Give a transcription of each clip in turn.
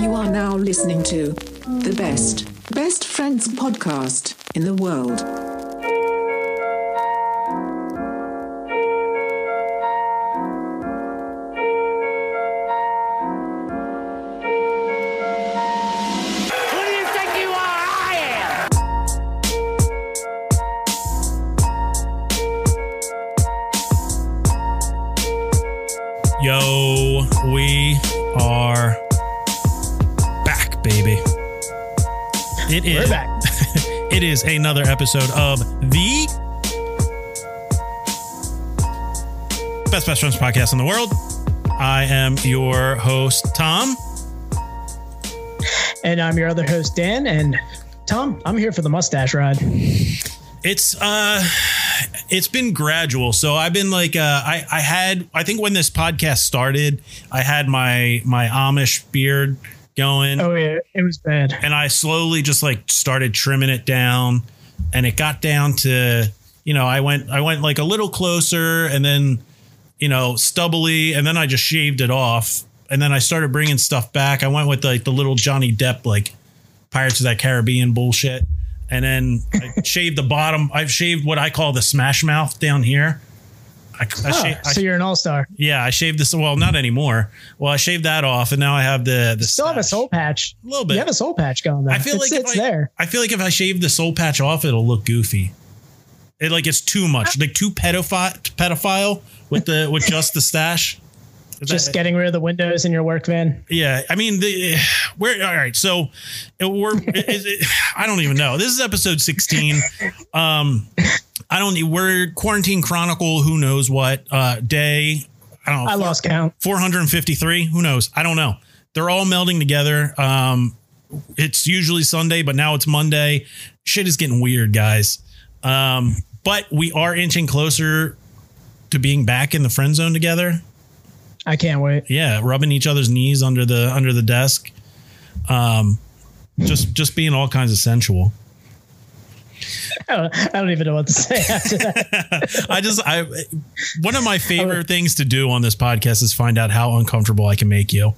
You are now listening to the best, best friends podcast in the world. Episode of the best best friends podcast in the world. I am your host, Tom. And I'm your other host, Dan. And Tom, I'm here for the mustache ride. It's uh it's been gradual. So I've been like uh I I had I think when this podcast started, I had my my Amish beard going. Oh, yeah. It was bad. and I slowly just like started trimming it down and it got down to you know I went I went like a little closer and then you know stubbly and then I just shaved it off. And then I started bringing stuff back. I went with like the little Johnny Depp like Pirates of that Caribbean bullshit. And then I shaved the bottom I've shaved what I call the smash mouth down here I, I, Oh, sha- I- so you're an all star. yeah I shaved this well not anymore well I shaved that off and now I have the the Still have a soul patch. a little bit You have a soul patch going though. I feel it's, like it's I, there. I feel like if I shave the soul patch off, it'll look goofy. It like it's too much, like too pedophile, pedophile with the with just the stash. Is Just that- getting rid of the windows in your work van. yeah. I mean, the we're all right. So it, we're it, it, I don't even know. This is episode sixteen. Um, I don't. We're quarantine chronicle. Who knows what uh, day? I don't know. I lost count. 453 who knows i don't know they're all melding together um it's usually sunday but now it's monday shit is getting weird guys um but we are inching closer to being back in the friend zone together I can't wait. yeah rubbing each other's knees under the under the desk um just just being all kinds of sensual I don't, I don't even know what to say after that. i just i one of my favorite things to do on this podcast is find out how uncomfortable i can make you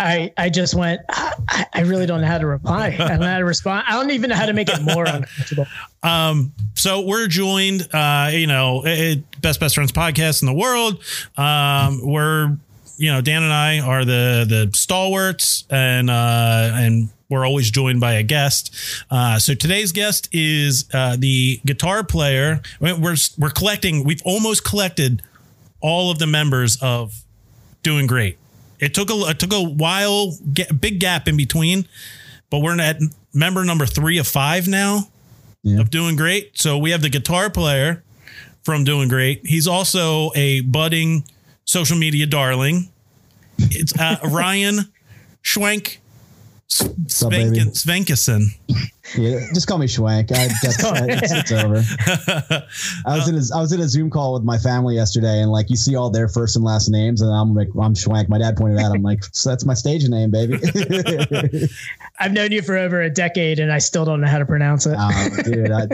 I, I just went, I, I really don't know how to reply. I don't know how to respond. I don't even know how to make it more uncomfortable. Um, so we're joined, uh, you know, it, best best friends podcast in the world. Um, we're, you know, Dan and I are the the stalwarts, and uh, and we're always joined by a guest. Uh, so today's guest is uh, the guitar player. We're we're collecting. We've almost collected all of the members of Doing Great. It took a it took a while, ga- big gap in between, but we're at member number three of five now of Doing Great. So we have the guitar player from Doing Great. He's also a budding social media darling. It's uh, Ryan Schwenk? Svenken, Svenkison. Yeah, just call me Schwenk. I, that's, I, it's, it's over. I was in a, I was in a Zoom call with my family yesterday, and like you see all their first and last names, and I'm like I'm Schwenk. My dad pointed out, I'm like so that's my stage name, baby. I've known you for over a decade and I still don't know how to pronounce it. um, dude, I,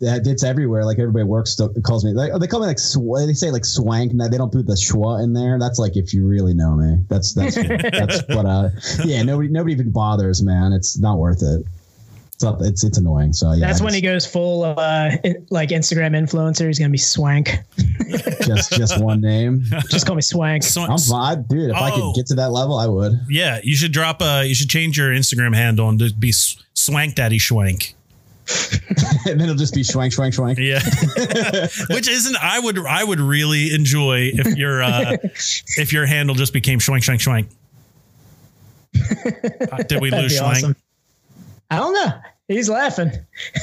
that- that- it's everywhere. Like everybody works still calls me. Like they call me like sw- they say like Swank, and they don't put the schwa in there. That's like if you really know me. That's that's that's what. Uh, yeah, nobody nobody even bothers, man. It's not worth it. It's up, it's it's annoying. So yeah, That's when he goes full uh, like Instagram influencer. He's gonna be swank. just just one name. Just call me swank. So- I'm fine, dude. If I Oh. could get to that level, I would. yeah, you should drop a. You should change your Instagram handle and just be Swank Daddy Schwenk. and then it'll just be schwenk, schwenk, schwenk. Yeah, which isn't. I would. I would really enjoy if your uh, if your handle just became Schwenk Schwenk Schwenk. Uh, did we lose Schwenk? awesome. I don't know. He's laughing.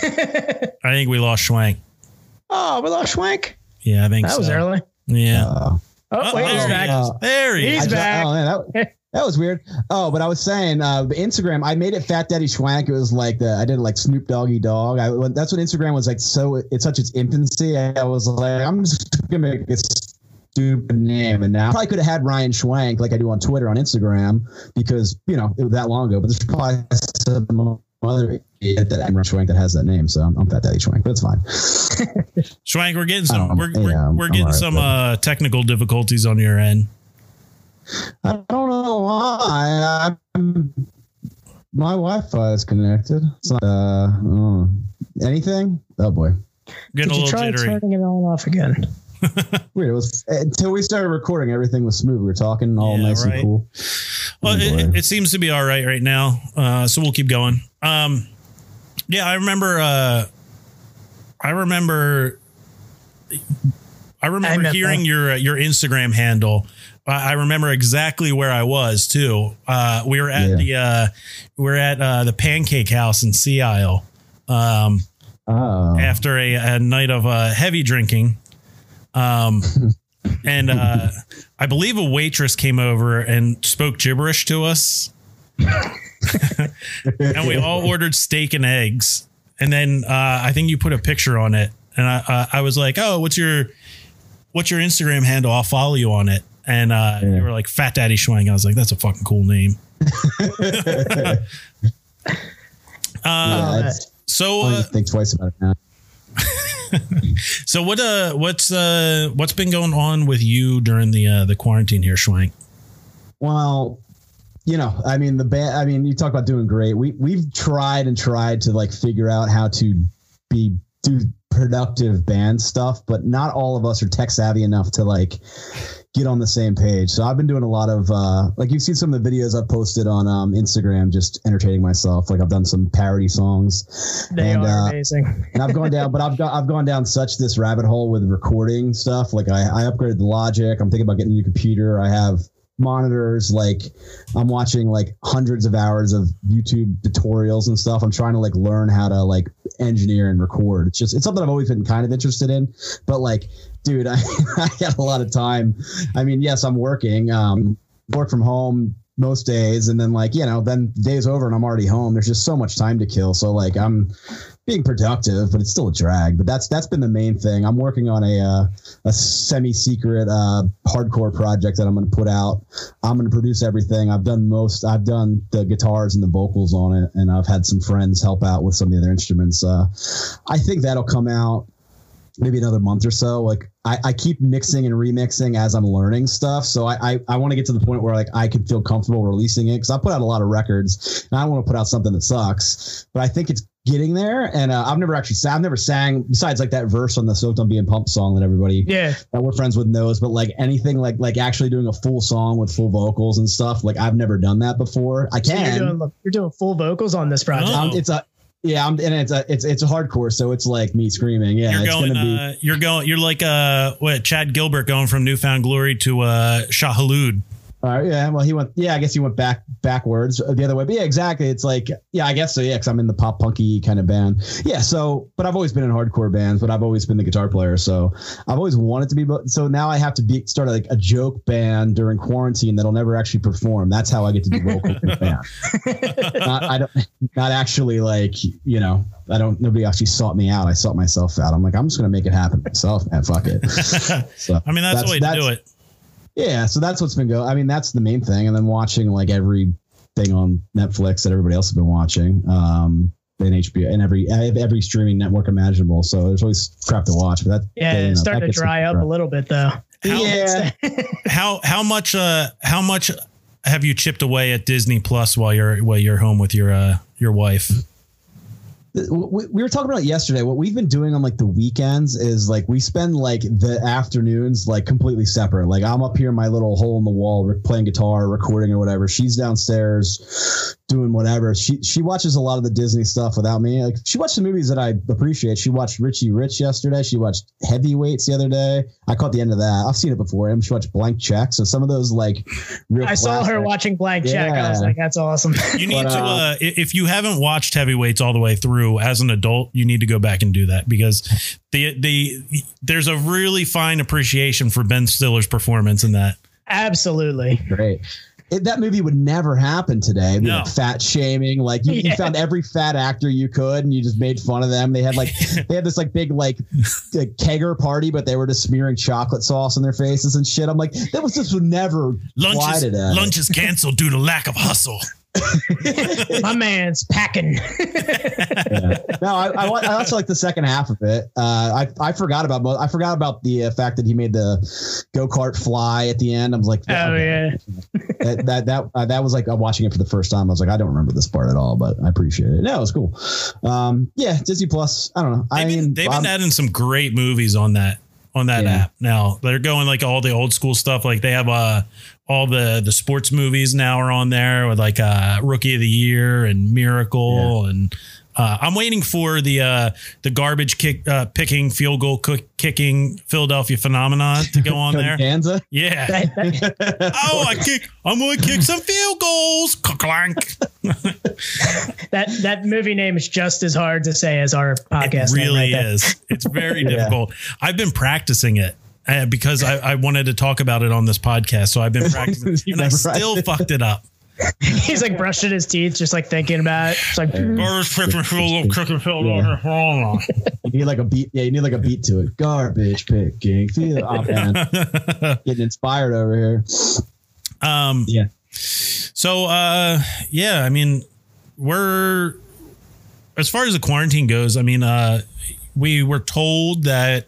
I think we lost Schwenk. Oh, we lost Schwenk. Yeah, I think That was so. early. Yeah. Uh, Oh, wait, there he's he back. is. There he He's is. I ju- back. oh, man, that, that was weird. Oh, but I was saying, uh, Instagram. I made it Fat Daddy Schwenk. It was like the, I did it like Snoop Doggy Dog. I that's what Instagram was like. So it's such its infancy. I, was like, I'm just gonna make it stupid name. And now I probably could have had Ryan Schwenk like I do on Twitter, on Instagram, because, you know, it was that long ago. But there's probably some other idiot that Ryan Schwenk that has that name. So I'm, I'm Fat Daddy Schwenk, but it's fine. Schwenk, we're getting some Um, we're, we're, we're getting alright some uh technical difficulties on your end. I don't know why. I'm, my Wi-Fi is connected. It's not uh, oh. anything. Oh boy, Getting Did a you try jittery. turning it on off again? weird. It was until we started recording. Everything was smooth. We were talking all Yeah, nice right. and cool. Well, Oh, it, it seems to be all right right now. Uh, so we'll keep going. Um, yeah, I remember. Uh, I remember. I remember met hearing that. your uh, your Instagram handle. I remember exactly where I was too. Uh, we were at Yeah. the uh, we were at uh, the Pancake House in Sea Isle um, Oh, after a, a night of uh, heavy drinking. Um, and uh, I believe a waitress came over and spoke gibberish to us. and we all ordered steak and eggs. And then uh, I think you put a picture on it, and I uh, I was like, "Oh, what's your what's your Instagram handle? I'll follow you on it." And uh, Yeah. you were like, "Fat Daddy Schwenk." I was like, "That's a fucking cool name." uh, yeah, so uh, think twice about it now. so what uh what's uh what's been going on with you during the uh the quarantine here, Schwenk? Well, you know, I mean, the band. I mean, you talk about doing great. We we've tried and tried to like figure out how to be do productive band stuff, but not all of us are tech savvy enough to like get on the same page. So I've been doing a lot of uh like you've seen some of the videos I've posted on um Instagram just entertaining myself. Like I've done some parody songs. They And, are uh, amazing. and I've gone down, but I've got I've gone down such this rabbit hole with recording stuff. Like I, I upgraded the Logic. I'm thinking about getting a new computer. I have monitors. Like I'm watching like hundreds of hours of YouTube tutorials and stuff. I'm trying to like learn how to like engineer and record. It's just it's something I've always been kind of interested in. But like, dude, I, I got a lot of time. I mean, yes, I'm working. Um, work from home most days and then like you know then the day's over and i'm already home there's just so much time to kill so like i'm being productive but it's still a drag but that's that's been the main thing i'm working on a uh, a semi-secret uh, hardcore project that i'm going to put out i'm going to produce everything i've done most i've done the guitars and the vocals on it and i've had some friends help out with some of the other instruments uh, i think that'll come out maybe another month or so. Like I, I keep mixing and remixing as I'm learning stuff. So I I, I want to get to the point where like I can feel comfortable releasing it because I put out a lot of records and I don't want to put out something that sucks. But I think it's getting there. And uh, I've never actually sang. I've never sang besides like that verse on the "Soaked on Being Pumped" song that everybody Yeah. that we're friends with knows. But like anything like like actually doing a full song with full vocals and stuff. Like I've never done that before. I So can. you're doing you're doing full vocals on this project. Oh. Um, it's a yeah. I'm, and it's a it's it's a hardcore. So it's like me screaming. Yeah, You're it's going gonna be. uh you're going you're like uh what Chad Gilbert going from New Found Glory to uh Shai Hulud. Uh, yeah, well, he went. Yeah, I guess he went back backwards the other way. But yeah, exactly. It's like, yeah, I guess so. Yeah, because I'm in the pop punky kind of band. Yeah, so, but I've always been in hardcore bands, but I've always been the guitar player. So I've always wanted to be. So now I have to be start like a joke band during quarantine that'll never actually perform. That's how I get to do in the band. Not, I don't, not actually like you know. I don't. Nobody actually sought me out. I sought myself out. I'm like, I'm just gonna make it happen myself, man. Fuck it. So I mean that's, the way to do it. Yeah, so that's what's been going. I mean, that's the main thing, and then watching like everything on Netflix that everybody else has been watching, um, and HBO and every every streaming network imaginable. So there's always crap to watch. But that yeah, it's starting that to dry up a little bit though. How- Yeah, How how much uh how much have you chipped away at Disney Plus while you're while you're home with your uh your wife? We, we were talking about it yesterday. What we've been doing on like the weekends is like we spend like the afternoons like completely separate. Like I'm up here in my little hole in the wall, re- playing guitar, recording or whatever. She's downstairs doing whatever. She she watches a lot of the Disney stuff without me. Like she watched the movies that I appreciate. She watched Richie Rich yesterday. She watched Heavyweights the other day. I caught the end of that. I've seen it before. And she watched Blank Check. So some of those like real. I saw her watching Blank Check. I was like, that's awesome. You need But, to uh, uh if you haven't watched Heavyweights all the way through as an adult, you need to go back and do that because the the there's a really fine appreciation for Ben Stiller's performance in that. Absolutely. Great. it, that movie would never happen today. No. like fat shaming, like you, you found every fat actor you could, and you just made fun of them. They had like they had this like big like, like kegger party, but they were just smearing chocolate sauce on their faces and shit. I'm like, that was just would never Lunch is, lunch is canceled due to lack of hustle. My man's packing. Yeah. No, I, I, wa- I also like the second half of it. Uh, I I forgot about mo- I forgot about the uh, fact that he made the go kart fly at the end. I was like, Oh okay. yeah. that that that, uh, that was like uh, watching it for the first time. I was like, I don't remember this part at all, but I appreciate it. No, it was cool. Um, yeah, Disney Plus. I don't know. I They've been, mean, they've I'm- been adding some great movies on that on that Yeah. app now. They're going like all the old school stuff. Like they have uh all the the sports movies now are on there with like uh Rookie of the Year and Miracle and uh, I'm waiting for the uh, the garbage kick uh, picking field goal cook, kicking Philadelphia phenomenon to go on there. Danza. Yeah. That- that- Oh, I kick. I'm going to kick some field goals. Clank. that that movie name is just as hard to say as our podcast It name really right there. is. It's very difficult. I've been practicing it because I, I wanted to talk about it on this podcast. So I've been practicing, and I still practiced. fucked it up. He's like brushing his teeth, just like thinking about it. It's like Garbage picking field goal, kicking field goal. You need like a beat. Yeah, you need like a beat to it. Garbage picking. Feel oh, man. Getting inspired over here. Um, Yeah. So, uh, yeah, I mean, we're as far as the quarantine goes. I mean, uh, we were told that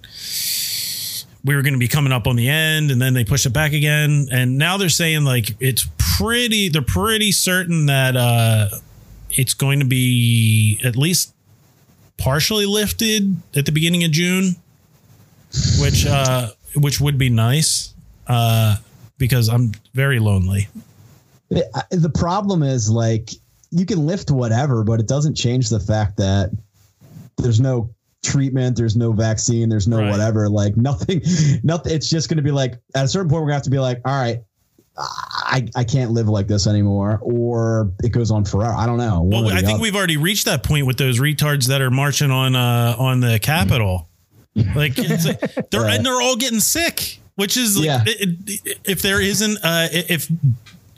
we were going to be coming up on the end, and then they pushed it back again, and now they're saying like it's pretty. They're pretty certain that uh, it's going to be at least partially lifted at the beginning of June, which uh, which would be nice uh, because I'm very lonely. The problem is like you can lift whatever, but it doesn't change the fact that there's no treatment, there's no vaccine, there's no Right. whatever. Like nothing, nothing. It's just going to be like at a certain point we're gonna have to be like, all right, I I can't live like this anymore, or it goes on forever. I don't know. Well, I think other. we've already reached that point with those retards that are marching on uh, on the Capitol. Like, it's like- they're and they're all getting sick, which is like, Yeah. it- it- if there isn't uh, if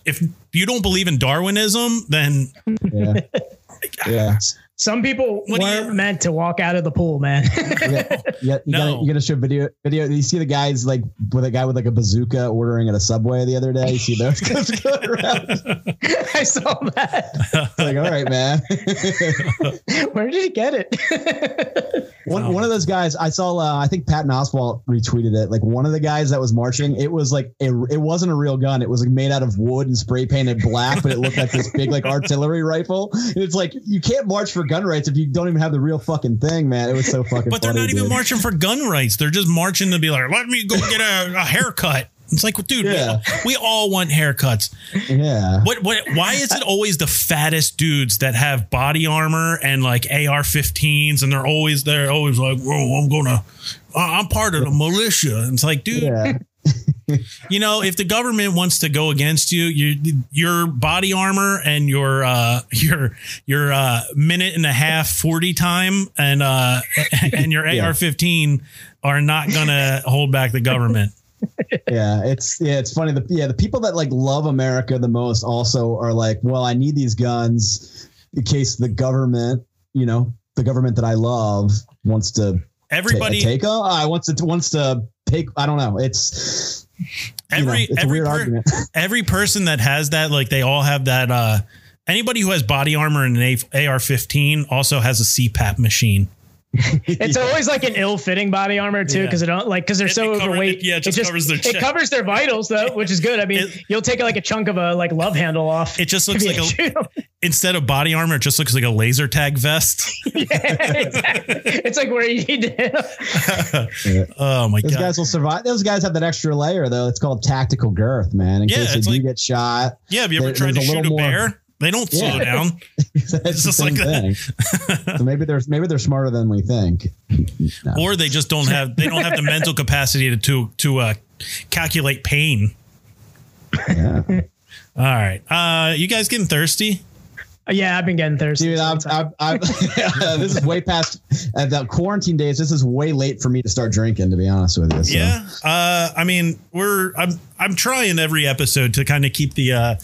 if you don't believe in Darwinism, then yeah, yeah. Some people What weren't you- meant to walk out of the pool, man. yeah, yeah, you No. gotta, you gotta show video. Video. You see the guys like with a guy with like a bazooka ordering at a subway the other day. You see those guys going around? I saw that. It's like, all right, man. Where did he get it? One, one of those guys I saw. Uh, I think Patton Oswalt retweeted it. Like one of the guys that was marching. It was like a, it wasn't a real gun. It was like made out of wood and spray painted black, but it looked like this big like artillery rifle. And it's like you can't march for gun rights if you don't even have the real fucking thing, man. It was so fucking. but they're funny, not even dude. marching for gun rights. They're just marching to be like, let me go get a, a haircut. It's like, dude, we- we, all want haircuts. Yeah. What what why is it always the fattest dudes that have body armor and like AR-15s and they're always they're always like, "Whoa, I'm to I'm part of the militia." And it's like, dude, Yeah. you know, if the government wants to go against you, you your body armor and your uh your your uh minute and a half 40 time and uh and your Yeah. AR-15 are not going to hold back the government. yeah, it's yeah, it's funny. The yeah, the people that like love America the most also are like, well, I need these guns in case the government, you know, the government that I love wants to Everybody take. Oh, I wants to wants to take. I don't know. It's you know, every a every weird per- argument. every person that has that, like they all have that. Uh, anybody who has body armor and an AR-15 also has a CPAP machine. It's always like an ill-fitting body armor too, Yeah. because it don't like because they're It- so it cover- overweight. it- yeah, it just covers their It covers their vitals though, which is good. I mean, It- you'll take like a chunk of a like love handle off. It just looks like you a shoot 'em. Instead of body armor, it just looks like a laser tag vest. Yeah, exactly. It's like where you need to. oh my Those god! Those guys will survive. Those guys have that extra layer though. It's called tactical girth, man. In Yeah, case they it's do like- get shot. yeah, have you ever there- tried to a shoot a little more- bear? They don't slow Yeah. down. it's just the same like thing. so maybe they're maybe they're smarter than we think. No. or they just don't have they don't have the mental capacity to to, to uh, calculate pain. Yeah. All right, uh, you guys getting thirsty? Yeah, I've been getting thirsty. Dude, I'm, I'm, I'm this is way past at the quarantine days. This is way late for me to start drinking, to be honest with you. So. Yeah. Uh, I mean, we're I'm I'm trying every episode to kind of keep the uh,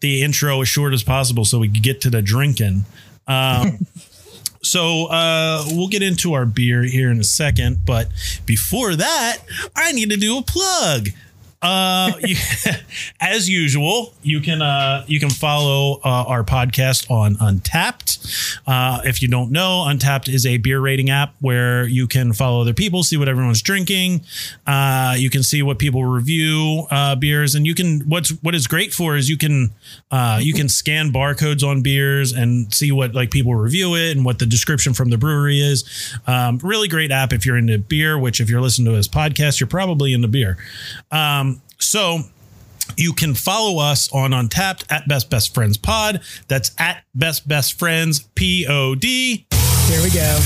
the intro as short as possible so we can get to the drinking. Um, so uh, we'll get into our beer here in a second, but before that, I need to do a plug. Uh, as usual, you can uh, you can follow uh, our podcast on Untappd. Uh, if you don't know, Untappd is a beer rating app where you can follow other people, see what everyone's drinking. Uh, you can see what people review beers, and you can what's what is great for is you can you can scan barcodes on beers and see what like people review it and what the description from the brewery is. Um, really great app if you're into beer. Which if you're listening to this podcast, you're probably into beer. Um, so you can follow us on Untappd at Best Best Friends Pod. That's at Best Best Friends P O D. Here we go.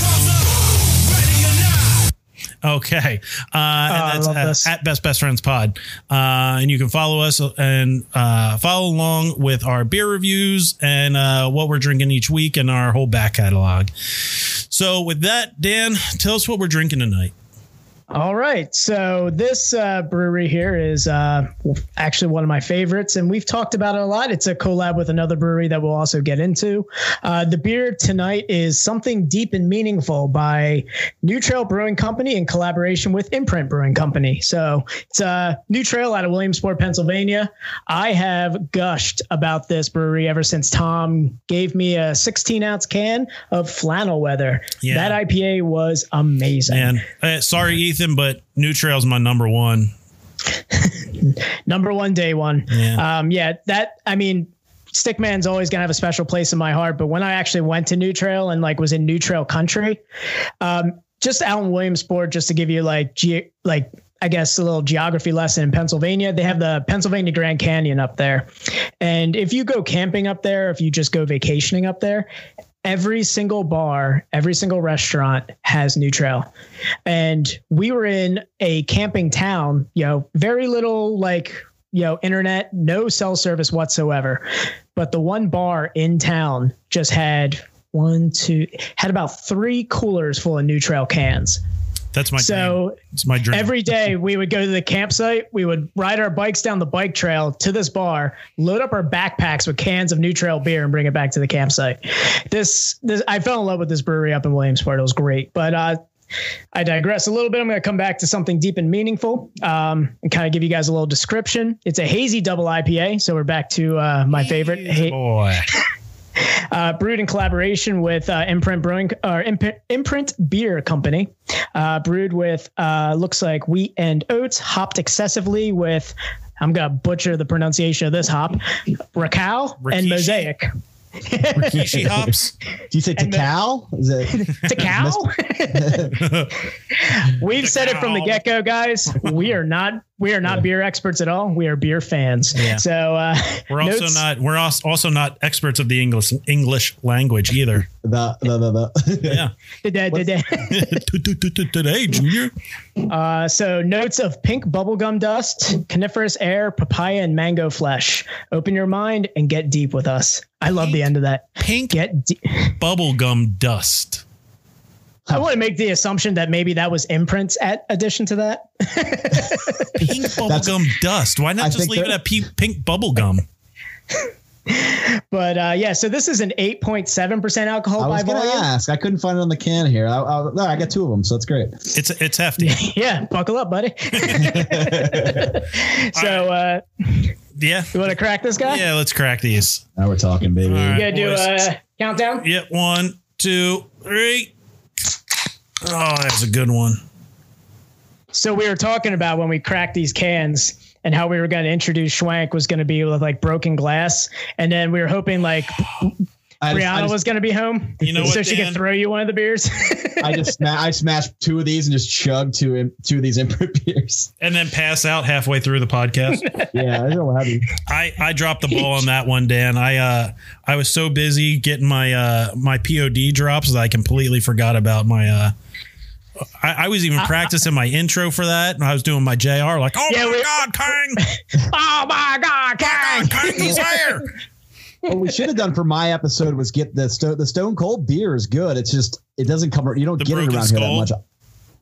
Okay, uh, and that's this. at, at Best Best Friends Pod, uh, and you can follow us and uh, follow along with our beer reviews and uh, what we're drinking each week and our whole back catalog. So, with that, Dan, tell us what we're drinking tonight. All right. So this uh, brewery here is uh, actually one of my favorites, and we've talked about it a lot. It's a collab with another brewery that we'll also get into. Uh, the beer tonight is Something Deep and Meaningful by New Trail Brewing Company in collaboration with Imprint Brewing Company. So it's uh, New Trail out of Williamsport, Pennsylvania. I have gushed about this brewery ever since Tom gave me a 16 ounce can of flannel weather. Yeah. That IPA was amazing. And uh, sorry, Ethan, but New Trail's my number one. number one day one. Yeah. Um, yeah, that I mean, Stickman's always gonna have a special place in my heart. But when I actually went to New Trail and like was in New Trail country, um, just out in Williamsport, just to give you like ge- like I guess a little geography lesson in Pennsylvania. They have the Pennsylvania Grand Canyon up there. And if you go camping up there, if you just go vacationing up there, every single bar, every single restaurant has New Trail. And we were in a camping town, you know, very little like, you know, internet, no cell service whatsoever. But the one bar in town just had one, two, had about three coolers full of New Trail cans. That's my dream. So It's my dream. every day we would go to the campsite, we would ride our bikes down the bike trail to this bar, load up our backpacks with cans of New Trail beer and bring it back to the campsite. This this I fell in love with this brewery up in Williamsport. It was great. But uh I digress a little bit. I'm going to come back to something deep and meaningful um, and kind of give you guys a little description. It's a hazy double IPA. So we're back to uh, my favorite. ha- boy. uh, brewed in collaboration with uh, Imprint Brewing or Imprint, Imprint Beer Company. Uh, brewed with uh, looks like wheat and oats, hopped excessively with. I'm gonna butcher the pronunciation of this hop, Racal and Mosaic. Kishi hops. Do you say And Takal? Is it? Takal. We've said it from the get go, guys. We are not we are not beer experts at all. We are beer fans. Yeah. So uh, We're also notes- not. We're als- also not experts of the English English language either. the, the, the, the. Yeah. Today, Junior. Uh, so notes of pink bubblegum dust, coniferous air, papaya, and mango flesh. Open your mind and get deep with us. I love the end of that. Pink Get. De- bubblegum dust. I want to make the assumption that maybe that was imprints at addition to that. Pink bubblegum dust. Why not I just leave it at pe- pink bubblegum? But uh, yeah, so this is an 8.7% alcohol I was by going to volume. ask. I couldn't find it on the can here. I, I, no, I got two of them, so it's great. It's it's hefty. Yeah, buckle up, buddy. so uh, Yeah. you want to crack this guy? Yeah. Let's crack these. Now we're talking, baby. All right. You gotta do a countdown. Yeah. One, two, three. Oh, that's a good one. So we were talking about when we cracked these cans and how we were going to introduce Schwenk was going to be with like broken glass, and then we were hoping like I just, Brianna I just, was going to be home, You know so what, she Dan? could throw you one of the beers. I just sma- I smashed two of these and just chugged two im- two of these imprint beers. And then pass out halfway through the podcast. Yeah, I don't know how. I, I dropped the ball on that one, Dan. I uh I was so busy getting my uh my POD drops that I completely forgot about my uh I, I was even practicing my intro for that. and I was doing my JR like, oh Yeah, my we- god, Kang, oh my God, Kang! Kang, he's here. what we should have done for my episode was get the stone. The Stone Cold beer is good. It's just it doesn't come. You don't The get it Broken around here that much.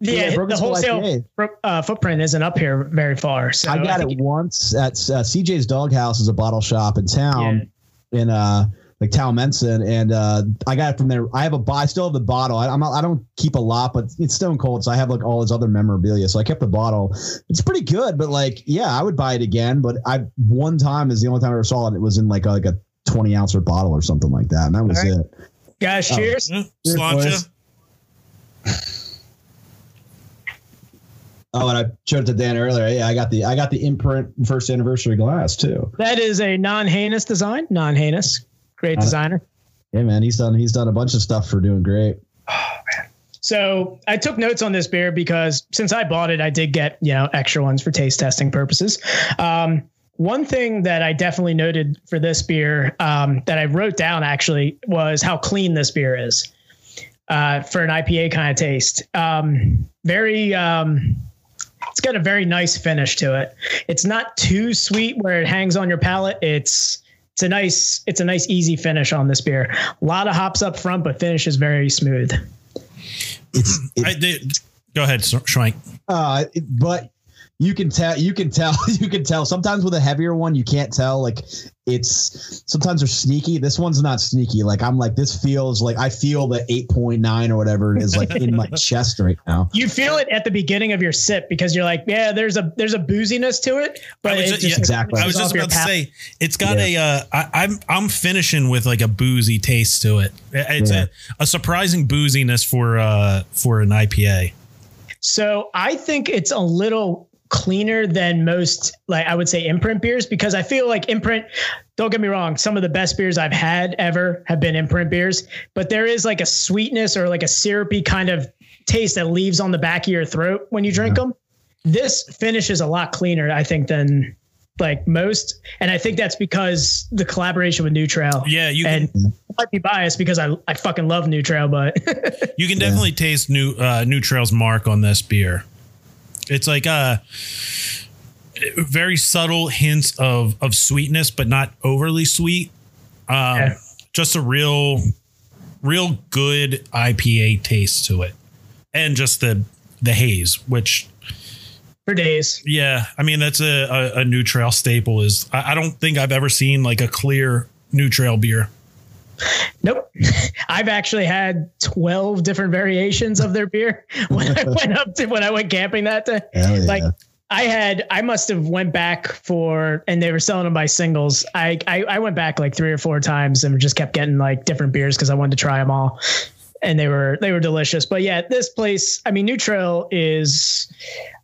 Yeah, Broken the Skull wholesale IPA. uh, footprint isn't up here very far. So I got think it once at uh, CJ's Doghouse is a bottle shop in town in uh like Towamencin, and uh, I got it from there. I have a bo- I still have the bottle. I, I'm not, I don't keep a lot, but it's Stone Cold, so I have like all his other memorabilia. So I kept the bottle. It's pretty good, but like yeah, I would buy it again. But I one time is the only time I ever saw it. It was in like a, like a 20 ounce or bottle or something like that, and that was All right. it. Guys, cheers. Yeah, Cheers, Sláinte. boys. Oh, and I showed it to Dan earlier. Yeah, I got the I got the imprint first anniversary glass too. That is a non-heinous design. Non-heinous. Great Uh, designer. Yeah, man, he's done he's done a bunch of stuff for doing great. Oh man. So I took notes on this beer because since I bought it, I did get you know extra ones for taste testing purposes. Um, one thing that I definitely noted for this beer um, that I wrote down actually was how clean this beer is uh, for an IPA kind of taste. Um, very. Um, it's got a very nice finish to it. It's not too sweet where it hangs on your palate. It's it's a nice it's a nice easy finish on this beer. A lot of hops up front, but finish is very smooth. It's, it's I did. Go ahead, Schwenk. uh, but you can tell you can tell you can tell sometimes with a heavier one you can't tell like it's sometimes they're sneaky this one's not sneaky like i'm like this feels like i feel the 8.9 or whatever it is like in my chest right now You feel it at the beginning of your sip because you're like, yeah, there's a there's a booziness to it, but I was it just- just yeah, exactly. I was just about to say it's got a. Uh, I, I'm I'm finishing with like a boozy taste to it. It's Yeah. a, a surprising booziness for uh for an IPA. So I think it's a little cleaner than most, like I would say, imprint beers because I feel like imprint. Don't get me wrong, some of the best beers I've had ever have been imprint beers, but there is like a sweetness or like a syrupy kind of taste that leaves on the back of your throat when you drink them. This finish is a lot cleaner, I think, than like most, and I think that's because the collaboration with New Trail. Yeah, you can and I might be biased because I I fucking love New Trail, but you can definitely taste new uh, New Trail's mark on this beer. It's like a very subtle hints of of sweetness, but not overly sweet. Um, Yeah. Just a real, real good IPA taste to it, and just the the haze, which for days. Yeah, I mean that's a a, a New Trail staple. Is I, I don't think I've ever seen like a clear New Trail beer. Nope. I've actually had 12 different variations of their beer when I went up to when I went camping that day. Yeah. Like I had I must have went back for and they were selling them by singles. I I, I went back like three or four times and just kept getting like different beers because I wanted to try them all. And they were they were delicious. But yeah, this place, I mean, New Trail is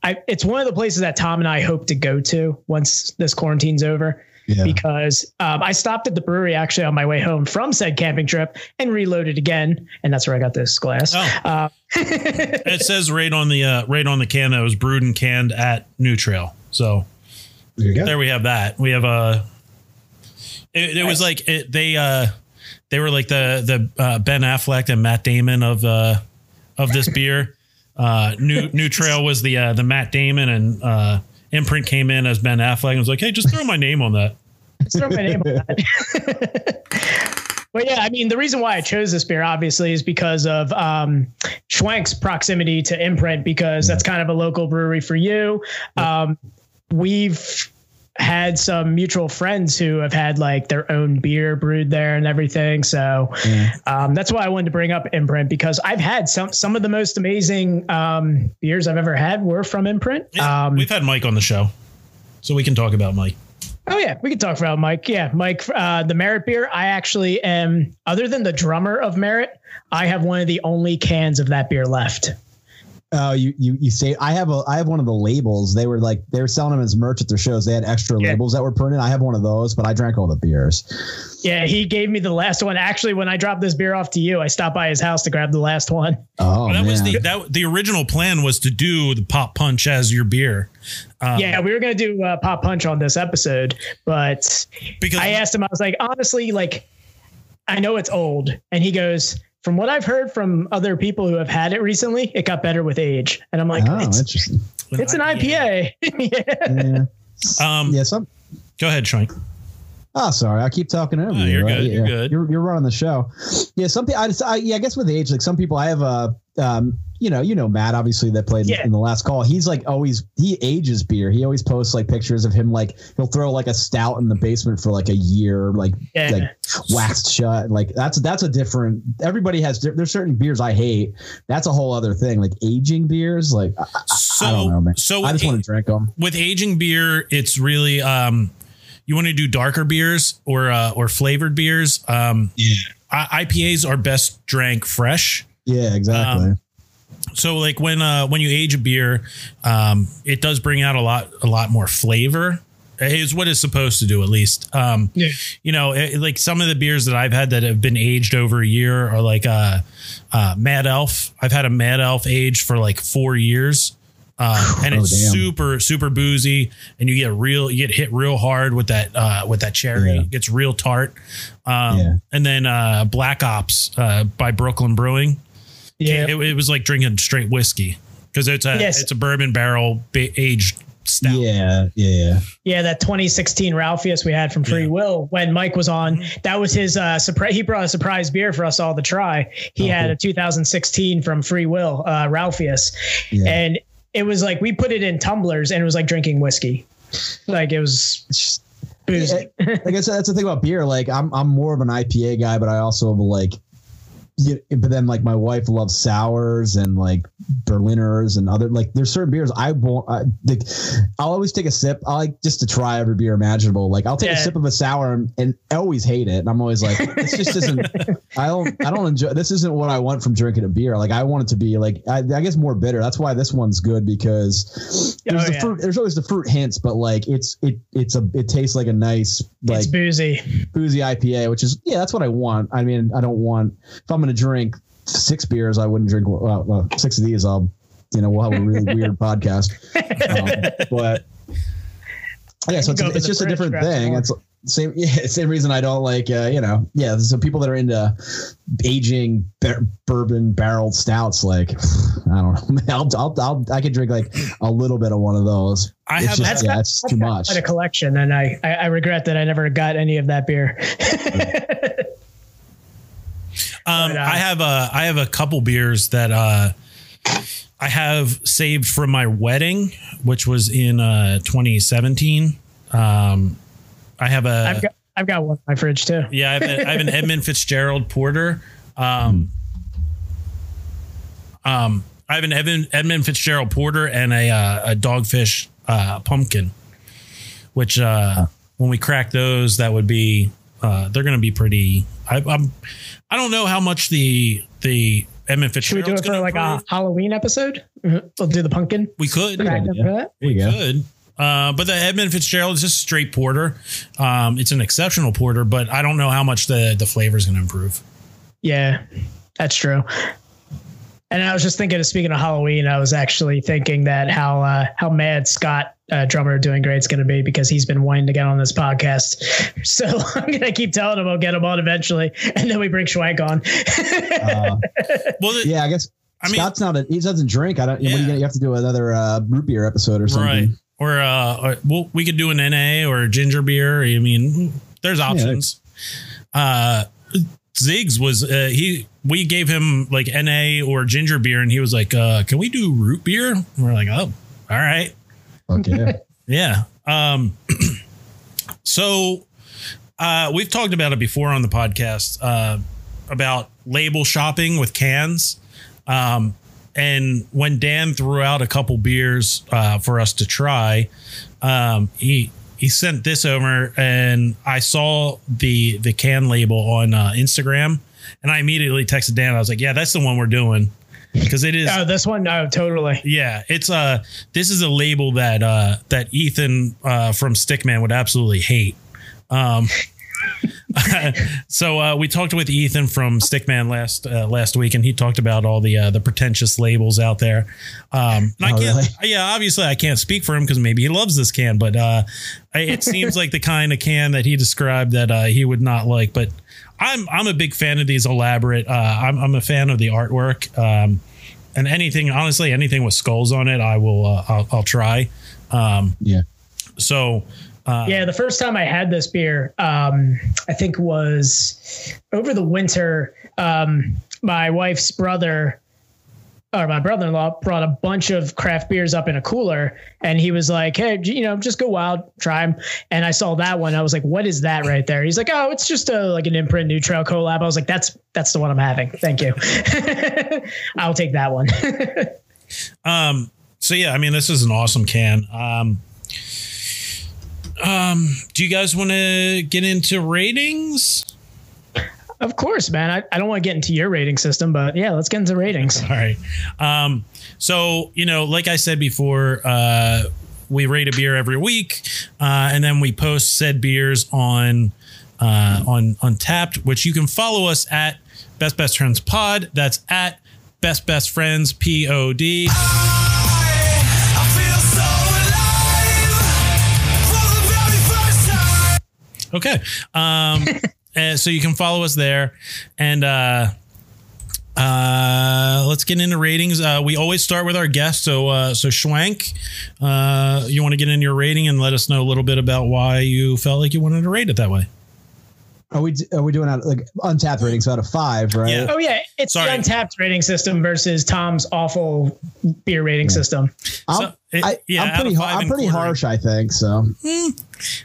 I it's one of the places that Tom and I hope to go to once this quarantine's over yeah. because um, I stopped at the brewery actually on my way home from said camping trip and reloaded again, and that's where I got this glass. Oh. Uh, It says right on the uh, right on the can that it was brewed and canned at New Trail. So there you go. there we have that. We have a. It, it was like it, they uh they were like the the uh, Ben Affleck and Matt Damon of uh of this beer. Uh, New New Trail was the uh, the Matt Damon and uh, Imprint came in as Ben Affleck and was like, hey, just throw my name on that. Let's throw my name on that. But yeah, I mean, the reason why I chose this beer obviously is because of um, Schwenk's proximity to Imprint, because that's kind of a local brewery for you. Um, we've had some mutual friends who have had like their own beer brewed there and everything. So um, that's why I wanted to bring up Imprint because I've had some some of the most amazing um, beers I've ever had were from Imprint. Yeah, Um, we've had Mike on the show, so we can talk about Mike. Oh yeah, we can talk about Mike. Yeah, Mike, uh, the Merit beer. I actually am, other than the drummer of Merit, I have one of the only cans of that beer left. Oh, you you you say I have a I have one of the labels. They were like they were selling them as merch at their shows. They had extra Yeah. labels that were printed. I have one of those, but I drank all the beers. Yeah, he gave me the last one. Actually, when I dropped this beer off to you, I stopped by his house to grab the last one. Oh, Well, that was the that the original plan was to do the pop punch as your beer. Um, yeah, we were gonna do uh, pop punch on this episode, but because I asked him. I was like, honestly, like, I know it's old, and he goes. From what I've heard from other people who have had it recently, it got better with age. And I'm like, oh, it's, interesting. it's an IPA. yeah. Yeah. Um, yeah, some Go ahead, Shank. Oh, sorry. I keep talking over Oh, you. you're right? good, you're good. You're, you're running the show. Yeah. Some people, I, just, I, yeah, I guess with age, like some people, I have a, um, you know, you know, Matt, obviously that played Yeah. in the last call. He's like always, he ages beer. He always posts like pictures of him, like he'll throw like a stout in the basement for like a year, like, Yeah. like waxed shut. Like that's, that's a different, everybody has, di- there's certain beers I hate. That's a whole other thing. Like aging beers. Like, I, I- So, I don't know, man. so I just want to drink them. with aging beer, it's really um, you want to do darker beers or uh, or flavored beers. Um, Yeah. I- IPAs are best drank fresh. Yeah, exactly. Um, So like when uh when you age a beer, um, it does bring out a lot a lot more flavor. Is what it's supposed to do at least. Um, Yeah. you know, it, like some of the beers that I've had that have been aged over a year are like uh, uh, Mad Elf. I've had a Mad Elf age for like four years. Uh, and Oh, it's damn. super super boozy, and you get real you get hit real hard with that uh, with that cherry. Yeah. It gets real tart. Um, Yeah. And then uh, Black Ops uh, by Brooklyn Brewing Yeah. it, it was like drinking straight whiskey because it's a Yes. it's a bourbon barrel ba- aged stout. Yeah, yeah, Yeah, that 2016 Ralphius we had from Free Yeah. Will when Mike was on. That was his uh surprise. He brought a surprise beer for us all to try. He Oh, had cool. a 2016 from Free Will, uh, Ralphius, yeah. and it was like we put it in tumblers, and it was like drinking whiskey. Like it was It's just- boozy. like I said, that's the thing about beer. Like I'm, I'm more of an IPA guy, but I also have a like, yeah, but then like my wife loves sours and like Berliners and other like there's certain beers I won't. I, like, I'll always take a sip. I like just to try every beer imaginable. Like I'll take a sip of a sour and, and I always hate it. And I'm always like, this just isn't. I don't. I don't enjoy. This isn't what I want from drinking a beer. Like I want it to be like I, I guess more bitter. That's why this one's good because there's Oh, the yeah. fruit. There's always the fruit hints, but like it's it it's a it tastes like a nice like it's boozy. boozy IPA, which is yeah, that's what I want. I mean, I don't want if I'm going to drink six beers, I wouldn't drink well, well, six of these. I'll you know we'll have a really weird podcast, um, but yeah, so it's, Go it's the just a different thing. more. It's same yeah, same reason I don't like uh, you know yeah. So people that are into aging bar- bourbon barrel stouts, like I don't know, I'll, I'll, I'll I could drink like a little bit of one of those. I It's have just, a, yeah, it's I've too much. Quite a collection, and I, I I regret that I never got any of that beer. Um, but, uh, I have a I have a couple beers that uh, I have saved from my wedding, which was in uh, 2017. Um, I have a I've got I've got one in my fridge too. Yeah, I have, a, I have an Edmund Fitzgerald Porter. Um, um, I have an Edmund, Edmund Fitzgerald Porter and a uh, a Dogfish uh, Pumpkin, which uh, when we crack those, that would be uh, they're going to be pretty. I, I'm I don't know how much the the Edmund Should we do it for like a Halloween episode? We'll do the pumpkin. we could Crack idea. up for that. There you go. could. Uh, but the Edmund Fitzgerald is just a straight porter. Um, it's an exceptional porter, but I don't know how much the the flavor is going to improve. Yeah, that's true. And I was just thinking of speaking of Halloween, I was actually thinking that how uh, how mad Scott uh, drummer doing great is going to be because he's been wanting to get on this podcast. So I'm going to keep telling him I'll get him on eventually, and then we bring Schwenk on. Uh, Well, the, yeah, I guess I mean- Scott's not a he doesn't drink. I don't. What Yeah. you, gonna, you have to do another uh, root beer episode or something. right. Or, uh, or well, we could do an NA or a ginger beer. I mean, there's options. uh, Ziggs was uh, he. We gave him like NA or ginger beer, and he was like, uh, "Can we do root beer?" And we're like, "Oh, all right." Okay. Yeah. Um, so uh, we've talked about it before on the podcast uh, about label shopping with cans. Um, and when Dan threw out a couple beers uh, for us to try, um, he he sent this over, and I saw the the can label on uh, Instagram, and I immediately texted Dan. I was like, "Yeah, that's the one we're doing." Because it is oh, this one, no, totally. yeah, it's uh this is a label that uh that Ethan uh from Stickman would absolutely hate. Um so uh we talked with Ethan from Stickman last uh, last week and he talked about all the uh the pretentious labels out there. Um and I Oh, can't really? yeah, obviously I can't speak for him because maybe he loves this can, but uh it seems like the kind of can that he described that uh he would not like, but I'm I'm a big fan of these elaborate. Uh, I'm I'm a fan of the artwork. Um, and anything honestly anything with skulls on it i will uh, I'll, I'll try um Yeah. so yeah, the first time I had this beer, um, I think was over the winter. Um, my wife's brother or my brother-in-law brought a bunch of craft beers up in a cooler and he was like hey you know just go wild try them and i saw that one. I was like what is that right there? He's like oh it's just a like an imprint new trail collab. I was like that's that's the one i'm having. Thank you. I'll take that one. Um, so yeah, I mean, this is an awesome can. Um, um, do you guys want to get into ratings? Of course man I, I don't want to get into your rating system but yeah let's get into ratings All right. Um, so you know, like I said before, uh, we rate a beer every week, uh, and then we post said beers on uh, on Untappd, which you can follow us at Best Best Friends Pod. That's at Best Best Friends P O D. Okay. Um, and so you can follow us there, and uh, uh, let's get into ratings. Uh, we always start with our guest. So, uh, so Schwenk, uh, you want to get in your rating and let us know a little bit about why you felt like you wanted to rate it that way. Are we are we doing out like Untappd ratings out of five, right? Yeah. oh yeah it's Sorry. the Untappd rating system versus tom's awful beer rating system I'm, So, it- I, yeah, I'm pretty of har- five I'm pretty quarter. harsh, I think. So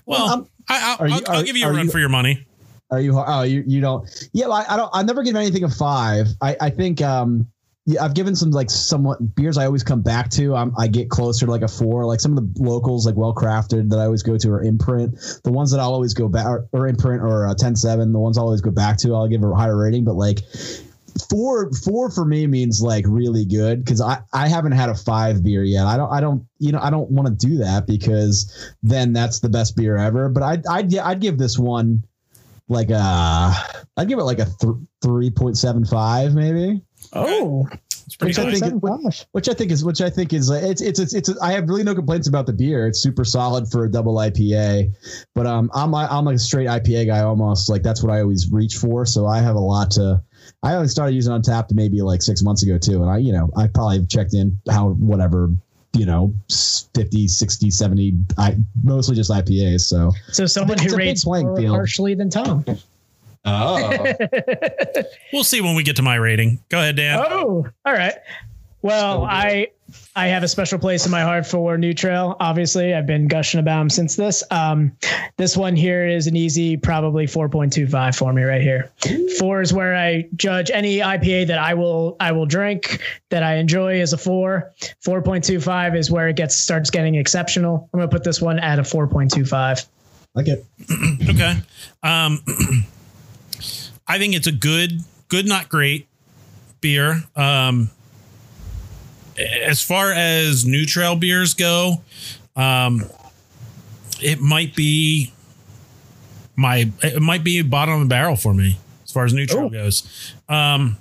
Well, I'm, I, I'll, you- I'll, I'll give you a run you- for your money. Are you? Oh, you you don't. Yeah, I, I don't. I never give anything a five. I I think um yeah, I've given some like somewhat beers I always come back to. I'm, I get closer to like a four. Like some of the locals, like well crafted that I always go to are imprint. The ones that I'll always go back or, or imprint or uh, 10-7, The ones I'll always go back to, I'll give a higher rating. But like four four for me means like really good because I I haven't had a five beer yet. I don't I don't you know I don't want to do that because then that's the best beer ever. But I'd I'd I'd give this one like a I'd give it like a th- three point seven five maybe. oh Which I think- gosh. which I think is which I think is like it's it's it's, it's I have really no complaints about the beer. It's super solid for a double IPA, but um I'm I'm like a straight IPA guy almost like that's what I always reach for. So I have a lot to. I only started using Untappd maybe like six months ago too, and I you know I probably checked in how whatever you know 50 60 70 i mostly just ipas so So someone It's who rates playing more field. harshly than Tom. oh We'll see when we get to my rating. Go ahead, Dan. Oh, all right. Well, I I have a special place in my heart for New Trail. Obviously, I've been gushing about them since this. Um, this one here is an easy, probably 4.25 for me right here. Four is where I judge any IPA that I will I will drink that I enjoy as a four. 4.25 is where it gets starts getting exceptional. I'm gonna put this one at a 4.25. like it Okay. Um, I think it's a good, good, not great beer. Um, as far as new trail beers go, um, it might be my, it might be bottom of the barrel for me as far as new trail Oh. goes. Um,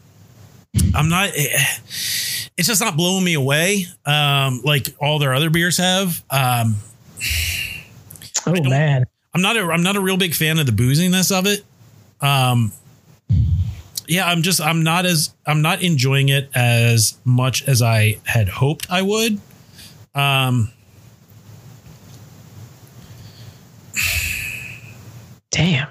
I'm not, it's just not blowing me away. Um, like all their other beers have. Um, Oh man. I'm not a I'm not a real big fan of the booziness of it. Um yeah, I'm just I'm not as I'm not enjoying it as much as I had hoped I would. Um Damn.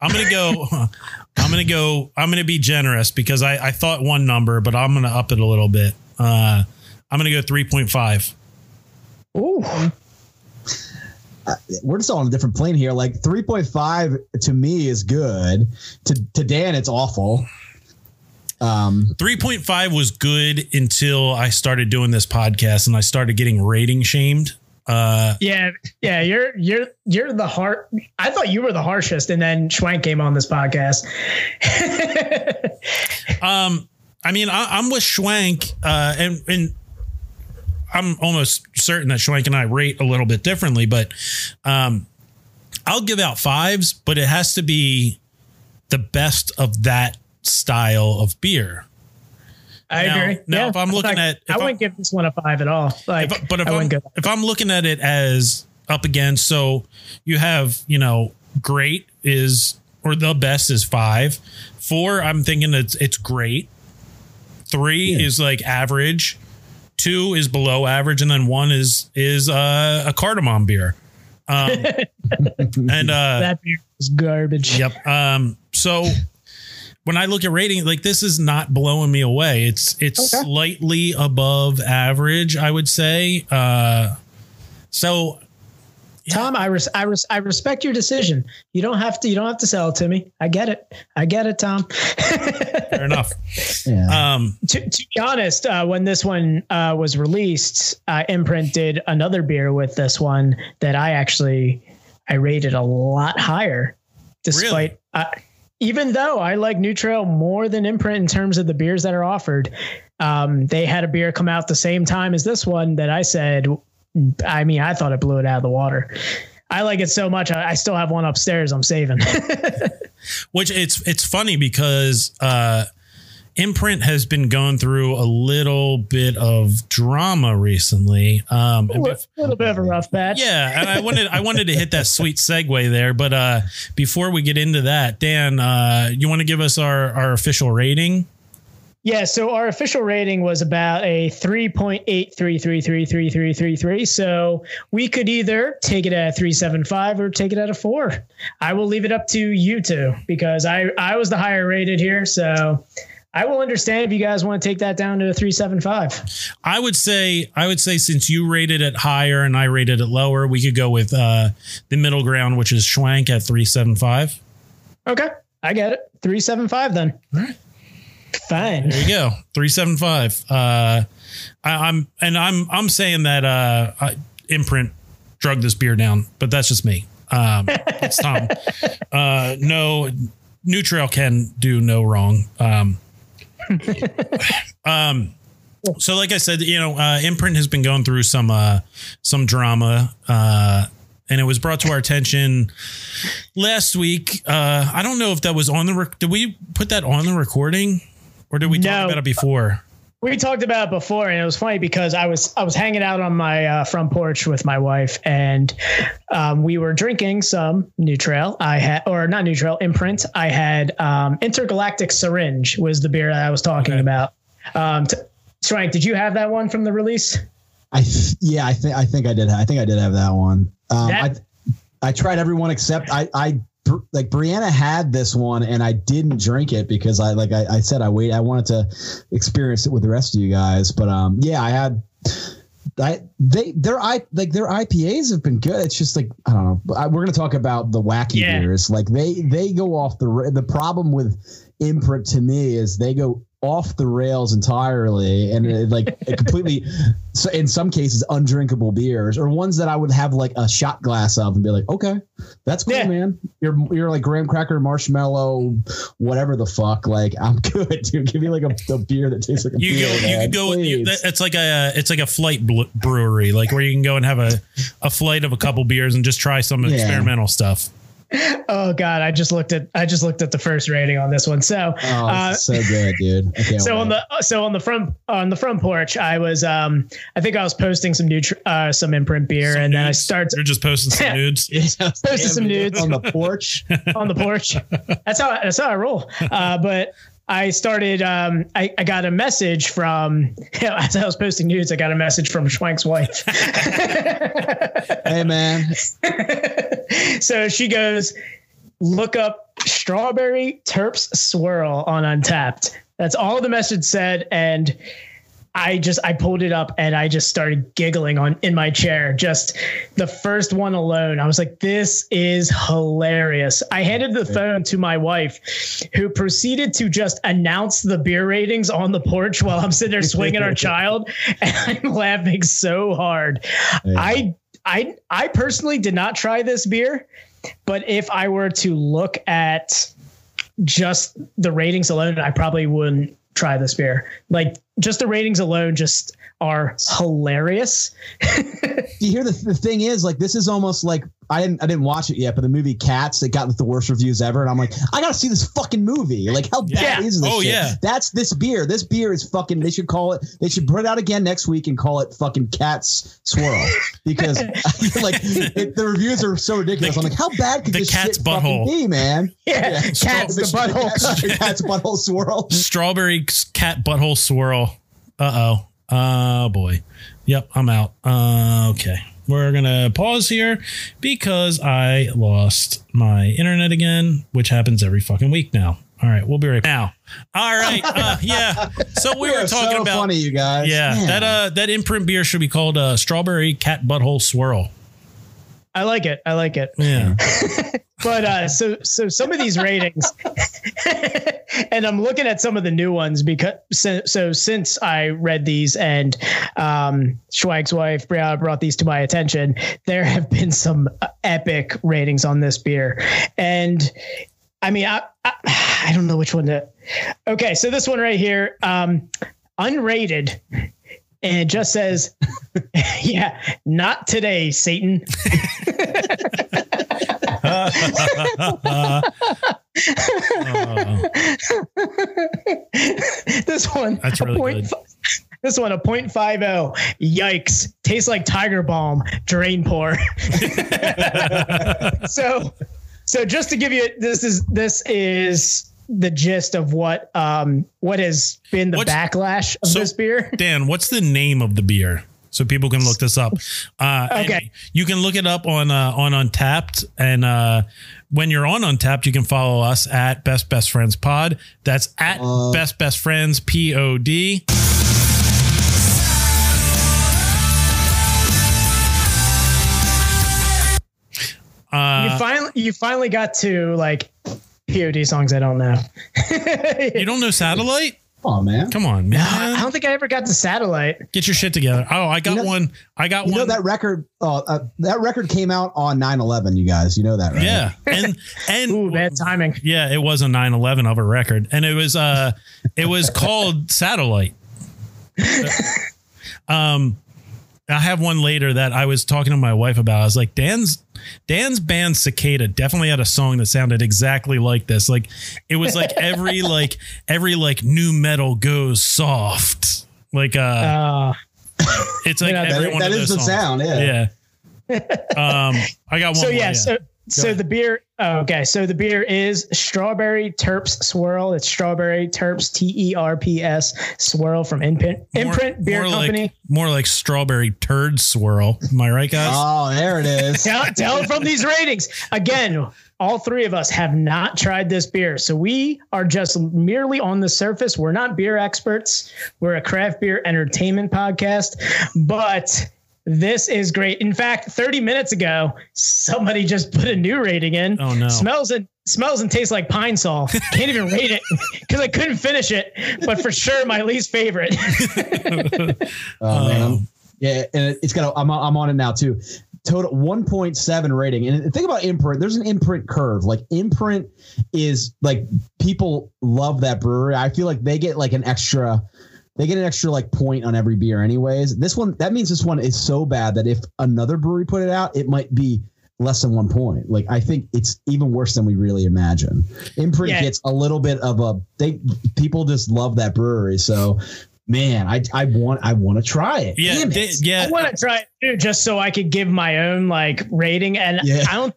I'm gonna go I'm gonna go I'm gonna be generous because I, I thought one number, but I'm gonna up it a little bit. Uh I'm gonna go 3.5. Ooh. We're just on a different plane here like 3.5 to me is good to to dan it's awful um 3.5 was good until I started doing this podcast and I started getting rating shamed. Uh Yeah, yeah, you're you're you're the heart. I thought you were the harshest, and then Schwenk came on this podcast. Um, I mean, I, I'm with Schwenk, uh, and and I'm almost certain that Schwenk and I rate a little bit differently, but um, I'll give out fives, but it has to be the best of that style of beer. I Now- agree. now, if I'm looking fact, at- I I'm- wouldn't give this one a five at all. Like, If, but if I I'm, wouldn't if I'm looking at it as up against, so you have, you know, great is or the best is five. Four, I'm thinking it's it's great. Three Yeah. is like average. Two is below average, and then one is is uh, a cardamom beer. Um, and uh, that beer is garbage. Yep. Um, so when I look at rating, like this is not blowing me away. It's it's Okay. slightly above average, I would say. Uh, so Tom, I res- I, res- I respect your decision. You don't have to. You don't have to sell it to me. I get it. I get it, Tom. fair enough. Yeah. Um, to, to be honest, uh, when this one uh, was released, uh, Imprint did another beer with this one that I actually I rated a lot higher, despite uh, even though I like New Trail more than Imprint in terms of the beers that are offered. Um, they had a beer come out the same time as this one that I said. I mean, I thought it blew it out of the water. I like it so much. I, I still have one upstairs. I'm saving. which it's it's funny because uh, Imprint has been going through a little bit of drama recently. Um, a li- little bit of a rough patch. Yeah, and I wanted I wanted to hit that sweet segue there, but uh, before we get into that, Dan, uh, you want to give us our our official rating? Yeah, so our official rating was about a 3.83333333. So we could either take it at 375 or take it at a 4. I will leave it up to you two because I I was the higher rated here, so I will understand if you guys want to take that down to a 375. I would say I would say since you rated it higher and I rated it lower, we could go with uh, the middle ground, which is Schwenk at three seven five. Okay, I get it. 375 then. All right. Fine. There you go, three seven five. Uh, I, I'm and I'm I'm saying that uh, I, Imprint drug this beer down, but that's just me. Um, it's Tom. Uh, no, New Trail can do no wrong. Um, um, so like I said, you know, uh, Imprint has been going through some uh, some drama. Uh, and it was brought to our attention last week. Uh, I don't know if that was on the. Rec- did we put that on the recording, or did we talk about it before? We talked about it before, and it was funny because I was I was hanging out on my uh, front porch with my wife, and um, we were drinking some New Trail. I had, or not New Trail, Imprint. I had um, Intergalactic Syringe was the beer that I was talking Okay. about. Um, t- Schwenk, did you have that one from the release? I th- yeah, I think I think I did. I think I did have that one. Um, That- I I tried everyone except I I Br- like Brianna had this one and I didn't drink it because I like I, I said I wait I wanted to experience it with the rest of you guys. But um yeah, I had I they their I like their IPAs have been good. It's just like I don't know. I, we're gonna talk about the wacky Yeah. beers. Like they they go off the the problem with imprint to me is they go off the rails entirely and it, like completely so in some cases undrinkable beers or ones that I would have like a shot glass of and be like okay that's cool Yeah. man you're you're like graham cracker marshmallow whatever the fuck like I'm good dude give me like a, a beer that tastes like a You beer go. You could go. You, that- it's like a. It's like a flight brewery, like where you can go and have a a flight of a couple beers and just try some Yeah. experimental stuff. Oh God, I just looked at I just looked at the first rating on this one. So oh uh, so good dude I so wait. on the so on the front on the front porch, I was um I think I was posting some new tr- uh some imprint beer, Some and then I nudes. started You're just posting some nudes. posting some nudes on the porch on the porch. That's how that's how I roll. Uh, but I started. Um, I, I got a message from as I was posting news, I got a message from Schwenk's wife. hey man so she goes, look up strawberry terps swirl on Untappd. That's all the message said, and I just I pulled it up and I just started giggling on in my chair. Just the first one alone, I was like, "This is hilarious." I handed the phone to my wife, who proceeded to just announce the beer ratings on the porch while I'm sitting there swinging our child, and I'm laughing so hard. I I I personally did not try this beer, but if I were to look at just the ratings alone, I probably wouldn't try this beer. Like just the ratings alone just are hilarious. you hear the, the thing is like this is almost like I didn't I didn't watch it yet, but the movie Cats it got the worst reviews ever, and I'm like I gotta see this fucking movie. Like how bad Yeah. is this? Oh, shit? yeah. that's this beer. This beer is fucking. They should call it. They should put it out again next week and call it fucking Cats Swirl because like it, the reviews are so ridiculous. The- I'm like how bad could the this cat's shit fucking butthole. be, man? Yeah, cats the butthole. Cat's, cat's butthole swirl. Strawberry cat butthole swirl. Uh oh. Oh boy. Yep. I'm out. Uh, okay. we're gonna pause here because I lost my internet again, which happens every fucking week now. All right, we'll be right now. All right, uh, yeah. So we, We were talking so about funny, you guys. yeah Man. that uh that imprint beer should be called uh, strawberry cat butthole swirl. I like it. I like it. Yeah, But uh, so so some of these ratings, and I'm looking at some of the new ones because so, so since I read these and um, Schwenk's wife brought these to my attention, there have been some epic ratings on this beer, and I mean I I, I don't know which one to. Okay, so this one right here, um, unrated. And it just says, yeah, not today, Satan. this one That's really good. fi- this one a point five oh. Yikes! Tastes like tiger balm. Drain pour. so, so just to give you this is this is the gist of what um what has been the What's- backlash of so- this beer. Dan, what's the name of the beer? So people can look this up. Uh, and Okay. you can look it up on uh, on Untappd, and uh, when you're on Untappd, you can follow us at Best Best Friends Pod. That's at Uh, Best Best Friends P O D. Uh, you finally you finally got to like POD songs I don't know. you don't know Satellite? Oh man. Come on, man. I don't think I ever got to satellite. Get your shit together. Oh, I got You know- one. I got You one. know that record? Uh, uh, that record came out on 9/11. You guys, you know that, right? yeah, and and Ooh, bad timing. Yeah, it was a 911 of a record. And it was uh it was called Satellite. um I have one later that I was talking to my wife about. I was like, Dan's Dan's band Cicada definitely had a song that sounded exactly like this. Like it was like every like every like new metal goes soft. Like uh Uh, it's like yeah, that- every That- one that of is the songs. sound. Yeah. Yeah. um I got one so more, yeah, so so ahead. the beer. Oh, okay, so the beer is strawberry terps swirl. It's strawberry terps T E R P S swirl from Imprint More- Imprint Beer more Company. Like, more like strawberry turd swirl. Am I right, guys? Oh, there it is. tell, tell from these ratings again. All three of us have not tried this beer, so we are just merely on the surface. We're not beer experts. We're a craft beer entertainment podcast, but this is great. In fact, 30 minutes ago, somebody just put a new rating in. Oh, no. Smells and smells and tastes like pine sol. Can't even rate it because I couldn't finish it, but for sure my least favorite. Oh man. Um, Yeah, and it- it's got. A, I'm I'm on it now too. Total 1.7 rating. And think about imprint. There's an imprint curve. Like imprint is like people love that brewery. I feel like they get like an extra. They get an extra like point on every beer, anyways. This one that means this one is so bad that if another brewery put it out, it might be less than one point. Like I think it's even worse than we really imagine. Imprint Yeah. gets a little bit of a they people just love that brewery. So man, I I want I want to try it. Yeah, Damn it. da- yeah. I want to try it too, just so I could give my own like rating. And Yeah. I don't,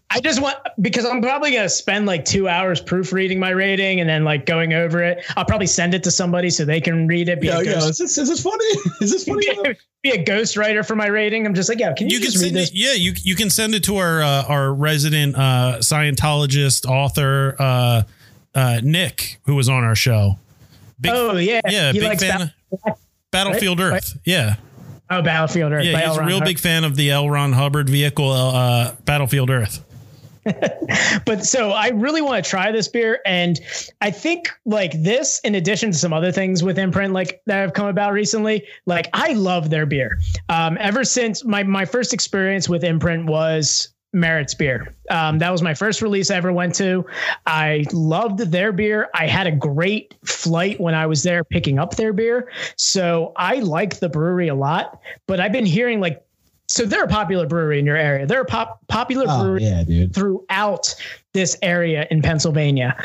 I just want, because I'm probably going to spend like two hours proofreading my rating and then like going over it. I'll probably send it to somebody so they can read it. Be, Yo, a, ghost, is this, is this funny? Is this funny? be a ghostwriter for my rating. I'm just like, yeah, can you, you can just read send this? it, yeah, you you can send it to our uh, our resident uh, Scientologist author uh, uh, Nick, who was on our show. Big, oh, yeah. yeah, He big fan. Ba- Battlefield right? Earth. Yeah, oh, Battlefield Earth. yeah, he's a real Hubbard. big fan of the L. Ron Hubbard vehicle, uh, Battlefield Earth. but so I really want to try this beer, and I think like this, in addition to some other things with Imprint like that have come about recently, like I love their beer. Um, ever since my my first experience with Imprint was Merritt's beer. Um, that was my first release I ever went to. I loved their beer. I had a great flight when I was there picking up their beer. So I like the brewery a lot, but I've been hearing like, so they're a popular brewery in your area. They're a pop, popular Oh, brewery yeah, dude. throughout this area in Pennsylvania.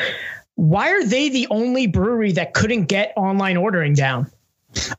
Why are they the only brewery that couldn't get online ordering down?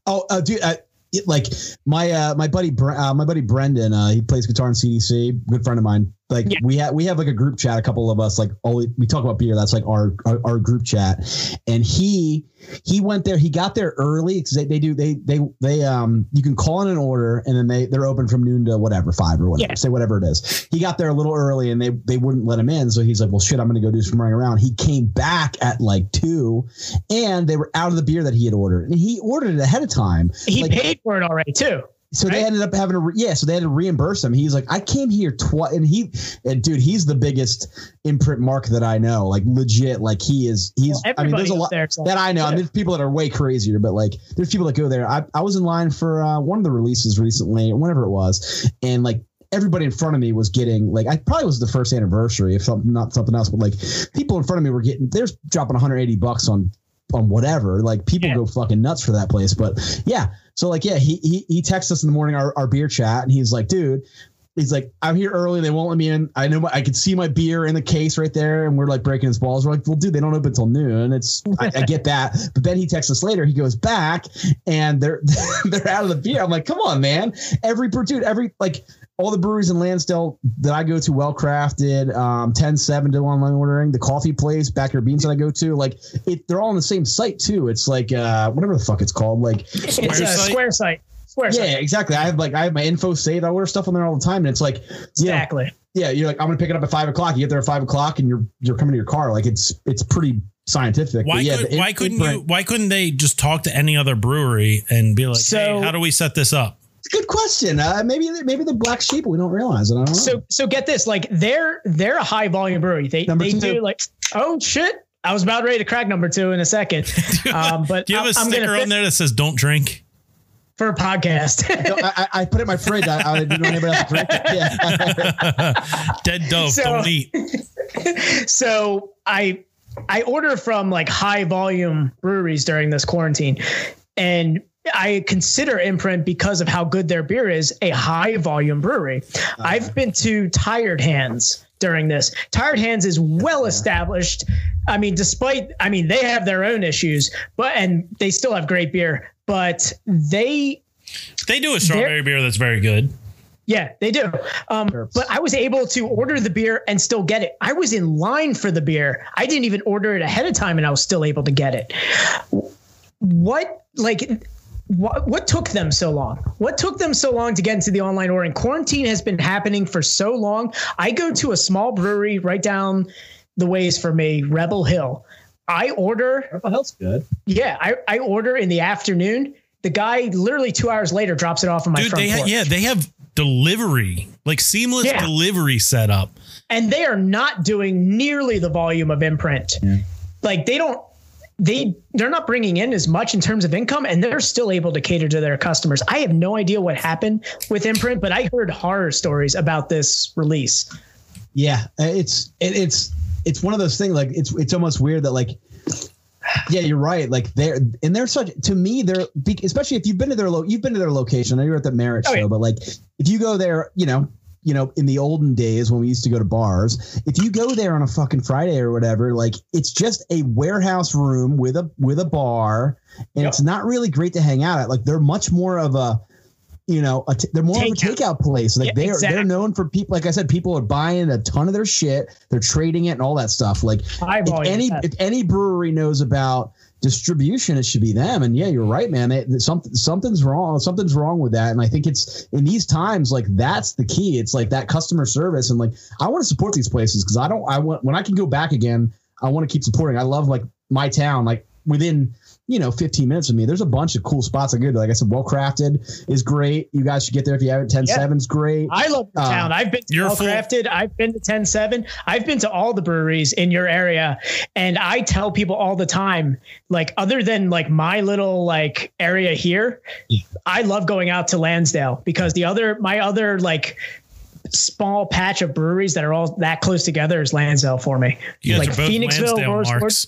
Oh, uh, dude. Uh, it- like my uh, my buddy uh, my buddy Brendan, uh, he plays guitar in CDC. Good friend of mine. Like Yeah. we have we have like a group chat. A couple of us like all we talk about beer. That's like our our, our group chat. And he he went there. He got there early because they, they do they they they um you can call in an order and then they they're open from noon to whatever five or whatever Yeah. say whatever it is. He got there a little early and they they wouldn't let him in. So he's like, well shit, I'm gonna go do some running around. He came back at like two, and they were out of the beer that he had ordered, and he ordered it ahead of time. He Like- paid for it already too. So they ended up having to, re- yeah. So they had to reimburse him. He's like, I came here twice, and he, and dude, he's the biggest imprint mark that I know. Like legit, like he is. He's. Well, I mean, there's a lot there's like- that I know. I mean, there's people that are way crazier, but like, there's people that go there. I, I was in line for uh, one of the releases recently, whenever it was, and like everybody in front of me was getting like I probably was the first anniversary, if something not something else, but like people in front of me were getting they're dropping 180 bucks on on whatever. Like people Yeah. go fucking nuts for that place. But yeah, so like yeah, he he he texts us in the morning our, our beer chat, and he's like, dude. He's like, I'm here early. They won't let me in. I know my, I could see my beer in the case right there, and we're like breaking his balls. We're like, well, dude, they don't open until noon. It's I, I get that, but then he texts us later. He goes back, and they're they're out of the beer. I'm like, come on, man. Every dude, every like all the breweries in Lansdale that I go to, well crafted, um, 10 7 to online ordering, the coffee place, Backyard Beans that I go to, like it, they're all on the same site too. It's like uh, whatever the fuck it's called. Like, It's a site? square site. Square yeah, site. exactly. I have like I have my info saved. I order stuff on there all the time, and it's like, you know, Exactly. yeah, you're like, I'm gonna pick it up at five o'clock. You get there at five o'clock, and you're you're coming to your car. Like it's it's pretty scientific. Why yeah, could, why couldn't it- you why couldn't they just talk to any other brewery and be like, So- hey, how do we set this up? Good question. Uh, maybe maybe the black sheep. We don't realize it. I don't know. So so get this, like they're they're a high volume brewery. They Number they two. do like oh shit. I was about ready to crack number two in a second. Um, but Do you have a I'm- I'm gonna sticker fit on there that says "Don't drink"? For a podcast. No, I, I- I put it in my fridge. I, I didn't know anybody else to drink it. Yeah. Dead dove, So- don't eat. so I I order from like high volume breweries during this quarantine, and I consider Imprint because of how good their beer is a high volume brewery. Uh-huh. I've been to Tired Hands during this. Tired Hands is well established. I mean, despite I mean they have their own issues, but and they still have great beer, but they They do a strawberry beer that's very good. yeah, they do. Um, but I was able to order the beer and still get it. I was in line for the beer. I didn't even order it ahead of time, and I was still able to get it. What like? What, what took them so long? What took them so long to get into the online ordering? Quarantine has been happening for so long. I go to a small brewery right down the ways from me, Rebel Hill. I order Rebel Hill's good. yeah, I, I order in the afternoon. The guy literally two hours later drops it off on my Dude, front they ha- porch. yeah, they have delivery, like seamless Yeah. delivery set up. and they are not doing nearly the volume of imprint. Like they don't they they're not bringing in as much in terms of income and they're still able to cater to their customers. I have no idea what happened with imprint, but I heard horror stories about this release. Yeah, it's it, it's it's one of those things. Like it's it's almost weird that like. Yeah, you're right. Like they're and they're such to me. They're be- especially if you've been to their lo- you've been to their location. I know you're at the Merit Oh, show, yeah. but like if you go there, you know, you know, in the olden days when we used to go to bars, if you go there on a fucking Friday or whatever, like it's just a warehouse room with a with a bar, and Yep. it's not really great to hang out at. Like they're much more of a you know, t- they're more of a Takeout. place. Like Yeah, they're they're known for people. Like I said, people are buying a ton of their shit. They're trading it and all that stuff. Like if any if any brewery knows about distribution, it should be them. And yeah, you're right, man. They, something something's wrong. Something's wrong with that. And I think it's in these times like that's the key. It's like that customer service and like I want to support these places because I don't. I want when I can go back again. I want to keep supporting. I love like my town. Like within you know 15 minutes of me, there's a bunch of cool spots. I go to. Like I said, well crafted is great. You guys should get there if you haven't. 10 Yeah. 7's great. I love the Uh, town. I've been to Well Crafted. I've been to 10-7. I've been to all the breweries in your area. And I tell people all the time, like other than like my little like area here, I love going out to Lansdale because the other my other like small patch of breweries that are all that close together is Lansdale for me. You guys like are both Phoenixville, Lansdale Rosewood. marks.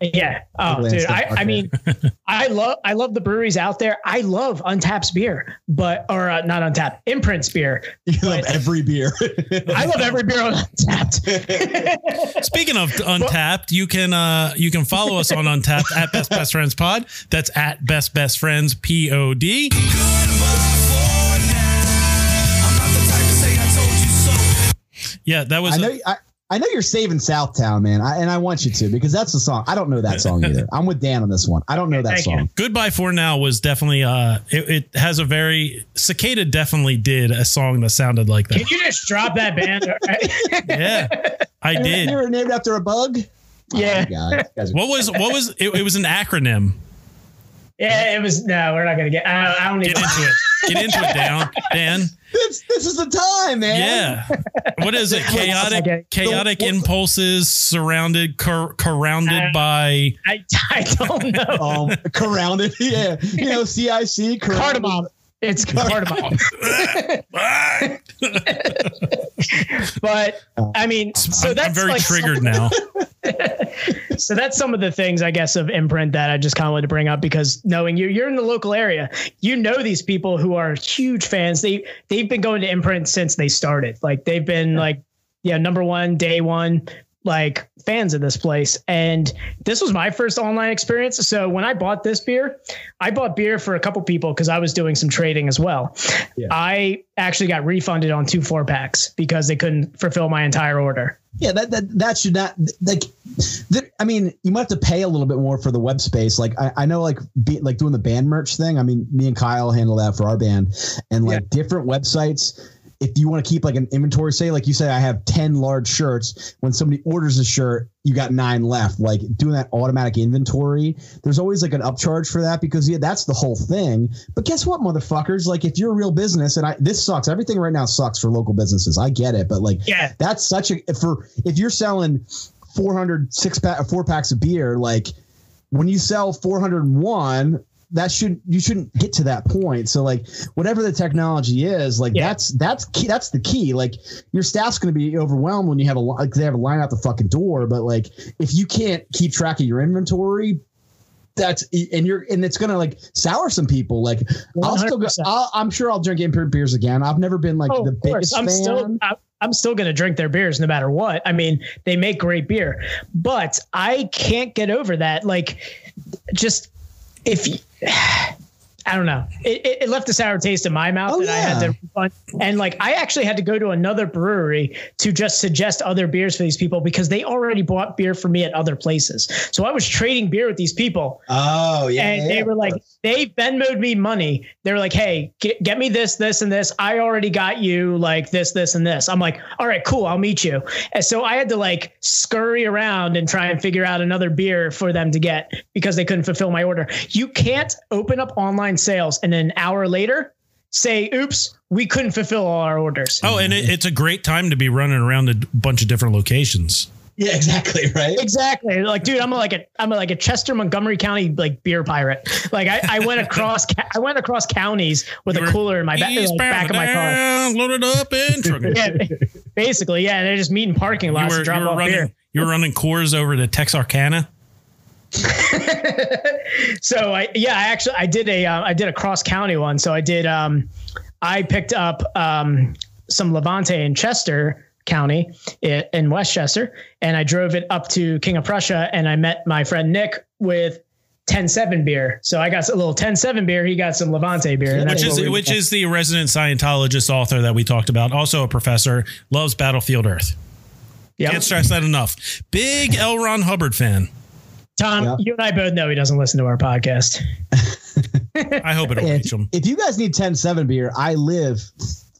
Yeah. Oh, dude. I, I mean, I love I love the breweries out there. I love Untappd's beer, but or uh, not Untappd, Imprints beer. You love every beer. I love every beer on Untappd. Speaking of Untappd, you can uh you can follow us on Untappd at Best Best Friends Pod. That's at Best Best Friends P O D. Yeah, that was I know. a- I, I know you're saving Southtown, man, I, and I want you to because that's the song. I don't know that song either. I'm with Dan on this one. I don't know that Thank you. song. Goodbye for Now was definitely uh it, it has a very Cicada definitely did a song that sounded like that. Can you just drop that band? Yeah. I You did. were named after a bug. yeah. Oh, God, you guys are- What was what was it, it was an acronym. Yeah, it was. No, we're not gonna get. I don't, I don't Get even. into it. Get into it, Dan. Dan. This, this is the time, man. Yeah. What is it? Chaotic Okay. chaotic The- impulses surrounded cur, surrounded Uh, by I, I don't know. Um, surrounded. Yeah. You know, CIC. Cardamom. It's cardamom. but I mean, so that's I'm very like triggered now. so that's some of the things I guess of imprint that I just kind of wanted to bring up because knowing you, you're in the local area, you know these people who are huge fans. They they've been going to imprint since they started. Like they've been like yeah number one day one like fans of this place and this was my first online experience so when i bought this beer i bought beer for a couple people because i was doing some trading as well Yeah. i actually got refunded on two four packs because they couldn't fulfill my entire order Yeah, that that that should not like. That, I mean, you might have to pay a little bit more for the web space. Like I, I know, like be, like doing the band merch thing. I mean, me and Kyle handle that for our band, and like different websites. If you want to keep like an inventory, say like you say, I have ten large shirts. When somebody orders a shirt, you got nine left. Like doing that automatic inventory, there's always like an upcharge for that because yeah, that's the whole thing. But guess what, motherfuckers? Like if you're a real business, and I this sucks. Everything right now sucks for local businesses. I get it, but like yeah that's such a for if you're selling 400 six pack four packs of beer like when you sell 401 that should you shouldn't get to that point. So like whatever the technology is like Yeah. that's that's key that's the key. Like your staff's going to be overwhelmed when you have a like they have a line out the fucking door. But like if you can't keep track of your inventory that's and you're and it's gonna like sour some people. Like i'll still go I'll, i'm sure i'll drink Imprint beers again. I've never been like Oh, the biggest I'm fan. Still I- I'm still going to drink their beers no matter what. I mean, they make great beer, but I can't get over that. Like, just if you- I don't know, it, it- left a sour taste in my mouth, Oh, and I had yeah. to refund. And like, I actually had to go to another brewery to just suggest other beers for these people because they already bought beer for me at other places. So I was trading beer with these people, oh yeah and yeah, they of were like, course. They Venmoed me money. They're like, hey, get, get me this, this, and this. I already got you like this, this, and this. I'm like, all right, cool, I'll meet you. And so I had to like scurry around and try and figure out another beer for them to get because they couldn't fulfill my order. You can't open up online sales and an hour later say, oops, we couldn't fulfill all our orders. Oh, and it, it's a great time to be running around a bunch of different locations. Yeah exactly right Exactly. Like, dude, I'm like a I'm like a Chester Montgomery County like beer pirate. Like I, I went across I went across counties with You a cooler in my back, like, back of my car. Loaded up and trucking. Yeah, basically, yeah. They're just meeting parking you lots were, to drop you were off running beer. you were running Coors over to Texarkana. So I yeah, I actually I did a uh, I did a cross county one. So I did um I picked up um some Levante in Chester County in West Chester, and I drove it up to King of Prussia, and I met my friend Nick with. 10-7 beer. So I got a little 10-7 beer. He got some Levante beer. and Which is we- which is the resident Scientologist author that we talked about, also a professor, loves Battlefield Earth. Yep. Can't stress that enough. Big L. Ron Hubbard fan. Tom, Yeah. you and I both know he doesn't listen to our podcast. I hope it'll reach him. if you guys need 10 7 beer i live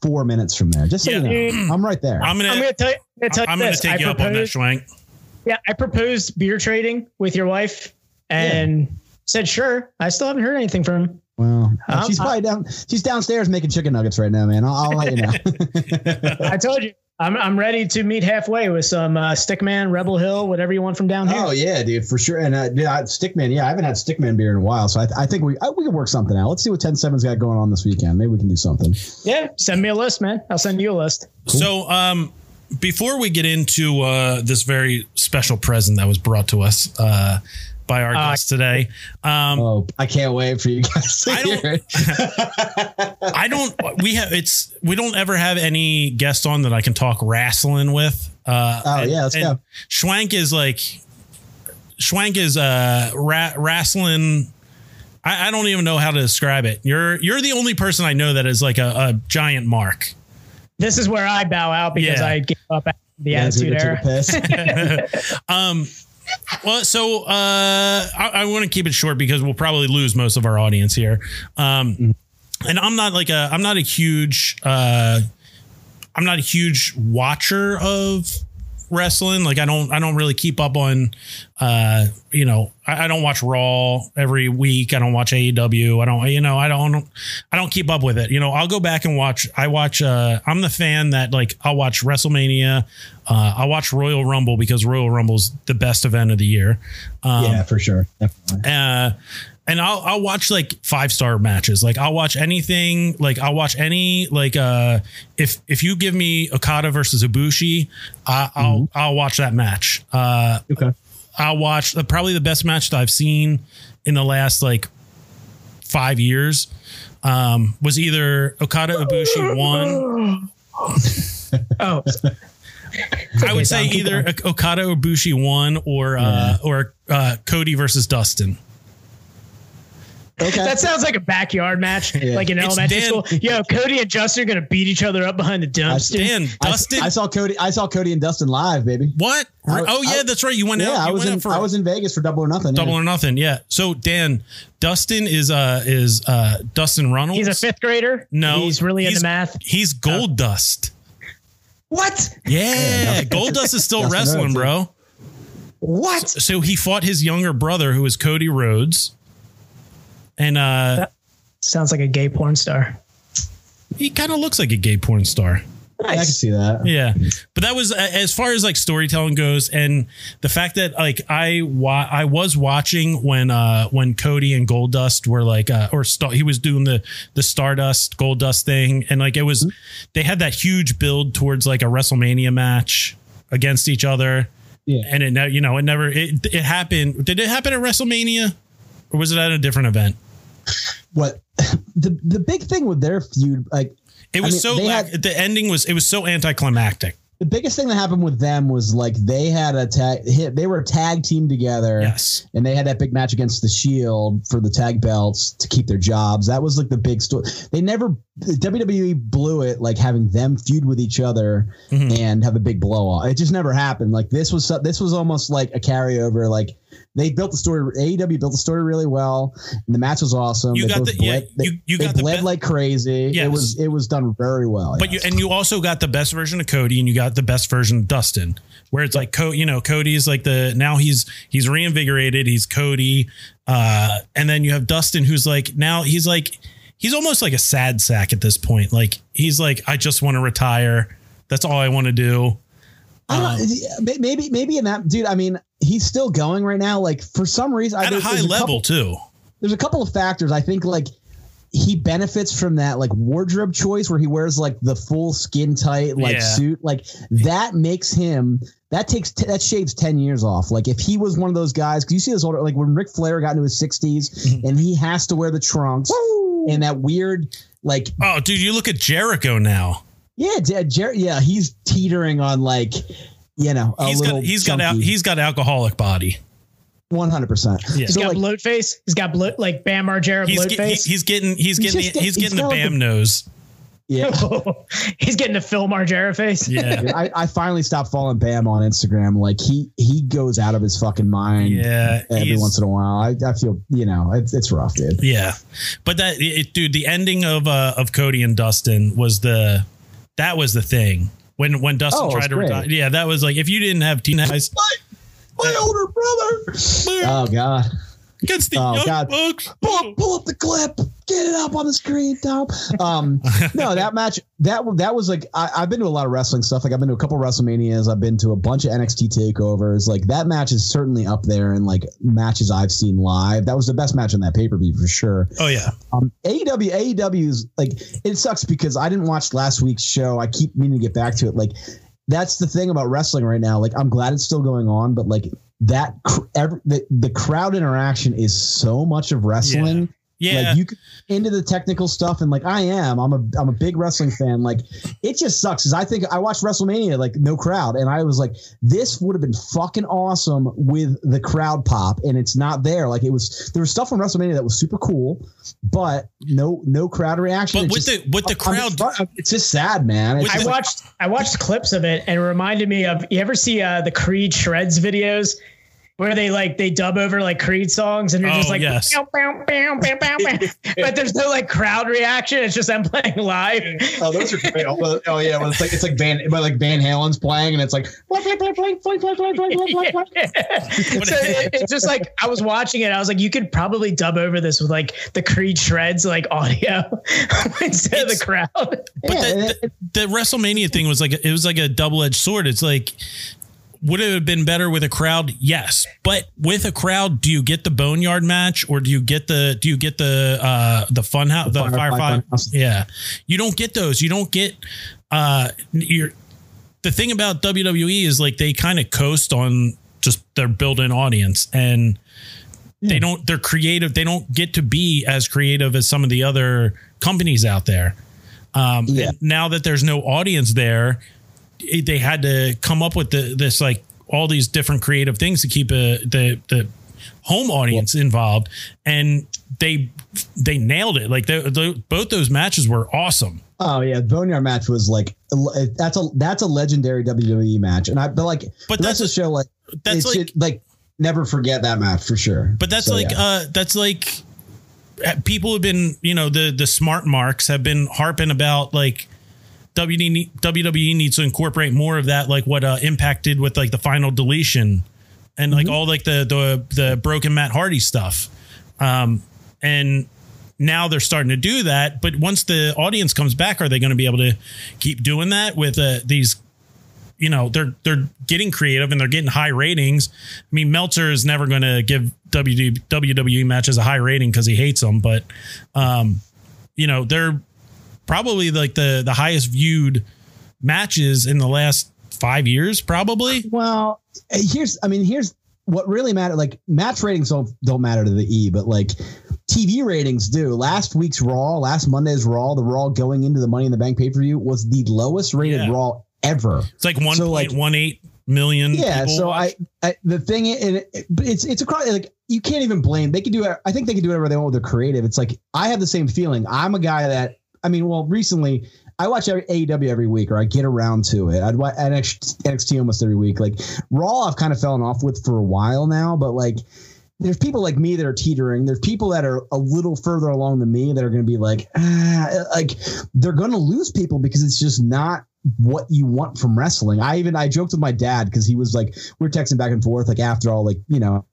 four minutes from there just so Yeah. you know i'm right there I'm gonna I'm going to tell you, I'm gonna tell you I'm gonna take I you up on that, proposed- Schwenk. Yeah, I proposed beer trading with your wife and said sure. I still haven't heard anything from him. well Um, she's probably down she's downstairs making chicken nuggets right now man i'll, I'll let you know I told you. I'm, I'm ready to meet halfway with some uh, Stickman, Rebel Hill, whatever you want from down here. oh yeah dude for sure and uh, yeah stickman yeah i haven't had stickman beer in a while so i, I think we I, we can work something out let's see what 10 7's got going on this weekend maybe we can do something Yeah, send me a list, man. I'll send you a list. So, um, before we get into uh, this very special present that was brought to us uh, by our Uh, guest today, um, oh i can't wait for you guys to I don't- hear it I don't. We have it's. We don't ever have any guest on that I can talk wrestling with. Uh, Oh, and- yeah, let's and go. Schwenk is like, Schwenk is uh ra- wrestling. I, I don't even know how to describe it. You're you're the only person I know that is like a, a giant mark. this is where I bow out because Yeah. I gave up the Yeah, attitude took era. Um, well, so uh, I, I want to keep it short because we'll probably lose most of our audience here. Um, and I'm not like a I'm not a huge uh, I'm not a huge watcher of wrestling. Like I don't I don't really keep up on uh, you know I, I don't watch Raw every week. I don't watch AEW. I don't you know I don't I don't keep up with it. You know I'll go back and watch. I watch. Uh, I'm the fan that like I'll watch WrestleMania. Uh, I'll watch Royal Rumble because Royal Rumble's the best event of the year. Um, yeah, for sure. Definitely. uh, and I'll I'll watch like five star matches. Like I'll watch anything. Like I'll watch any like uh if if you give me Okada versus Ibushi, I, I'll I'll watch that match. Uh, Okay. I'll watch the, probably the best match that I've seen in the last like five years. Um, was either Okada Ibushi one. Oh, I would say either Okada Ibushi one or uh, or uh, Cody versus Dustin. Okay. that sounds like a backyard match, Yeah. like in It's elementary Dan- school. Yo, Cody and Justin are gonna beat each other up behind the dumpster. Dan I, Dustin. I saw Cody. I saw Cody and Dustin live, baby. What? I- oh yeah, I- that's right. You went Yeah, out. I was in. for I was in Vegas for Double or Nothing. double yeah. or nothing. Yeah. So Dan, Dustin is uh is uh Dustin Runnels. He's a fifth grader. No, he's really he's- into math. He's Goldust. What? Yeah, Goldust is still wrestling, Rhodes, bro. What? So he fought his younger brother, who is Cody Rhodes, and uh Sounds like a gay porn star. he kind of looks like a gay porn star. I can see that. Yeah, but that was uh, as far as like storytelling goes, and the fact that like I wa- I was watching when uh when Cody and Goldust were like uh or Star- he was doing the the Stardust Goldust thing, and like it was they had that huge build towards like a WrestleMania match against each other, Yeah. and it ne- you know it never it it happened. Did it happen at WrestleMania, or was it at a different event? What the the big thing with their feud, like It was mean, so lack- had- the ending was it was so anticlimactic. the biggest thing that happened with them was like they had a tag hit. They were a tag team together. Yes. and they had that big match against the Shield for the tag belts to keep their jobs. That was like the big story. They never WWE blew it like having them feud with each other Mhm. and have a big blow off. It just never happened. Like this was this was almost like a carryover. Like they built the story. AEW built the story really well, and the match was awesome. You they got the- yeah, bled, they, you- you they got the bled be- like crazy. Yes. It was it was done very well. But you and you also got the best version of Cody and you got the best version of Dustin, where it's like Co, you know, Cody's like the now he's he's reinvigorated, he's Cody, uh, and then you have Dustin who's like now he's like he's almost like a sad sack at this point. Like he's like I just want to retire. That's all I want to do. I Um, don't, maybe maybe in that dude. I mean, he's still going right now. Like for some reason, I, At a high level couple- too. there's a couple of factors. I think like he benefits from that like wardrobe choice where he wears like the full skin tight like Yeah. suit. Like that makes him that takes t- that shaves 10 years off. Like if he was one of those guys, cause you see this older like when Ric Flair got into his 60s Mm-hmm. and he has to wear the trunks and that weird like Oh, dude, you look at Jericho now. Yeah, Jer- Jer- yeah, he's teetering on like you know, a He's little got he's got al- he's got alcoholic body. 100%. Yeah. He's So got like bloat face. He's got bloat like Bam Margera He's bloat get, face. he- he's getting he's getting just the, get- he's he's getting the got like bam the- nose. yeah. he's getting the Phil Margera face. Yeah. Dude, I, I finally stopped following Bam on Instagram. Like he he goes out of his fucking mind. Yeah, Every once in a while, I, I feel you know it's it's rough, dude. Yeah, but that it, dude, the ending of uh, of Cody and Dustin was the that was the thing when when Dustin Oh, tried to retire. Yeah, that was like if you didn't have teen guys My older brother. Oh god. Against the oh, young God. bucks. Pull up, pull up the clip. Get it up on the screen, Tom. Um, no, that match that that was like I, I've been to a lot of wrestling stuff. Like I've been to a couple WrestleManias. I've been to a bunch of NXT takeovers. Like that match is certainly up there in like matches I've seen live. That was the best match on that pay per view for sure. Oh yeah, Um, AEW, AEW is like it sucks because I didn't watch last week's show. I keep meaning to get back to it. Like that's the thing about wrestling right now. Like I'm glad it's still going on, but like that every, the, the crowd interaction is so much of wrestling Yeah. Like you could into the technical stuff and like I am. I'm a I'm a big wrestling fan. Like it just sucks because I think I watched WrestleMania like no crowd and I was like this would have been fucking awesome with the crowd pop and it's not there. Like it was there was stuff from WrestleMania that was super cool, but no no crowd reaction. But with just- the with the crowd, I'm- it's just sad, man. It's I just- watched I watched clips of it and it reminded me of you ever see uh, the Creed shreds videos where they like they dub over like Creed songs and you're just Oh, like yes. "Bow, bow, bow, bow, bow, bow." but there's no like crowd reaction it's just them playing live Oh, those are great. Oh, oh, yeah, well, it's like it's like Van, but like Van Halen's playing, and it's like so it, it's just like I was watching it I was like you could probably dub over this with like the Creed shreds like audio instead of the crowd But Yeah, the, the, the WrestleMania thing was like it was like a double edged sword. It's like would it have been better with a crowd? Yes, but with a crowd, do you get the boneyard match or do you get the do you get the uh the fun house the, Firefly firefight? Funhouse. Yeah, you don't get those. You don't get uh your the thing about WWE is like they kind of coast on just their built-in audience and they don't they're creative they don't get to be as creative as some of the other companies out there um Yeah. now that there's no audience there they had to come up with the, this like all these different creative things to keep a, the the home audience involved. And they they nailed it. Like the, the, both those matches were awesome. Oh yeah, Boneyard match was like that's a that's a legendary WWE match, and I but like But that's a show like that's like- just, like never forget that match for sure. But that's So, like yeah. uh that's like uh, people have been, you know, the the smart marks have been harping about like WWE WWE needs to incorporate more of that like what uh Impact did with like the final deletion and like all like the the the broken Matt Hardy stuff. Um and now they're starting to do that, but once the audience comes back are they going to be able to keep doing that with uh, these you know they're they're getting creative and they're getting high ratings. I mean, Meltzer is never going to give WD, WWE matches a high rating because he hates them, but um, you know they're probably like the the highest viewed matches in the last five years, probably. well, eh, here's I mean here's what really matter. Like match ratings don't don't matter to the E, but like TV ratings do. Last week's Raw, last Monday's Raw, the Raw going into the Money in the Bank pay per view was the lowest rated Yeah. Raw ever. It's like one So, point one eight million. Yeah, so. I, I the thing is, and it, but it's it's across like you can't even blame. They can do. it. I think they can do whatever they want with their creative. It's like I have the same feeling. I'm a guy that I mean, well, recently I watch AEW every week, or I get around to it. I'd watch NXT, almost every week. Like Raw, I've kind of fallen off with for a while now, but like. There's people like me that are teetering. There's people that are a little further along than me that are going to be like, ah, like they're going to lose people because it's just not what you want from wrestling. I even I joked with my dad because he was like, we're texting back and forth like after all, like you know,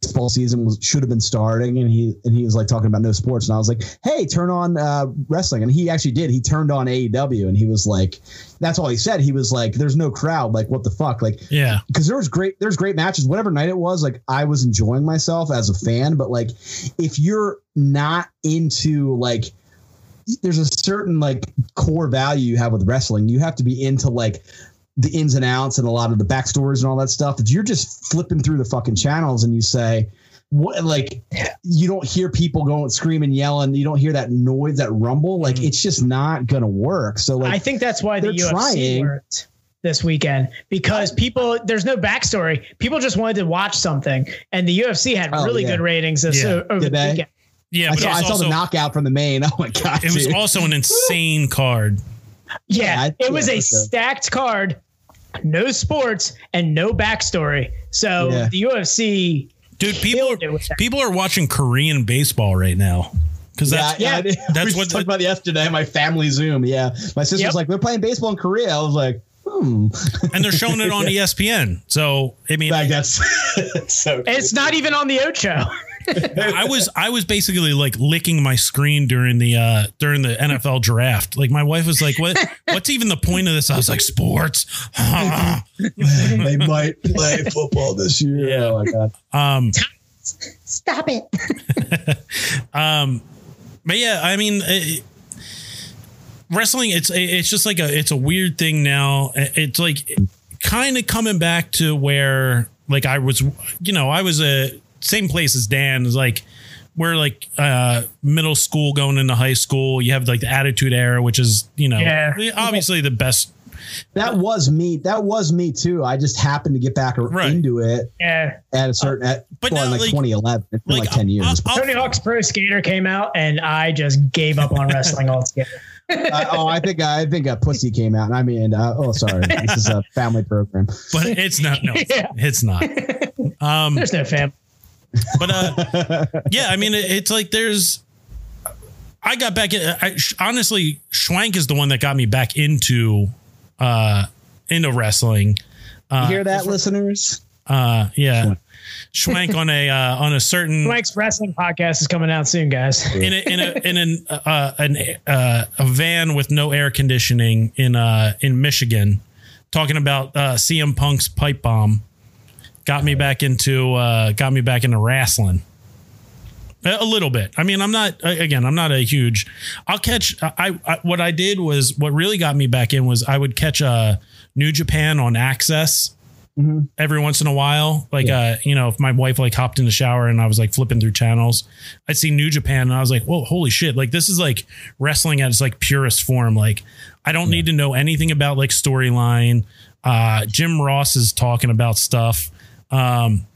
baseball season was should have been starting, and he and he was like talking about no sports, and I was like, hey, turn on uh, wrestling, and he actually did. He turned on AEW, and he was like, that's all he said. He was like, there's no crowd, like what the fuck, like yeah, because there was great there's great matches whatever night it was like i was enjoying myself as a fan but like if you're not into like there's a certain like core value you have with wrestling you have to be into like the ins and outs and a lot of the backstories and all that stuff if you're just flipping through the fucking channels and you say what like you don't hear people going screaming yelling you don't hear that noise that rumble like it's just not gonna work so like I think that's why the they're UFC trying. worked this weekend because people there's no backstory. People just wanted to watch something, and the UFC had Oh, really yeah. good ratings this Yeah. uh, over Did the they? weekend. yeah. I saw, I saw also the knockout from the main. Oh my god! it was dude. also an insane card. Yeah, Yeah, I- it was yeah, a sure. stacked card, no sports and no backstory. So Yeah. the UFC, Dude, people it with are, people are watching Korean baseball right now because that's yeah, yeah, yeah. that's we what talked about yesterday. My family Zoom. Yeah, my sister's Yep. like, they're playing baseball in Korea. I was like, hmm. and they're showing it on E ESPN. So I mean, Like that's so. it's not even on the Ocho. I was I was basically like licking my screen during the uh during the NFL draft. Like my wife was like, "What? What's even the point of this?" I was like, "Sports." they might play football this year. Yeah. Oh my god. um, Stop it. um, but yeah, I mean, it, wrestling. It's it's just like a it's a weird thing now. It's like kind of coming back to where like I was, you know, I was a same place as Dan. Is like we're like uh, middle school going into high school. You have like the Attitude Era, which is you know Yeah. obviously the best. That was me. That was me too. I just happened to get back Right. into it Yeah. at a certain, at, but well, in now, like, like- 2011. It's been like, 10 years. I'll- I'll- Tony Hawk's Pro Skater came out, and I just gave up on wrestling altogether. Uh, oh, I think I think a pussy came out. And I mean, uh, oh, sorry, this is a family program. but it's not. No, it's, Yeah. it's not. Um, There's no fam. But uh, yeah, I mean, it, it's like there's. I got back. in- I, honestly, Schwenk is the one that got me back into uh into wrestling. Uh, You hear that, listeners? Uh, yeah, Schwenk on a uh, on a certain Mike's wrestling podcast is coming out soon, guys. in a in a in an uh, an uh, a van with no air conditioning in uh in Michigan, talking about uh, CM Punk's pipe bomb, got me back into uh, got me back into wrestling. A a little bit. I mean, I'm not again. I'm not a huge. I'll catch. I, I what I did was what really got me back in was I would catch uh, New Japan on Access every once in a while. Like, uh, you know, if my wife like hopped in the shower and I was like flipping through channels, I'd see New Japan and I was like, whoa, holy shit. Like, this is like wrestling at its like purest form. Like, I don't need to know anything about like storyline. Uh, Jim Ross is talking about stuff. Um,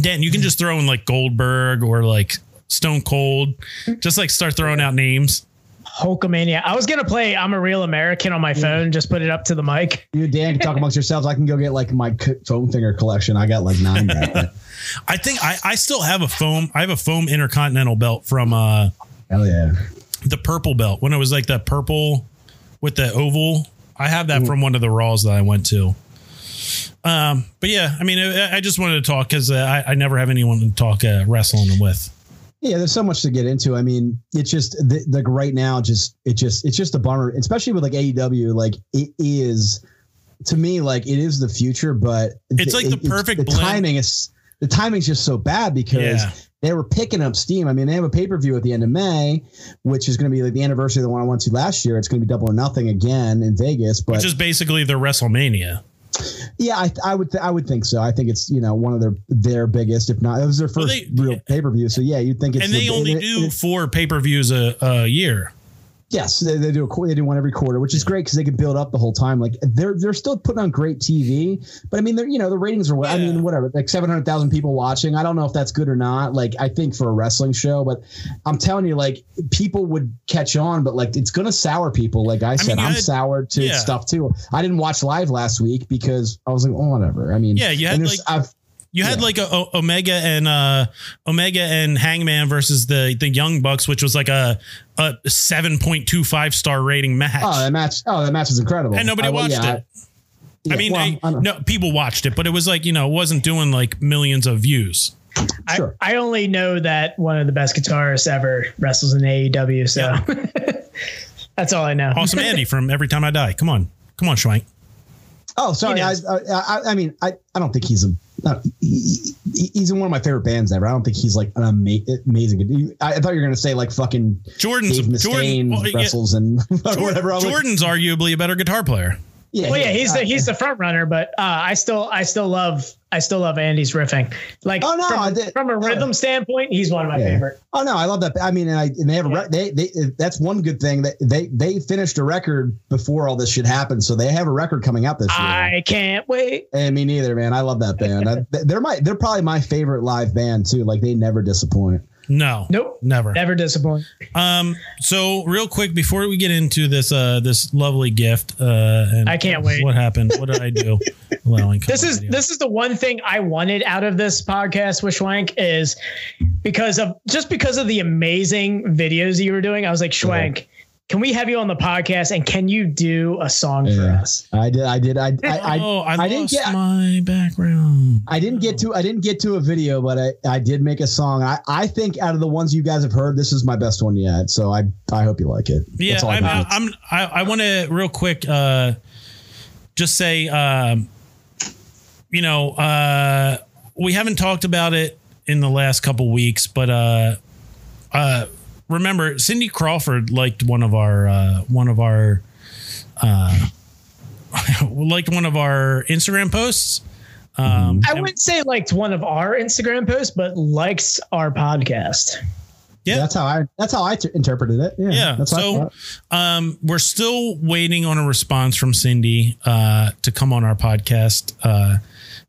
Dan, you can just throw in like Goldberg or like Stone Cold, just like start throwing out names. Hulkamania. I was gonna play "I'm a Real American" on my phone. Just put it up to the mic. You Dan can talk amongst yourselves. I can go get like my foam finger collection. I got like nine back there. I think I, I still have a foam. I have a foam intercontinental belt from uh, Hell yeah. the purple belt when it was like that purple with the oval. I have that from one of the Raws that I went to. Um, but yeah, I mean, I, I just wanted to talk because uh, I, I never have anyone to talk uh, wrestling with. Yeah, there's so much to get into. I mean, it's just the, like right now, just it just it's just a bummer, especially with like AEW. Like it is to me, like it is the future, but It's like the it- perfect the blend. timing is the timing's just so bad because Yeah. they were picking up steam. I mean, they have a pay per view at the end of May, which is going to be like the anniversary of the one I went to last year. It's going to be double or nothing again in Vegas, but Which is basically their WrestleMania. Yeah, I, I would th- I would think so. I think it's you know one of their their biggest, if not it was their Well, first they- real pay per view. So yeah, you'd think it's And they the- only it- do it- four pay per views a, a year. Yes, they, they do a they do one every quarter, which is great because they can build up the whole time. Like they're they're still putting on great TV, but I mean they're you know the ratings are I mean whatever like seven hundred thousand people watching. I don't know if that's good or not. Like I think for a wrestling show, but I'm telling you, like people would catch on, but like it's gonna sour people. Like I said, I'm had- soured to yeah. stuff too. I didn't watch live last week because I was like, oh whatever. I mean, Yeah, you had, like- I've You had Yeah. like a, o- Omega and uh Omega and Hangman versus the the Young Bucks, which was like a a seven point two five star rating match. oh that match oh that match was incredible, and nobody I- watched yeah, it. I- I mean, well, I- I no, people watched it, but it was like you know, it wasn't doing like millions of views. Sure. I, I only know that one of the best guitarists ever wrestles in AEW. So that's all I know. Awesome, Andy from Every Time I Die. Come on, come on, Schwenk. Oh, sorry. I. I, I, I mean, I, I don't think he's a. Not, he, he- he's in one of my favorite bands ever. I don't think he's like an ama- amazing. I, I thought you were gonna say like fucking Jordan's Dave Jordan, Mustaine well, yeah, and whatever. Was like, Jordan's arguably a better guitar player. Yeah, Well, yeah, he's the uh, he's the front runner, but uh, I still I still love I still love Andy's riffing. Like Oh, no, from, did- from a no. rhythm standpoint, he's one of my Yeah. favorite. Oh no, I love that. I mean, and, I, and they have a re- they they that's one good thing that they they finished a record before all this shit happened, so they have a record coming out this year. I can't wait. and me neither, man. I love that band. I, they're my they're probably my favorite live band too. Like they never disappoint. No, Nope. never. Never disappoint. Um, so real quick before we get into this, uh, this lovely gift, uh, and I can't wait. What happened? What did I do? Allowing This is video. this is the one thing I wanted out of this podcast with Schwenk is because of just because of the amazing videos that you were doing. I was like, Schwenk, can we have you on the podcast and can you do a song for us? I did. I did. I I, I, oh, I, I lost didn't get. my background. I didn't get to I didn't get to a video, but I, I did make a song. I, I think out of the ones you guys have heard, this is my best one yet. So I I hope you like it. Yeah, That's all I I'm, got. I'm, I, I want to real quick, uh, just say, um, you know, uh, we haven't talked about it in the last couple weeks, but uh, uh, remember, Cindy Crawford liked one of our uh, one of our uh, liked one of our Instagram posts. Um, I wouldn't say liked one of our Instagram posts, but likes our podcast. Yeah. that's how I that's how I t- interpreted it. Yeah, Yeah. That's so um, we're still waiting on a response from Cindy uh, to come on our podcast. Uh,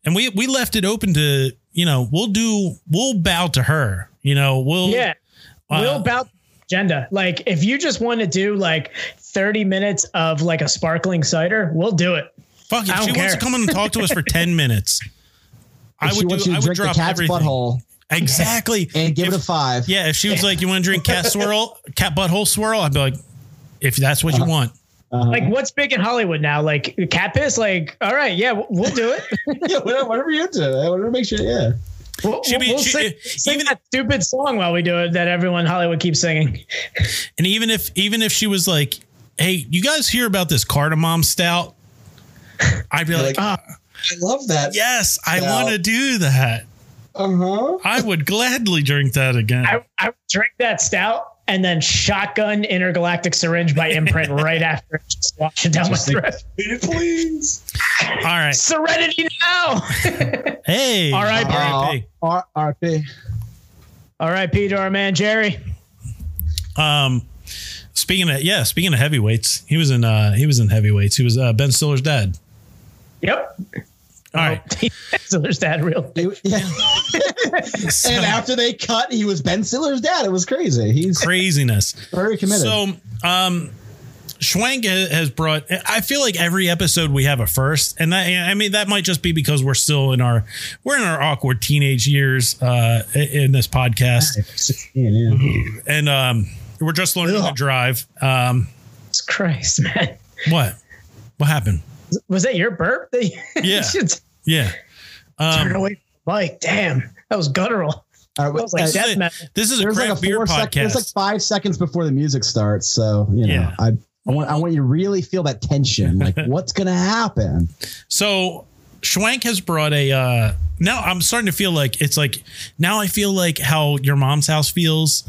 and we we left it open to, you know, we'll do we'll bow to her. You know, we'll Yeah. Uh, Will about agenda. Like if you just want to do like 30 minutes of like a sparkling cider, we'll do it. fuck if I she don't wants to come on and talk to us for 10 minutes. I If she would wants do, you I would drink the drop cat's everything. butthole Exactly. and give If- it a five. Yeah, if she was like, "You want to drink cat swirl, cat butthole swirl," I'd be like, "If that's what you Uh-huh. want." Like what's big in Hollywood now? Like cat piss? Like, all right, yeah, we'll, we'll do it. yeah, whatever, whatever you're into. Whatever makes you. Yeah. We'll, She be- we'll she- sing, sing even- that stupid song while we do it that everyone in Hollywood keeps singing. And even if even if she was like, "Hey, you guys hear about this cardamom stout?" I'd be like, like, Ah, I love that. "Yes, I want to do that. Uh huh. I would gladly drink that again." I, I would drink that stout and then shotgun intergalactic syringe by imprint right after it just wash it down my throat. Please. All right. Serenity now. Hey. R.I.P. R.I.P. R- RP. all right, Peter, our man Jerry. Um, speaking of yeah, speaking of heavyweights, he was in uh he was in heavyweights. He was uh, Ben Stiller's dad. Yep. All right. so there's that real. It- yeah. and after they cut, he was Ben Stiller's dad. It was crazy. He's Craziness. very committed. So, um, Schwenk has brought. I feel like every episode we have a first, and that I mean that might just be because we're still in our we're in our awkward teenage years uh, in this podcast, 16, yeah. and um, we're just learning to drive. Um, Jesus Christ, man. what? What happened? Was that your burp? That you- Yeah. you should Yeah. turn Um, away from the mic. Damn. That was guttural. All right, That was like uh, this, death is a, this is a there's craft like a beer four sec- podcast. there's like five seconds before the music starts. So, you know, Yeah. I, I want I want you to really feel that tension. Like, what's gonna happen? So Schwenk has brought a uh now I'm starting to feel like it's like now I feel like how your mom's house feels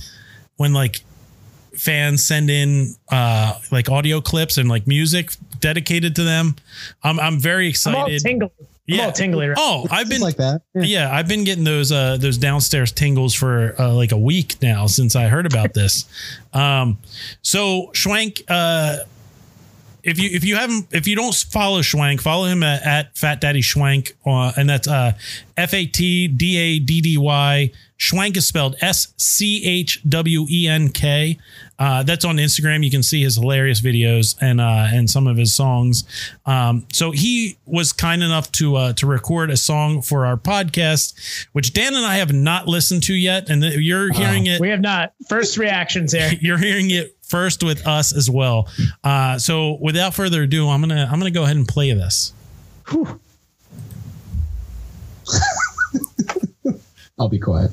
when like fans send in uh like audio clips and like music dedicated to them. I'm I'm very I'm all excited. tingly. I'm Yeah. all tingly. Right? Oh, I've Just been like that. Yeah. yeah, I've been getting those uh those downstairs tingles for uh, like a week now since I heard about this. Um so Schwenk uh if you if you haven't if you don't follow Schwenk, follow him at, at Fat Daddy Schwenk uh, and that's uh F A T D A D D Y Schwenk is spelled S C H W E N K. Uh, that's on Instagram. You can see his hilarious videos and uh, and some of his songs. Um, so he was kind enough to uh, to record a song for our podcast, which Dan and I have not listened to yet, and you're hearing it. We have not. First reactions here. You're hearing it first with us as well. Uh, so without further ado, I'm gonna I'm gonna go ahead and play this. I'll be quiet.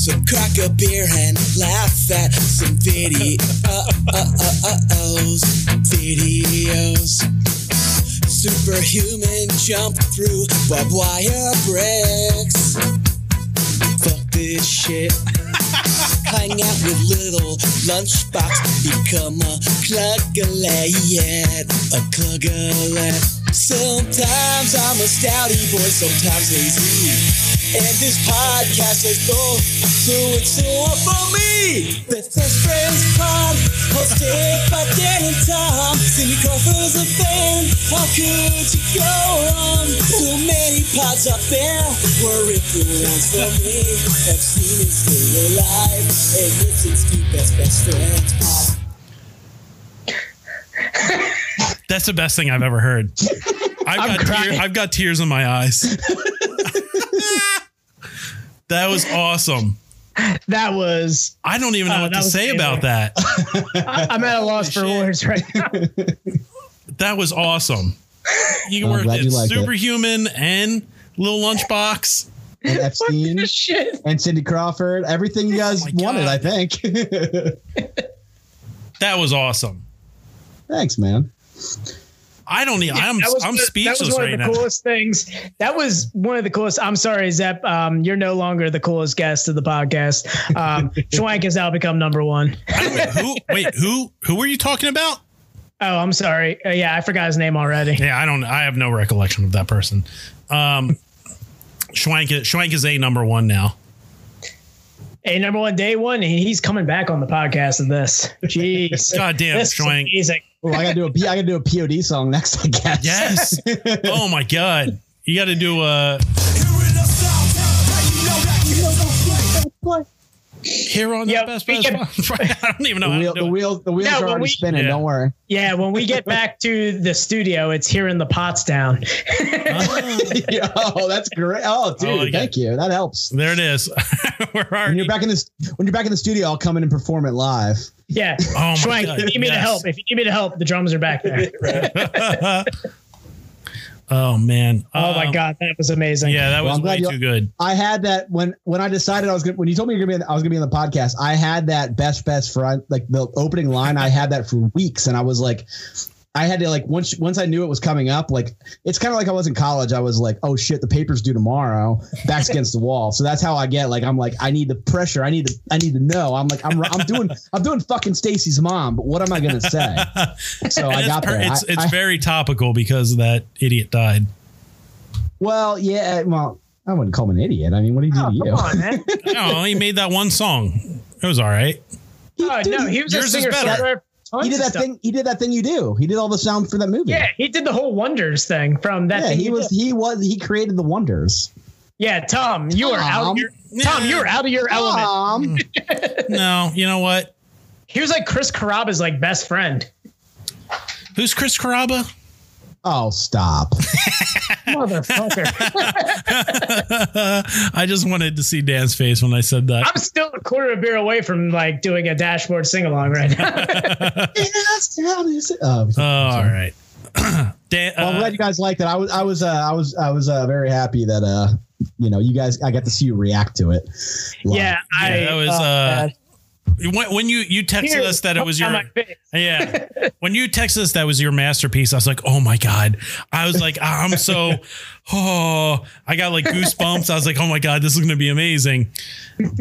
So crack a beer and laugh at some videos, Uh uh uh oh, videos. Superhuman jump through barbed wire bricks. Fuck this shit. Hang out with little lunchbox. Become a cluggalette, a cluggalette. Sometimes I'm a stouty boy, sometimes lazy. And this podcast is both, so it's all for me. Best Best Friends Pod, hosted by Dan and Tom. Cindy Crawford's a fan, how could you go on? So many pods out there, were it the ones for me? Have seen it still alive, and listens to Best Best Friends Pod. That's the best thing I've ever heard. I've got tear, I've got tears in my eyes. that was awesome. That was. I don't even know Oh, what to say amazing. about that. I, I'm at a loss for words right now. That was awesome. You I'm worked glad at you liked it. Superhuman and Little Lunchbox. And Epstein What the shit. and Cindy Crawford. Everything you guys Oh wanted, I think. That was awesome. Thanks, man. I don't need. I'm That was I'm the- speechless That was one right of the now. coolest things. That was one of the coolest. I'm sorry, Zep. Um, you're no longer the coolest guest of the podcast. Um, Schwenk has now become number one. I don't who? Wait, who? Who were you talking about? Oh, I'm sorry. Uh, yeah, I forgot his name already. Yeah, I don't. I have no recollection of that person. Um, Schwenk. is- Schwenk is a number one now. A number one day one. and He's coming back on the podcast of this. Jeez. God damn, This is Schwenk. amazing. Oh, I gotta do a P- I gotta do a POD song next, I guess. Yes. oh my god. You got to do uh here on Yeah, the best we best. can- Right, I don't even know The how wheel, to the do it. wheels, the wheels No, are already we- spinning. Yeah. Don't worry. Yeah, when we get back to the studio, it's here in the Potsdam. oh, that's great. Oh, dude, like it. thank you. That helps. There it is. We're When you're back in this, when you're back in the studio, I'll come in and perform it live. Yeah. Oh my Schwenk, God, if you need me to help, if you need me to help, the drums are back there. Oh man. Oh my Um, god, that was amazing. Yeah, that Well, was I'm glad way you- too good. I had that when when I decided I was gonna when you told me you're gonna be in, I was gonna be on the podcast. I had that best best friend like the opening line. I had that for weeks, and I was like, I had to like once once I knew it was coming up. Like it's kind of like I was in college. I was like, oh shit, the paper's due tomorrow. Backs against the wall. So that's how I get. Like I'm like I need the pressure. I need to I need to know. I'm like I'm I'm doing I'm doing fucking Stacy's mom. But what am I gonna say? So I got per- there. It's I- it's I- very topical because that idiot died. well, yeah. Well, I wouldn't call him an idiot. I mean, what did he do Oh, to come you? on, man. Oh, he made that one song. It was all right. Oh, Dude, no, he was a yours is singer better. songwriter. He did that thing. He did that thing you do. He did all the sound for that movie. Yeah, he did the whole wonders thing from that yeah, thing. he you was did. he was he created the wonders. Yeah, Tom, you are out Tom. of your Tom, you are out of your element. Um, No, you know what? He was like Chris Carrabba's like best friend. Who's Chris Carrabba? oh, stop! Motherfucker. I just wanted to see Dan's face when I said that. I'm still a quarter of a beer away from like doing a dashboard sing along right now. yes, Oh, Oh, all right. Dan, well, I'm uh, glad you guys liked it. I was I was uh, I was I was uh, very happy that uh you know you guys I got to see you react to it. live. yeah, I that was, oh, uh, man. When, when you you texted Here, us that it was your yeah when you texted us that was your masterpiece, I was like, oh my god. I was like, I'm so oh, I got like goosebumps. I was like, oh my god, this is gonna be amazing,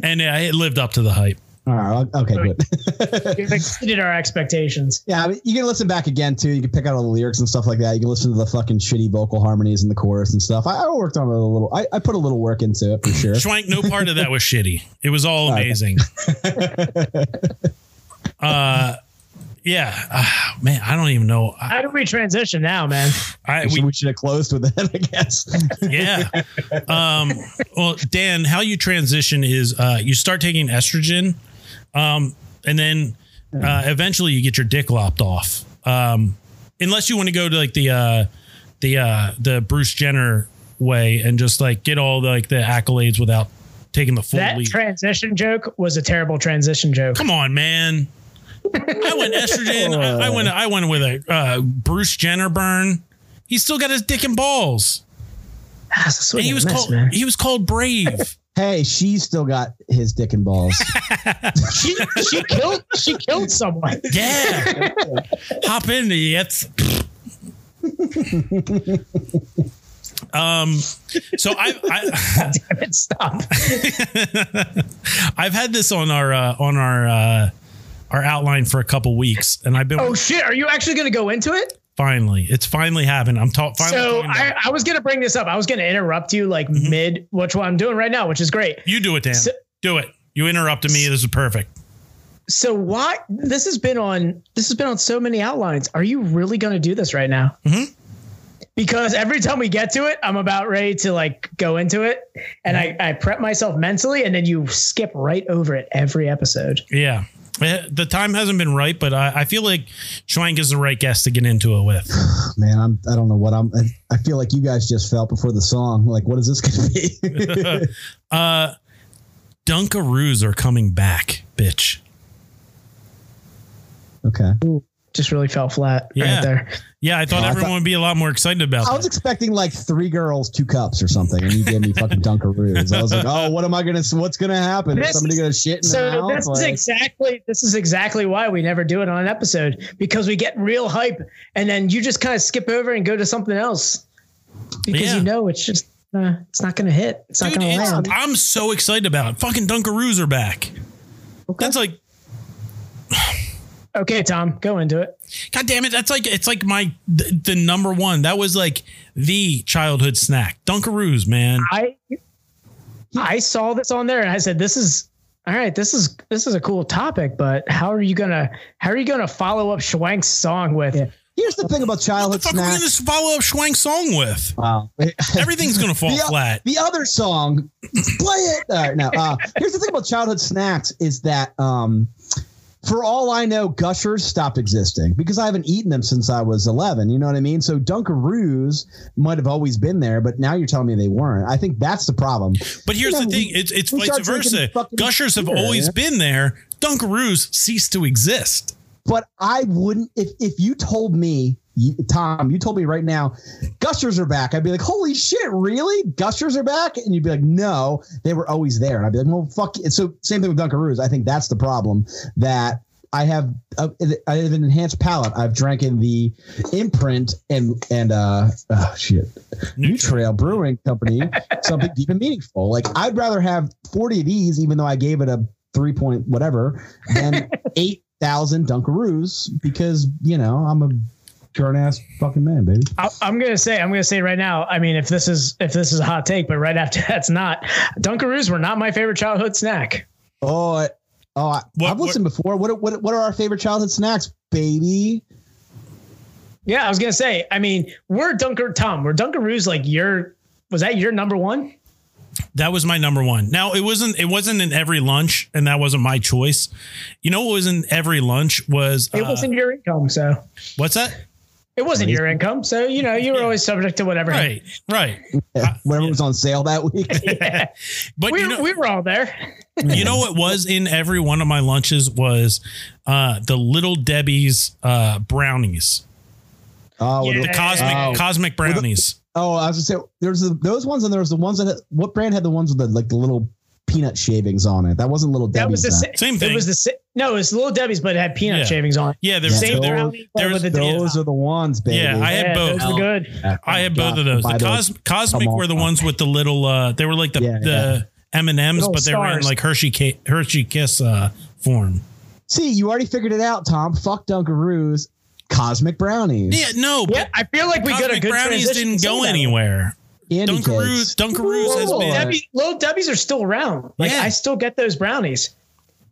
and it lived up to the hype. All right. Okay. Good. You've exceeded our expectations. yeah. I mean, you can listen back again too. You can pick out all the lyrics and stuff like that. You can listen to the fucking shitty vocal harmonies in the chorus and stuff. I, I worked on it a little. I, I put a little work into it for sure. Schwenk, no part of that was shitty. It was all Okay. amazing. uh, yeah, uh, man, I don't even know. How do we transition now, man? I, We should, we, we should have closed with that, I guess. yeah. Um, well, Dan, how you transition is uh, you start taking estrogen, um, and then uh, eventually you get your dick lopped off. Um, unless you want to go to like the uh, the uh, the Bruce Jenner way and just like get all the, like the accolades without taking the full That leap. transition joke was a terrible transition joke. Come on, man. I went estrogen. I, I went. I went with a uh, Bruce Jenner burn. He's still got his dick and balls. That's a swing And he was miss, called. man. He was called brave. Hey, she's still got his dick and balls. She, she killed. She killed someone. Yeah. Hop in the it's. um. So I, I Damn it! Stop. I've had this on our uh, on our uh, our outline for a couple weeks, and I've been Oh shit! Are you actually going to go into it? Finally. It's finally happened. I'm ta- finally. So I. I was going to bring this up. I was going to interrupt you like Mm-hmm. mid, which what I'm doing right now, which is great. you do it, Dan. So- do it. You interrupted me. This is perfect. So why this has been on this has been on so many outlines. Are you really going to do this right now? Mhm. Because every time we get to it, I'm about ready to like go into it, and I I prep myself mentally, and then you skip right over it every episode. Yeah. Eh, The time hasn't been right, but I, I feel like Schwenk is the right guest to get into it with. Man, I'm I don't know what I'm I, I feel like you guys just felt before the song. Like, what is this gonna be? Uh, Dunkaroos are coming back, bitch. okay. just really fell flat Yeah. right there. Yeah, I thought Oh, I everyone thought- would be a lot more excited about I was expecting like three girls, two cups or something, and you gave me fucking Dunkaroos. I was like, oh, what am I gonna? What's gonna happen? Is somebody gonna shit in So the mouth? this is Like- exactly this is exactly why we never do it on an episode because we get real hype and then you just kind of skip over and go to something else because Yeah. you know it's just uh, it's not going to hit. It's not going to it's- land. I'm so excited about it. Fucking Dunkaroos are back. That's like, Okay, Tom, go into it. God damn it. That's like, it's like my, the, the number one. That was like the childhood snack. Dunkaroos, man. I I saw this on there and I said, "This is all right. This is this is a cool topic, but how are you gonna how are you gonna follow up Schwenk's song with?" Yeah. Here's the thing about What the childhood fuck are we going snacks. to follow up Schwenk's song with? Wow. Everything's going to fall the, flat. The other song, play it. All right, now uh, here's the thing about childhood snacks is that, um, for all I know, Gushers stopped existing because I haven't eaten them since I was 11. You know what I mean? So Dunkaroos might have always been there, but now you're telling me they weren't. I think that's the problem. But here's You know, the thing: it's it's vice versa. Gushers have beer, always yeah. been there. Dunkaroos ceased to exist. But I wouldn't if if you told me, Tom, you told me right now, Gushers are back. I'd be like, holy shit, really? Gushers are back? And you'd be like, no, they were always there. And I'd be like, well, fuck. It. So same thing with Dunkaroos. I think that's the problem that. I have a, I have an enhanced palate. I've drank in the imprint and and uh oh shit New Trail Brewing Company something deep and meaningful. Like I'd rather have forty of these, even though I gave it a three point whatever, than eight thousand Dunkaroos because you know I'm a grown ass fucking man, baby. I, I'm gonna say I'm gonna say right now. I mean, if this is if this is a hot take, but right after that's not. Dunkaroos were not my favorite childhood snack. Oh, I- oh, I, What- I've listened before. What, are- what what are our favorite childhood snacks, baby? Yeah, I was gonna say. I mean, we're Dunker Tom. We're Dunkaroos like your? Was that your number one? That was my number one. Now it wasn't it wasn't in every lunch, and that wasn't my choice. You know what was in every lunch was It uh, wasn't your income, so what's that? It wasn't your income. So you know you were always subject to whatever. Right, right. Whatever was on sale that week. But We, you know, we were all there. you know what was in every one of my lunches was uh, the little Debbie's uh, brownies, Oh, Yeah. the- the cosmic Oh. cosmic brownies. oh, I was gonna say there's the, those ones and there was the ones that what brand had the ones with the like the little peanut shavings on it? That wasn't little That Debbie's. was the sa- Same thing. It was the sa- no, it was Little Debbie's, but it had peanut Yeah. shavings on. it. Yeah, there's Same those- brownie, there was- the Those are the ones, baby. Yeah, I had yeah, both. Those were good. Yeah, I had God, both of those. The cos- cosmic Come were the ones with the little. Uh, they were like the Yeah, the M and M's, but they were in like Hershey Ki- Hershey Kiss uh, form. See, you already figured it out, Tom. Fuck Dunkaroos. Cosmic brownies. Yeah, no, Yeah, I feel like we got a good brownies transition didn't go anywhere. Andy Dunkaroos, cakes. Dunkaroos has Whoa. been. Debbie, little Debbie's are still around. Like Yeah. I still get those brownies.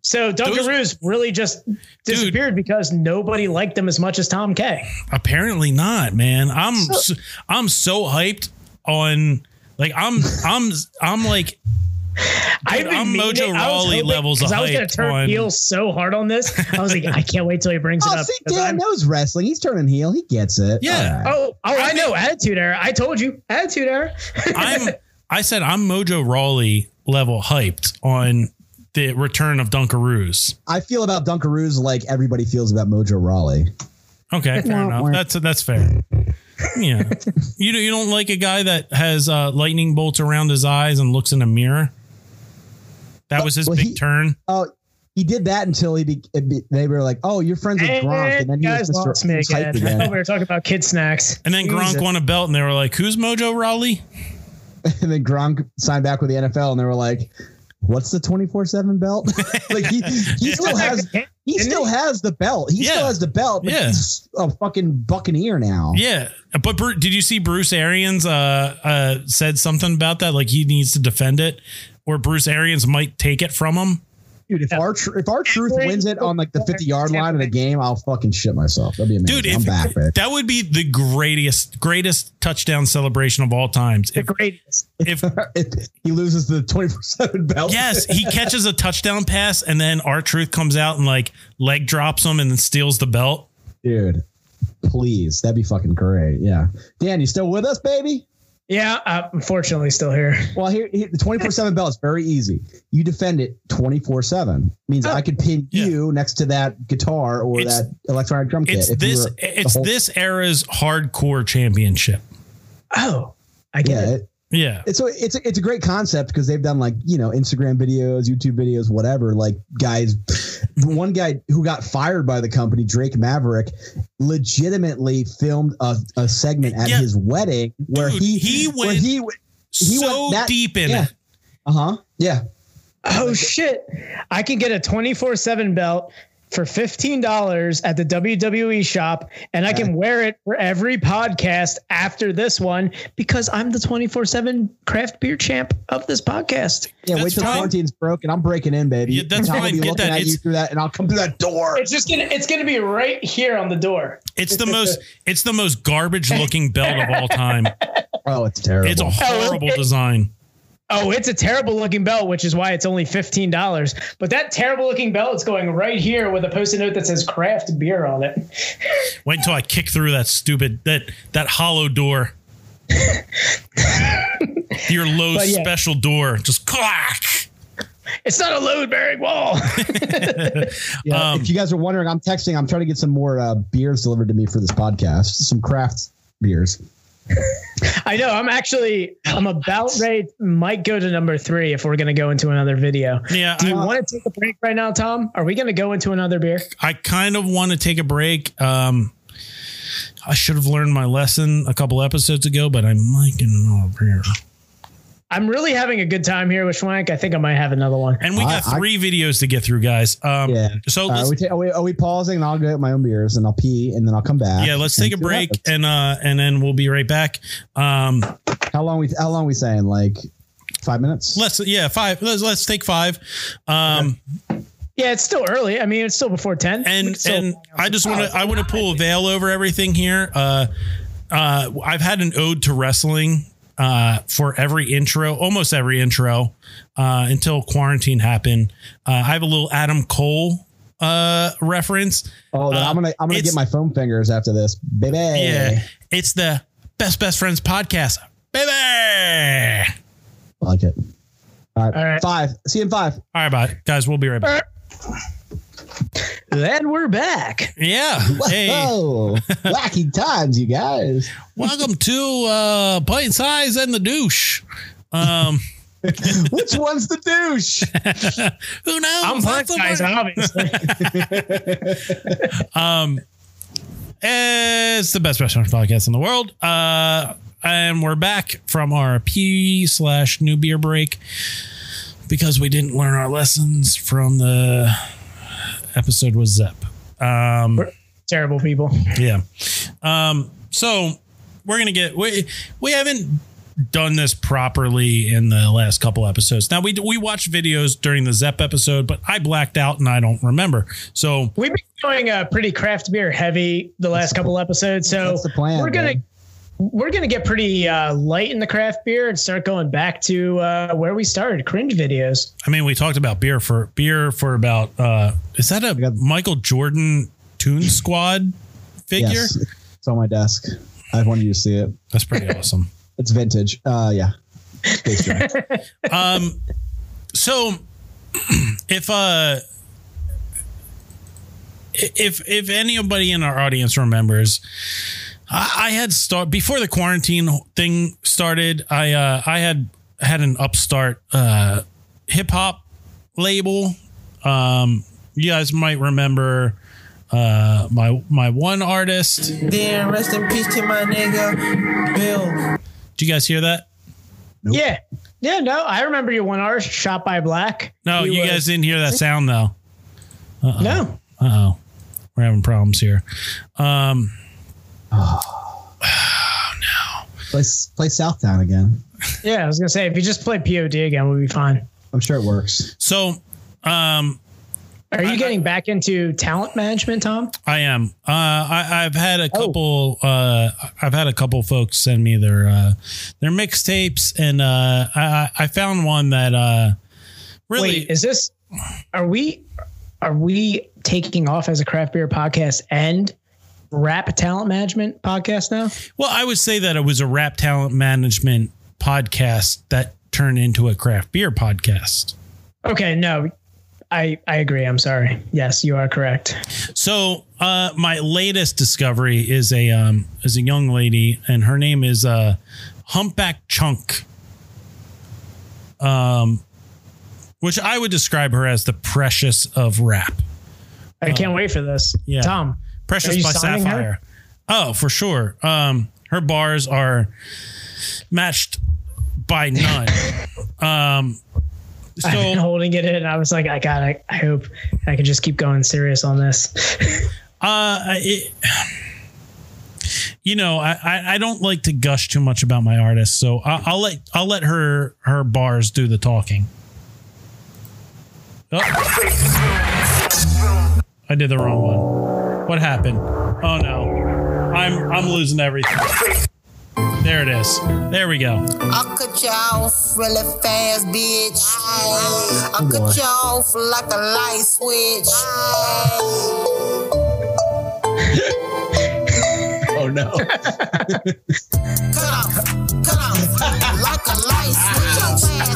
So Dunkaroos really just disappeared because nobody liked them as much as Tom K. Apparently not, man. I'm so, I'm so hyped on like I'm I'm I'm like I've Dude, been I'm Mojo it. I was Rawley hoping- levels 'cause of I was gonna turn on- heel so hard on this. I was like, I can't wait till he brings it Oh, up. see, 'cause Dan I'm- knows wrestling. He's turning heel. He gets it. Yeah. All right. Oh, oh, I, I know. mean- Attitude Era. I told you. Attitude Era. I'm I said I'm Mojo Rawley level hyped on the return of Dunkaroos. I feel about Dunkaroos like everybody feels about Mojo Rawley. Okay, fair enough. That's that's fair. Yeah, you don't- you don't like a guy that has uh, lightning bolts around his eyes and looks in a mirror. That was his Well, big he- turn. Oh, he did that until he be, be- they were like, "Oh, you're friends with Gronk," and then he guys was lost me he was hyped again. I thought again. we were talking about kid snacks. And then Jesus. Gronk won a belt, and they were like, "Who's Mojo Rawley?" and then Gronk signed back with the NFL, and they were like, "What's the twenty four seven belt?" like he he still has he still has the belt. He Yeah. still has the belt, but Yeah. he's a fucking Buccaneer now. Yeah, but Bru- did you see Bruce Arians uh, uh, said something about that? Like he needs to defend it, or Bruce Arians might take it from him. Dude, if our tr- if R-Truth Every- wins it on like the fifty yard line of the game, I'll fucking shit myself. That'd be amazing. Dude, I'm if, back, man. that would be the greatest greatest touchdown celebration of all times. The If, greatest. if If he loses the twenty four seven belt. yes, he catches a touchdown pass and then R-Truth comes out and like leg drops him and then steals the belt. dude. Please, that'd be fucking great. Yeah, Dan, you still with us, baby? Yeah, uh, unfortunately, still here. Well, here, here the twenty four seven belt is very easy. You defend it twenty four seven. Means Oh. I could pin Yeah. you next to that guitar or It's- that electronic drum kit. It's this. It's whole- this era's hardcore championship. Oh, I get Yeah, it. It, Yeah. it's a, it's a, it's a great concept because they've done like you know Instagram videos, YouTube videos, whatever. Like guys, one guy who got fired by the company, Drake Maverick, legitimately filmed a, a segment at Yeah. his wedding where Dude, he he where went he he so went that- deep in yeah. it. uh huh yeah Oh shit! I can get a twenty four seven belt for fifteen dollars at the WWE shop, and I can wear it for every podcast after this one because I'm the twenty four seven craft beer champ of this podcast. yeah. That's wait till fine. quarantine's broken. I'm breaking in, baby. Yeah, that's I'll fine. be Get looking that. at you through that, and I'll come through that door. It's just gonna it's gonna be right here on the door. It's the most. It's the most garbage looking belt of all time. Oh, it's terrible. It's a horrible oh, it- design. Oh, it's a terrible looking belt, which is why it's only fifteen dollars. But that terrible looking belt is going right here with a post-it note that says craft beer on it. Wait until I kick through that stupid that that hollow door. Your low yeah. special door, just clack. It's not a load bearing wall. Yeah, Um, if you guys are wondering, I'm texting. I'm trying to get some more uh, beers delivered to me for this podcast. Some craft beers. I know. I'm actually. I'm about ready. Might go to number three if we're going to go into another video. Yeah, Do you I, want to take a break right now, Tom? Are we going to go into another beer? I kind of want to take a break. Um, I should have learned my lesson a couple episodes ago, but I might get another beer. I'm really having a good time here with Schwenk. I think I might have another one. And we got I- three videos to get through, guys. Um, Yeah. So All right, let's, we ta- are, we, are we pausing? And I'll get my own beers, and I'll pee, and then I'll come back. yeah, let's take a and see what break and uh, and then we'll be right back. Um, How long we? How long we saying? Like five minutes? let's yeah five. Let's let's take five. Um, Yeah, it's still early. I mean, it's still before ten. And still- and I just want to I want to pull a veil over everything here. Uh, uh, I've had an ode to wrestling uh, for every intro, almost every intro, uh, until quarantine happened. Uh, I have a little Adam Cole uh, reference. Oh, then Uh, I'm gonna I'm gonna get my foam fingers after this, baby. Yeah, it's the best best friends podcast, baby. I like it. All right, All right. five. See you in five. All right, bye, guys. We'll be right back. Then we're back. Yeah. Hey, Oh, wacky times, you guys. welcome to uh, Pint Size and the Douche. Um, Which one's the douche? who knows? I'm That's fun guys, the obviously. Um, it's the best restaurant podcast in the world. Uh, and we're back from our P slash new beer break because we didn't learn our lessons from the episode was Zep. Um, Terrible people. yeah. Um, so we're gonna get we we haven't done this properly in the last couple episodes. Now we we watched videos during the Zep episode, but I blacked out and I don't remember. So We've been doing a pretty craft beer heavy the last couple episodes, so That's the plan, we're gonna man. We're gonna get pretty uh, light in the craft beer and start going back to uh, where we started, cringe videos. I mean, we talked about beer for beer for about. uh Is that a got- Michael Jordan Toon Squad figure? Yes, it's on my desk. I wanted you to see it. That's pretty awesome. It's vintage. Uh, yeah. Space Um, so if uh, if if anybody in our audience remembers, I, I had start before the quarantine thing started. I uh, I had had an upstart uh, hip hop label. Um, you guys might remember uh, my my one artist. Then rest in peace to my nigga Bill. Did you guys hear that? Yeah, yeah. No, I remember your one artist shot by Black. No, He you was- guys didn't hear that sound though. No, Uh oh, we're having problems here. Um, play, play Southtown again. yeah. I was gonna say if you just play POD again, we'll be fine. I'm sure it works. so um, Are you getting back into talent management, Tom? I am. Uh, I, I've had Oh. a couple. Uh, I've had a couple folks send me their uh, their mixtapes, and uh, I, I I found one that uh, really. Wait, is this? Are we? Are we taking off as a craft beer podcast and rap talent management podcast now? Well, I would say that it was a rap talent management podcast that turned into a craft beer podcast. Okay, no, I I agree. I'm sorry. Yes, you are correct. So, uh, my latest discovery is a um, is a young lady, and her name is uh, Humpbakk Chunk. Um, which I would describe her as the precious of rap. I can't wait for this. Yeah. Tom. Precious by signing her? Sapphire. Oh, for sure. Um, her bars are matched by none. um, I've been holding it in. I was like, I gotta. I hope I can just keep going serious on this. uh, it, you know, I, I I don't like to gush too much about my artists, so I, I'll let I'll let her her bars do the talking. Oh. I did the wrong one. What happened? Oh no, I'm I'm losing everything. There it is. There we go. I cut you off really fast, bitch. I oh, cut you off like a light switch. Oh no. Cut off, cut off like a light switch.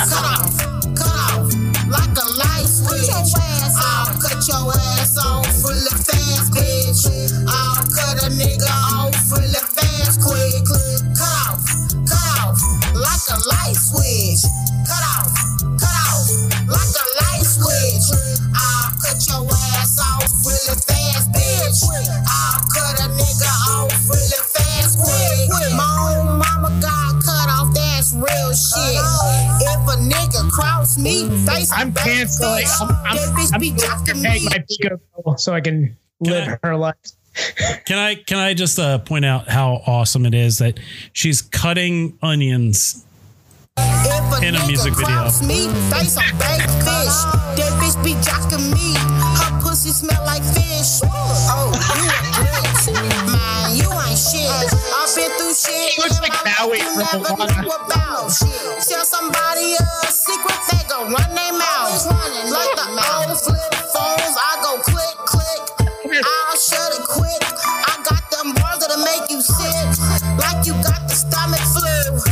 Cut off, cut off like a light switch. I'll cut your ass switch. Cut off, cut off like a light switch. I'll cut your ass off really fast, bitch. I'll cut a nigga off really fast, quick. My own mama got cut off, that's real shit. If a nigga cross me, they some I'm bad canceling. fish. I'm, I'm, That bitch I'm be going to jocking take me. my Pico pill so I can live I- her life. Can I can I just uh, point out how awesome it is that she's cutting onions If a in a music video. me, they some baked fish. That bitch be jocking me. Her pussy smell like fish. Oh, you a bitch. Man, you ain't shit. I've been through shit. She looks like my Maui from never Moana. knew about. Tell somebody a secret, they gon' run their mouth. Like the old flip phones, I go click, click. I'll shut it quick. I got them bars that'll make you sick. Like you got the stomach flu.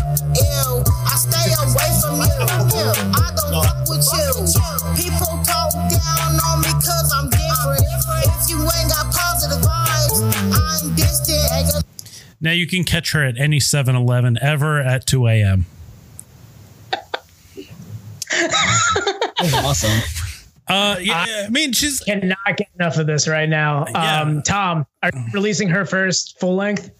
With you. People talk down on me cause I'm different. If you ain't got positive vibes, I'm distant. Now you can catch her at any 7-Eleven ever at 2 a.m. awesome. Uh, yeah, I mean she's Cannot get enough of this right now. Yeah. Um, Tom, are you releasing her first full length?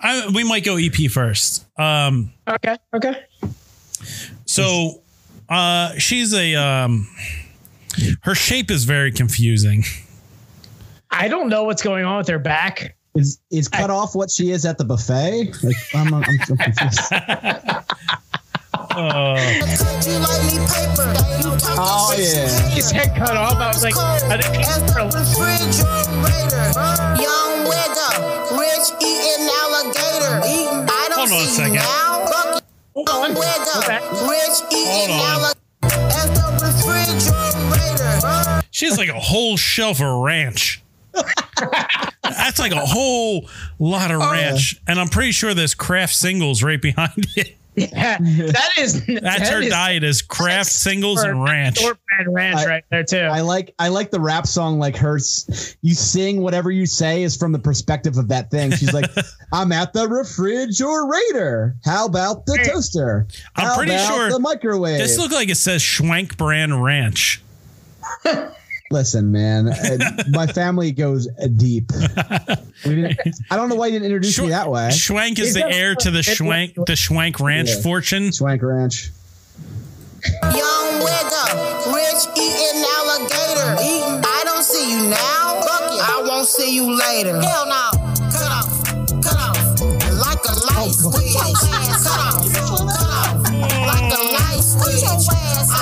I, we might go EP first. Um, Okay. Okay. so uh, she's a um, her shape is very confusing. I don't know what's going on with her back. Is is cut off what she is at the buffet? Like I'm, I'm, I'm so confused. Uh, Cut you like me paper. You talk Oh, yeah. you He said cut off. I was like, I think As he's the refrigerator, young wigger, rich eating alligator. I don't Hold on a see second. now. Hold on. wigger, Okay. Rich eating Hold on. alligator. As the refrigerator. she has like a whole shelf of ranch. That's like a whole lot of oh. ranch, and I'm pretty sure there's Kraft singles right behind it. Yeah, that is That's that her is diet is Kraft singles and ranch. Store brand ranch I- right there too. I like I like the rap song like her. You sing whatever you say is from the perspective of that thing. She's like, I'm at the refrigerator. How about the Hey. toaster? I'm pretty about sure the microwave. This look like it says Schwenk brand ranch. Listen, man, uh, my family goes uh, deep. We didn't, I don't know why you didn't introduce me that way. Schwenk is Is the heir to the Schwenk the Schwenk ranch Yeah. fortune. Schwenk Ranch. Young wigger, rich eating alligator. I don't see you now. Fuck you. I won't see you later. Hell no. Cut off. Cut off. Like a light switch. Cut off. Cut off. Like a light switch.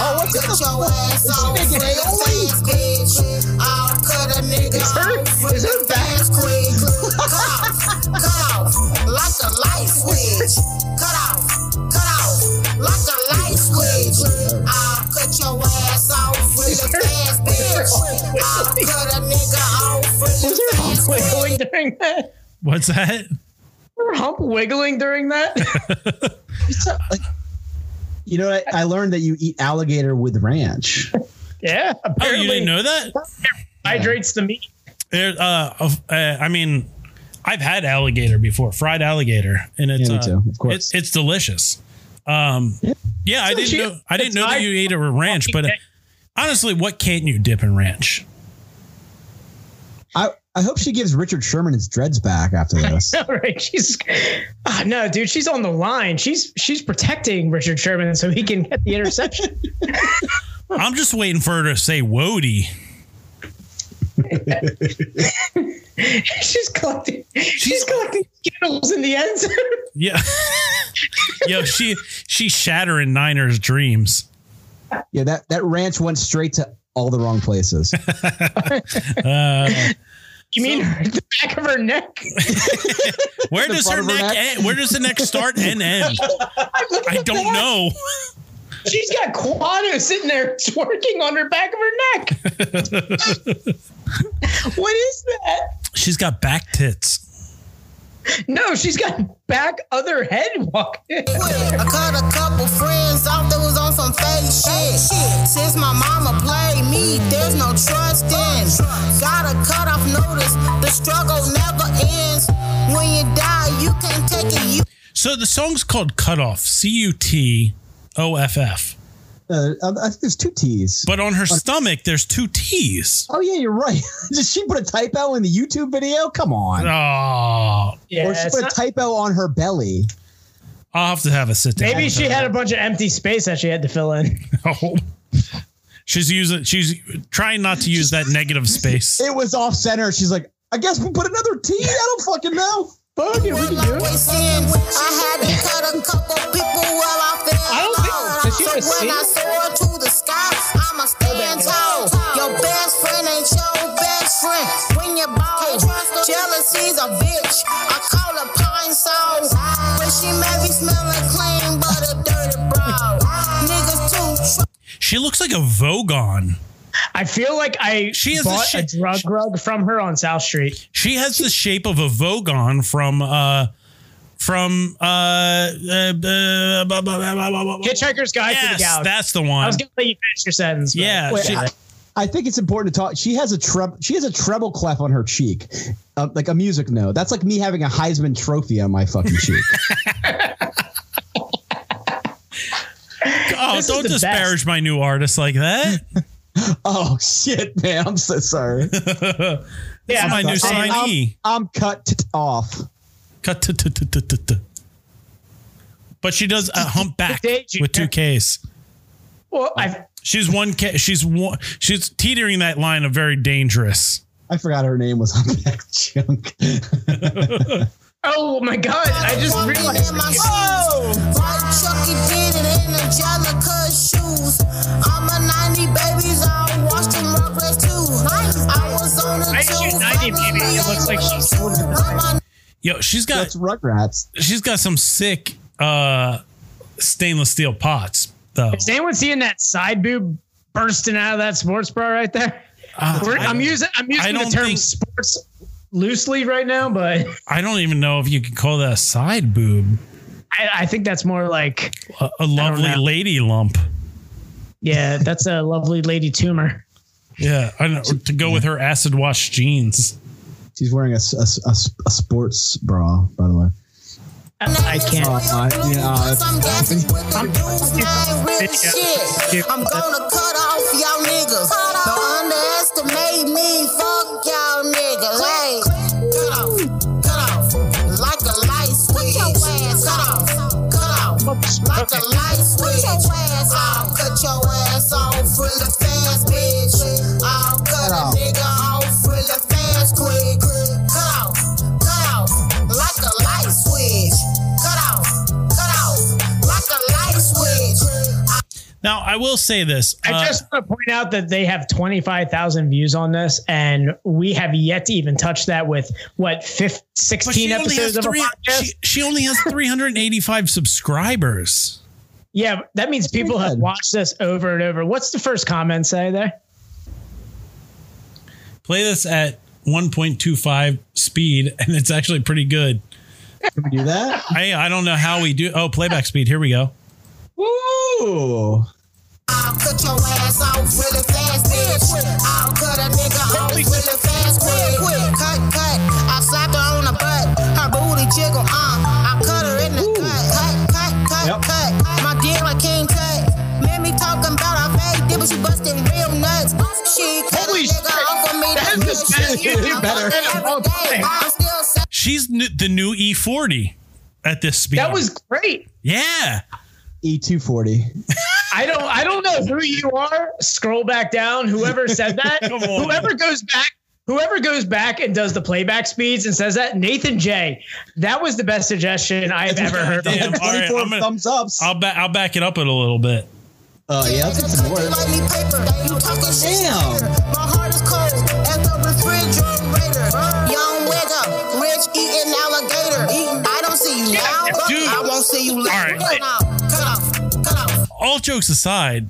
I'll cut your ass off real fast, bitch. I'll cut a nigga her- off is her real quick. Cut off. Cut off. Like a light switch. Cut off. Cut off. Like a light switch. I'll cut your ass off real fast, bitch. I'll cut a nigga off real fast, Wait, wiggling during that? What's that? Were hump wiggling during that? like, you know, I, I learned that you eat alligator with ranch. yeah. Oh, Apparently, you didn't know that? hydrates the meat. There, uh, uh, I mean, I've had alligator before, fried alligator, and it's Yeah, me uh, too, of course. It's, it's delicious. Um, yeah, I didn't know. I didn't it's know that you ate it with ranch, but uh, honestly, what can't you dip in ranch? I, I hope she gives Richard Sherman his dreads back after this. All right, she's oh, no, dude. She's on the line. She's she's protecting Richard Sherman so he can get the interception. I'm just waiting for her to say "Wody." she's collecting. She's collecting Skittles in the end zone. Yeah, yo, she she's shattering Niners' dreams. yeah, that, that ranch went straight to all the wrong places. Uh, You mean her, the back of her neck? Where does her front of her neck, neck? end? Where does the neck start and end? I don't know. She's got Quano sitting there twerking on her back of her neck. what is that? She's got back tits. No, she's got back other head walking. I cut a couple friends some fake shit. Since my mama played me, there's no trust in. Gotta cut off notice, the struggle never ends. When you die, you can't take it. You So the song's called "Cut Off," C U T O F F. Uh, I think there's two T's. But on her stomach, there's two T's. oh, yeah, you're right. Did she put a typo in the YouTube video? Come on. Oh, Yeah, or she put not- a typo on her belly. I'll have to have a sit down. maybe she had a bunch of empty space that she had to fill in. Oh. She's using. She's trying not to use that negative space. It was off center. She's like, I guess we put another T. I don't fucking know. Fuck it, we can do it. I had to cut a couple people while I fell I don't think- low. does she So have a when I scene? soar to the sky, I'ma stand tall. Your best friend ain't your best friend. When you ball, jealousy's a bitch. She looks like a Vogon. I feel like I She has a bought a, drug rug from her on South Street. She has the shape of a Vogon from uh from uh, uh, uh blah, blah, blah. Hitchhiker's Guide to the Galaxy. that's the one. I was gonna let you finish your sentence. but- Yeah, Wait, she- I, I think it's important to talk. She has a treble. She has a treble clef on her cheek, uh, like a music note. That's like me having a Heisman Trophy on my fucking cheek. oh, This don't the disparage my new artist like that. oh shit, man! I'm so sorry. yeah, my new I'm saying- signee. I'm cut t- off. Cut to, to, to, to, to, to. But she does a humpback Day, with two Junior. Ks. Well, I She's one K. She's one. She's teetering that line of very dangerous. I forgot her name was Humpbakk Chunk. oh my god, I just realized. in my Whoa! Shoes. Like Chucky did it in Angelica's shoes. I'm a 90 babies, I watched them Rugrats too. I was on the I 90 maybe. It looks like she's older. Yo, she's got That's Rugrats. she's got some sick uh stainless steel pots though. Is anyone seeing that side boob bursting out of that sports bra right there? We're- I'm using I'm using the term think- sports loosely right now, but I don't even know if you could call that a side boob. I, I think that's more like A, a lovely lady lump. yeah, that's a lovely lady tumor. Yeah, I know. To go with her acid wash jeans. She's wearing a a sports bra, by the way. I can't. Uh, uh, yeah, uh, I'm dancing with the real shit. I'm gonna cut off y'all niggas. Don't underestimate me, fuck y'all niggas. Like the light switch. I'll cut your ass off really fast, bitch. Now, I will say this. I uh, just want to point out that they have 25,000 views on this, and we have yet to even touch that with what, 15, 16 she only, has episodes of a podcast? she, she only has 385 subscribers. yeah, that means people have watched this over and over. What's the first comment say there? Play this at 1.25 speed, and it's actually pretty good. Can we do that? I I don't know how we do. Oh, playback speed. Here we go. Ooh. I'll cut your ass off really fast, bitch. I'll cut a nigga off really fast, quick, quick. Cut, cut. I slapped her on the butt. Her booty jiggle, uh. I cut her in the cut. Cut, cut, cut, Yep. cut. My dick like King Cut. Man, me talking about her fake dip, she busting real nuts. She cut Holy a nigga shit. off of me. That is the best shit. better. Every day, I'm still sa- She's the new E40 at this speed. That was great. yeah. E240. I don't I don't know who you are. Scroll back down. Whoever said that, whoever goes back, whoever goes back and does the playback speeds and says that, Nathan J. That was the best suggestion I've ever heard. Damn. Of. All right, I'm gonna- thumbs ups. I'll back. I'll back it up in a little bit. Oh, yeah, let's get some more. Like me talking shit. Damn. My heart is cold as the refrigerator. Young wigger, rich eating alligator. I don't see you now, but I won't see you later. All jokes aside,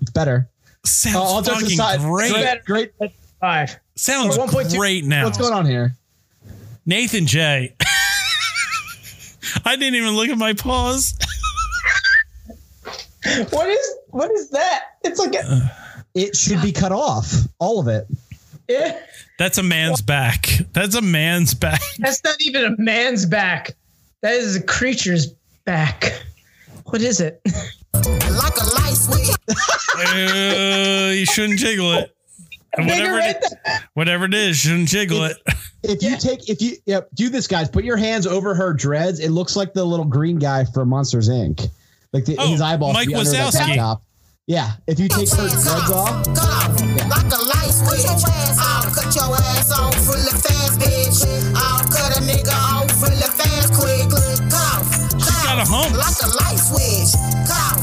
It's better. sounds Uh, all jokes fucking aside, great. Great. great. Five. Sounds Or 1.2. great now. What's going on here? Nathan J. I didn't even look at my paws. What is what is that? It's like a, It should be cut off. All of it. eh, That's a man's back. That's a man's back. that's not even a man's back. That is a creature's back. What is it? Like a light switch. Uh, you shouldn't jiggle it. Bigger Whatever it, whatever it is, shouldn't jiggle it. If you take, if you, yep, do this, guys. Put your hands over her dreads. It looks like the little green guy from Monsters Inc. Like the, Oh, his eyeballs. Mike be under Wazowski. Yeah. If you take her dreads off, Cut off, like a light switch. I'll cut your ass off really fast, bitch. I'll cut a nigga off really fast, quick. Cut off, cut got a off, hump. like a light switch. Cut off,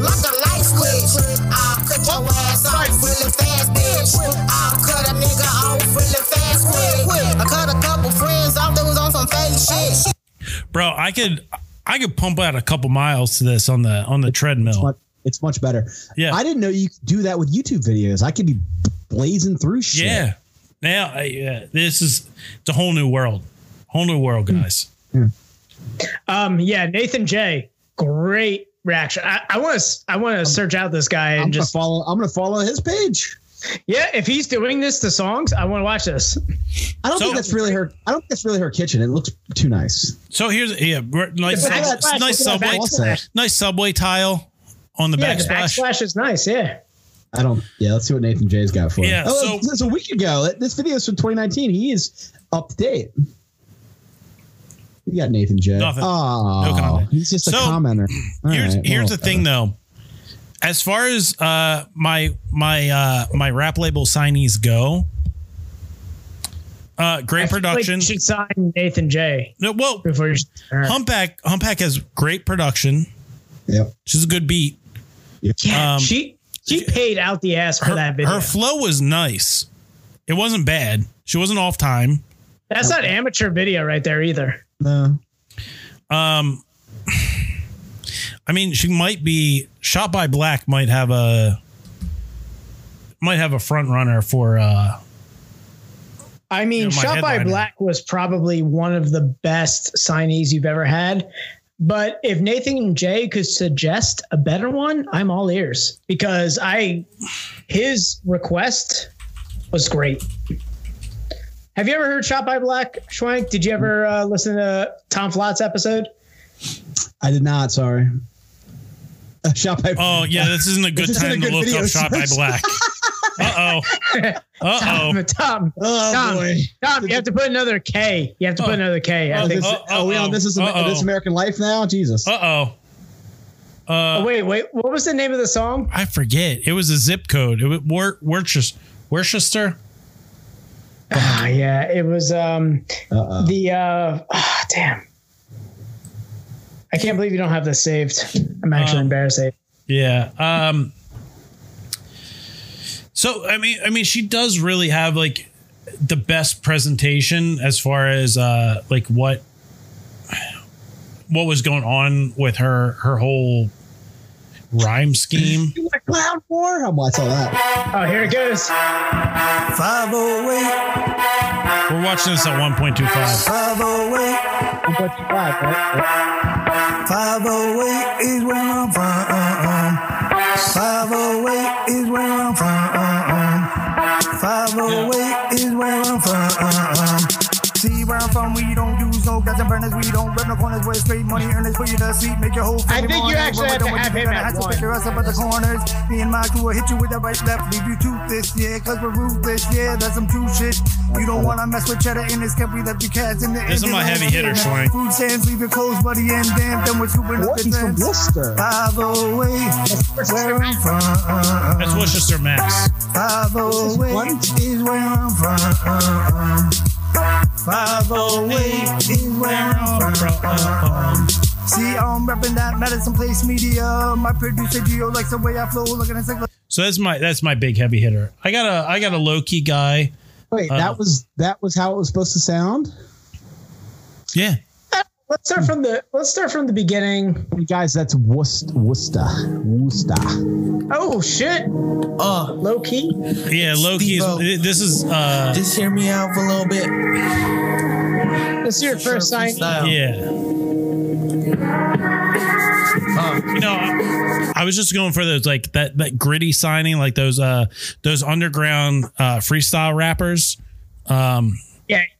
like a light switch. I'll cut your ass off really fast, bitch. I'll cut a nigga off really fast, quick. I cut a couple friends off that was on some fake shit. Bro, I could I could pump out a couple miles to this on the on the treadmill. much, it's much better. Yeah. I didn't know you could do that with YouTube videos. I could be blazing through shit. Yeah. Now, I, yeah, this is it's a whole new world. Whole new world, guys. Hmm. Hmm. Um, yeah, Nathan J. Great reaction. I, I want to I want to search out this guy I'm and gonna just follow. I'm gonna follow his page. yeah. If he's doing this to songs, I want to watch this. I don't So- think that's really her. I don't think that's really her kitchen. It looks too nice. So here's yeah, we're- nice, sub- backsplash, nice look at that subway, nice subway tile on the Yeah, the backsplash. backsplash is nice. Yeah. I don't. Yeah, let's see what Nathan J's got for. Yeah. Oh, so- this is a week ago. This video is from 2019. He is up to date. You got Nathan J. Nothing. Oh, No he's just a So, commenter. All here's right, here's well, the thing though. As far as uh my my uh my rap label signees go, uh great I feel like production. you should sign Nathan J. no, well, before you. All right. Humpbakk Humpbakk has great production. Yep. she's a good beat. Yeah, um, she she paid out the ass for Her, that video. her flow was nice. It wasn't bad. She wasn't off time. That's not amateur video right there either. No. Um, I mean, she might be shot by black. Might have a might have a front runner for. uh I mean, Yeah, my Shot by. Black was probably one of the best signees you've ever had. But if Nathan Jay could suggest a better one, I'm all ears because I his request was great. Have you ever heard Shot by Black, Schwenk? Did you ever uh, listen to Tom Flott's episode? I did not. Sorry. Uh, shot by. Oh yeah, this isn't a good This isn't a time to look video up shot by black. Uh oh. Uh oh. Tom, Oh, Tom, boy. Tom, you have to put another K. You have to put another K. I Oh, think. this, Uh, oh, we on this is uh-oh. this American Life now. Jesus. Uh oh. Oh, wait, wait. What was the name of the song? I forget. It was a zip code. It was Wor- Worcester. Worcester. Ah, yeah, it was um Uh-oh. the uh ah, damn. I can't believe you don't have this saved. I'm actually Um, embarrassed. Yeah. Um so I mean I mean she does really have like the best presentation as far as uh like what what was going on with her her whole rhyme scheme. You like Clown Four. I'm, I saw that. Oh, here it goes. 508, We're watching this at 1.25. 508, 1.25, right? 508 is where I'm from. 508 is where I'm from. 508 is where I'm from. See where I'm from, we don't use no gas and burners, we don't rip no corners, where straight money earners for you to see, make your whole I family think you actually have we're to have him at have to one. picture us up at the corners. Me and my crew will hit you with the right left, leave you toothless, yeah, cause we're ruthless, yeah, that's some true shit. You don't wanna mess with cheddar in this cup, we left your cats in the This is my heavy hitter, Schwenk. Food stands, leave your clothes, buddy, and damn, then we're scooping up What? the He's from trends. Worcester. 508, where I'm from. That's Worcester Mass. 508 is where I'm from. 508 is where I'm from. See, I'm repping that medicine place media. My producer Gio likes the way I flow, looking at like So that's my that's my big heavy hitter. I got a I got a low key guy. Wait, Uh, that was that was how it was supposed to sound. Yeah. Let's start from the let's start from the beginning. You guys, that's Worcester. Worcester. Worcester. Oh shit. Uh, Low key. Yeah, low key. Steve-O. Is, this is uh just hear me out for a little bit. This is your first sign. Yeah. Uh, You know, I, I was just going for those like that that gritty signing, like those uh those underground uh freestyle rappers. Um Yeah,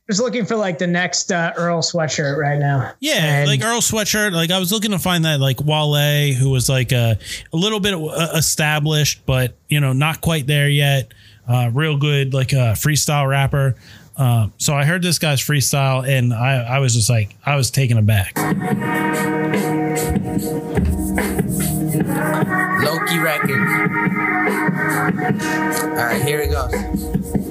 just looking for like the next uh, Earl sweatshirt right now. Yeah, And- like Earl Sweatshirt. Like I was looking to find that like Wale, who was like a, a little bit uh, established, but you know not quite there yet. Uh, real good, like a freestyle rapper. Um, so I heard this guy's freestyle, and I, I was just like, I was taken aback. Loki Records. Alright, here it goes.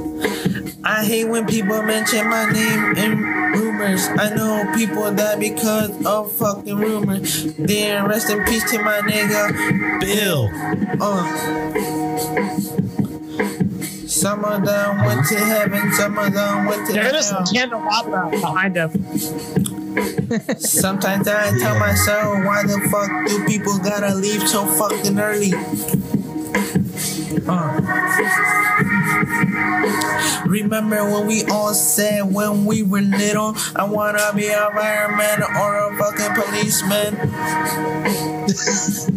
I hate when people mention my name in rumors. I know people die because of fucking rumors. Then rest in peace to my nigga. Bill, Uh. Some of them went to heaven, some of them went to There is hell. some candelabra behind him. Sometimes I tell myself, why the fuck do people gotta leave so fucking early? Uh. Remember when we all said when we were little, I wanna be a fireman or a fucking policeman?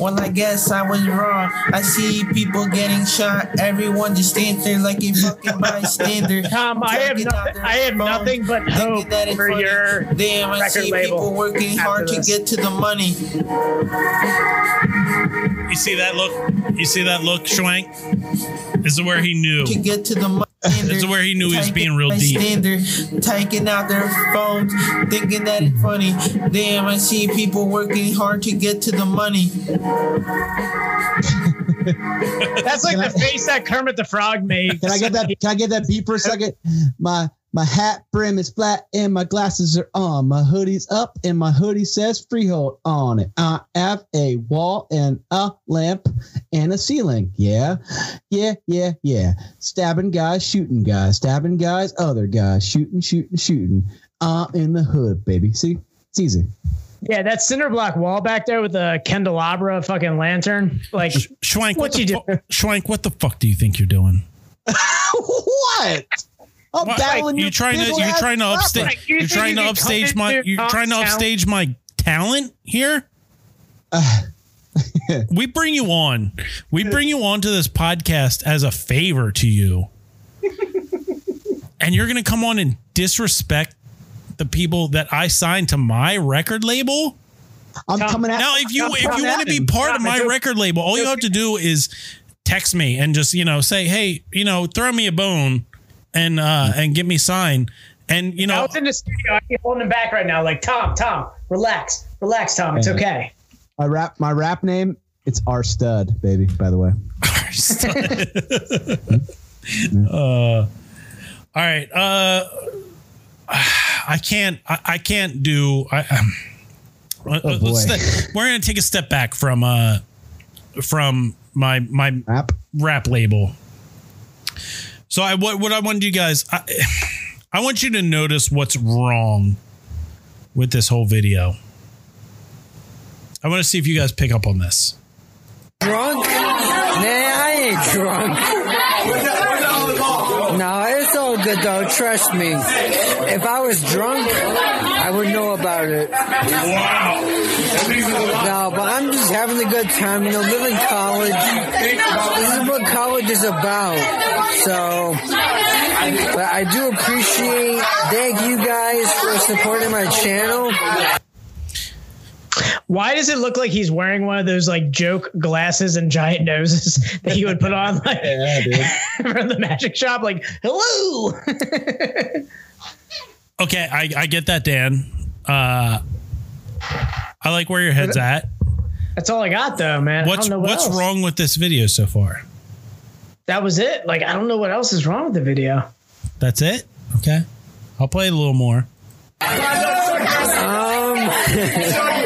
Well, I guess I was wrong. I see people getting shot. Everyone just stands there like a fucking bystander. Tom, I have Taking out nothing. I have nothing but hope that it's for funny. your Damn, I see label people working hard after to get to the money. you see that look? You see that look, Schwenk? This is where he knew. To get to the money. This is where he knew he was being real deep. Standard, taking out their phones, thinking that it's funny. Damn, I see people working hard to get to the money. That's like the face that Kermit the Frog made. Can I get that? Can I get that beat for a second? My my hat brim is flat and my glasses are on. My hoodie's up and my hoodie says freehold on it. I have a wall and a lamp and a ceiling. Yeah, yeah, yeah, yeah. Stabbing guys, shooting guys, stabbing guys, other guys, shooting, shooting, shooting. I'm in the hood, baby. See, it's easy. Yeah, that cinder block wall back there with the candelabra fucking lantern. Like, Schwenk, what, What you fu- Schwenk, what the fuck do you think you're doing? what? I'm What? battling you your trying to you ass trying to upstage Like, you you're trying to upstage my you're trying to town? upstage my talent here. we bring you on. We bring you on to this podcast as a favor to you. and you're going to come on and disrespect the people that I signed to my record label? I'm Tom, coming out. Now, if you Tom, if you want to be Atkins. part of my it's record label, all you have to do is text me and just you know say, hey, you know, throw me a bone and uh and get me signed. And you know, I know, was in the studio. I keep holding him back right now. Like, Tom, Tom, relax, relax, Tom. It's okay. My rap, my rap name, it's R Stud, baby. By the way, uh, all right. Uh, I can't. I, I can't do. I, um, Oh, let's boy. we're gonna take a step back from uh from my my rap. rap label. So I what what I wanted you guys I, I want you to notice what's wrong with this whole video. I want to see if you guys pick up on this. Drunk? Nah, I ain't drunk. No, it's all good though. Trust me. If I was drunk, I would know about it. Wow. No, but I'm just having a good time. You know, living college. This is what college is about. So, but I do appreciate. Thank you guys for supporting my channel. Why does it look like he's wearing one of those like joke glasses and giant noses that he would put on like Yeah, from the magic shop? Like, hello. Okay, I, I get that, Dan. Uh, I like where your head's at. That's all I got though, man. I What's don't know what what's else. wrong with this video so far? That was it. Like, I don't know what else is wrong with the video. That's it. Okay, I'll play a little more. I will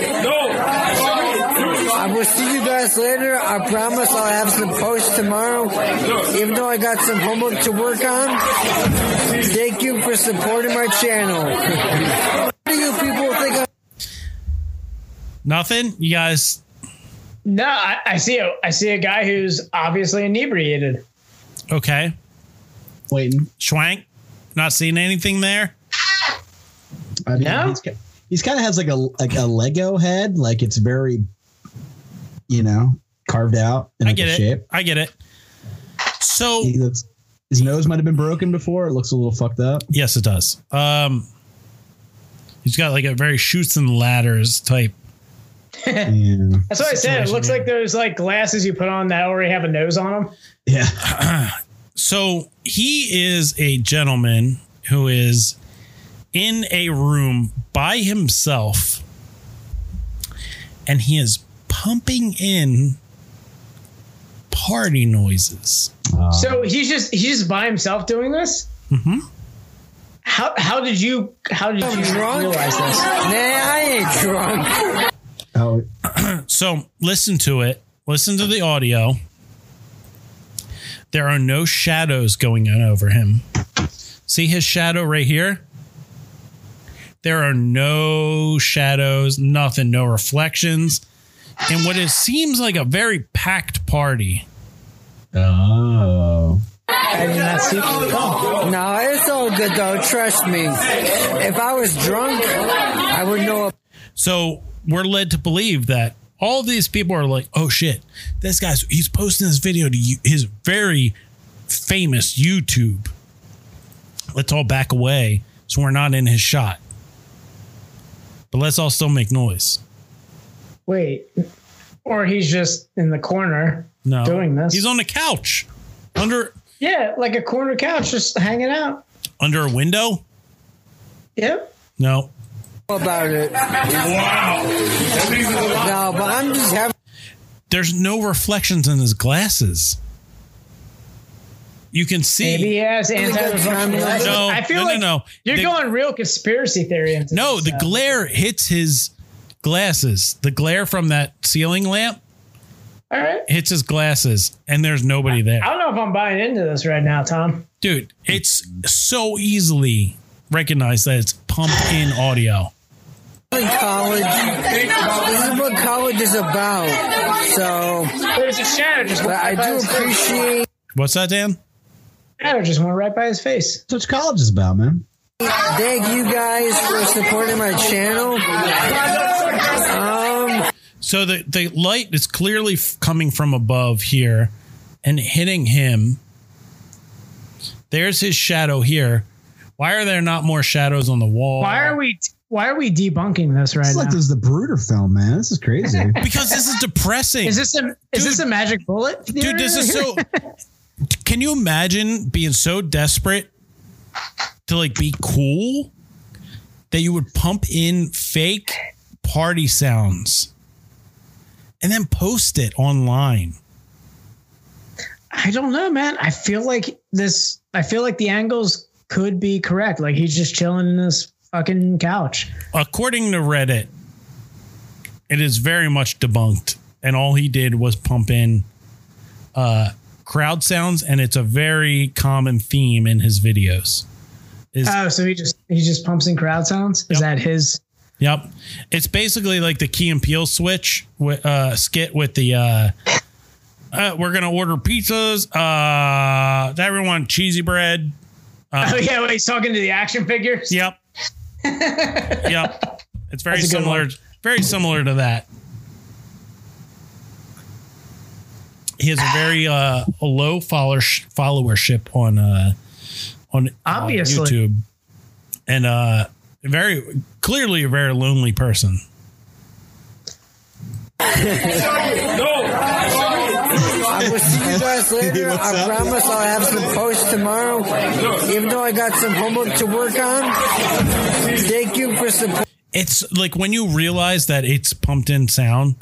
see later. I promise I'll have some posts tomorrow. Even though I got some homework to work on. Thank you for supporting my channel. What do you people think I'm Nothing. You guys. No, I, I see a I see a guy who's obviously inebriated. Okay, Waiting. Schwenk. Not seeing anything there. I mean, No? he's, he's kind of has like a like a Lego head. Like it's very, you know, carved out in I like get a it. shape. I get it. So He looks, his nose might have been broken before. It looks a little fucked up. yes, it does. Um, he's got like a very Chutes and Ladders type. Yeah. That's what I said. It looks like those like glasses you put on that already have a nose on them. Yeah. So he is a gentleman who is in a room by himself and he is pumping in party noises. So he's just he's just by himself doing this. Mm-hmm. How how did you how did you drunk? realize this? Nah, I ain't drunk. Oh, So listen to it. Listen to the audio. There are no shadows going on over him. See his shadow right here? There are no shadows, nothing, no reflections. And what it seems like a very packed party. oh. I did not see. No, it's all good though. Trust me. If I was drunk, I would know. So we're led to believe that all these people are like, oh shit, this guy's, he's posting this video to you, his very famous YouTube. Let's all back away so we're not in his shot. But let's all still make noise. Wait, or he's just in the corner No. doing this. He's on the couch under yeah, like a corner couch, just hanging out. under a window. Yep. No. about it. Wow. No, but I'm just having. There's no reflections in his glasses. You can see. Maybe he has anti-reflection No, glasses. no, I feel no, no, like no. you're The- going real conspiracy theory into No, this the stuff. glare hits his glasses. The glare from that ceiling lamp All right. hits his glasses, and there's nobody there. I don't know if I'm buying into this right now, Tom. Dude, it's so easily recognized that it's pump in audio. in college. This is what college is about. So, There's a shadow just but went I right by do his face. appreciate. What's that, Dan? Shadow just went right by his face. That's what college is about, man. Thank you guys for supporting my channel. Um, So the, the light is clearly f- coming from above here and hitting him. There's his shadow here. Why are there not more shadows on the wall? Why are we? Why are we debunking this right It's now? like this is the Zapruder film, man. This is crazy. Because this is depressing. is this a is Dude. this a magic bullet? Dude, this is so. Can you imagine being so desperate to like be cool that you would pump in fake party sounds and then post it online? I don't know, man. I feel like this. I feel like the angles could be correct. Like he's just chilling in this fucking couch. According to Reddit, it is very much debunked, and all he did was pump in uh, crowd sounds, and it's a very common theme in his videos. Is Oh, so he just he just pumps in crowd sounds. Is Yep. that his? Yep. It's basically like the Key and Peele switch wi- uh, skit with the uh, uh, we're gonna order pizzas. Uh, everyone cheesy bread. oh yeah, wait, he's talking to the action figures. Yep. yep. It's very That's a good similar. Very similar to that. He has a very uh, a low follower followership on uh, on on YouTube, and uh, very clearly a very lonely person. no. I will see you guys later. What's I up? promise I'll have some posts tomorrow. Even though I got some homework to work on. Thank you for support. It's like when you realize that it's pumped in sound.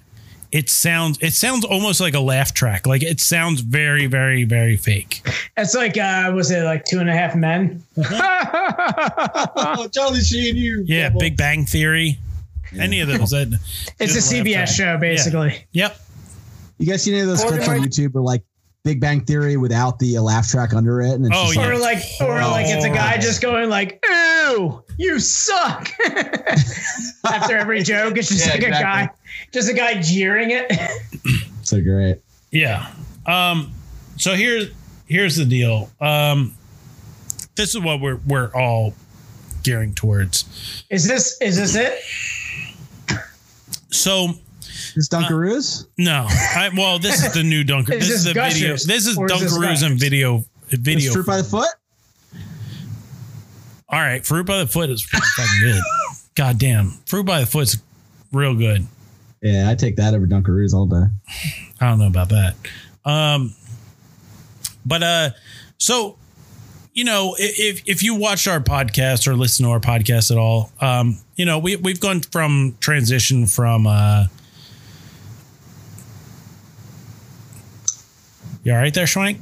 It sounds it sounds almost like a laugh track. Like it sounds very very very fake. It's like uh was it like two and a half men? Oh, Charlie Sheen, you. Yeah, Big Bang Theory. Any of those. That, It's a CBS track. show, basically. Yep. You guys seen any of those clips on YouTube or like Big Bang Theory without the uh, laugh track under it? And it's Oh, just yeah. Or like or like it's a guy just going like, Ew, you suck. After every joke, it's just Yeah, like a exactly. guy just a guy jeering it. like, so great. Yeah. Um, so here's here's the deal. Um, this is what we're we're all gearing towards. Is this is this it? So Is Dunkaroos? no, I, well, this is the new Dunker. Is This is this the video. This is Or this Dunkaroos and Gushers? video Is video. Fruit by the Foot? All right, fruit by the foot is fucking good. God damn, fruit by the foot's real good. Yeah, I take that over Dunkaroos all day. I don't know about that. Um, but uh, so you know, if if you watch our podcast or listen to our podcast at all, um, you know, we we've gone from transition from uh. You all right there, Schwenk?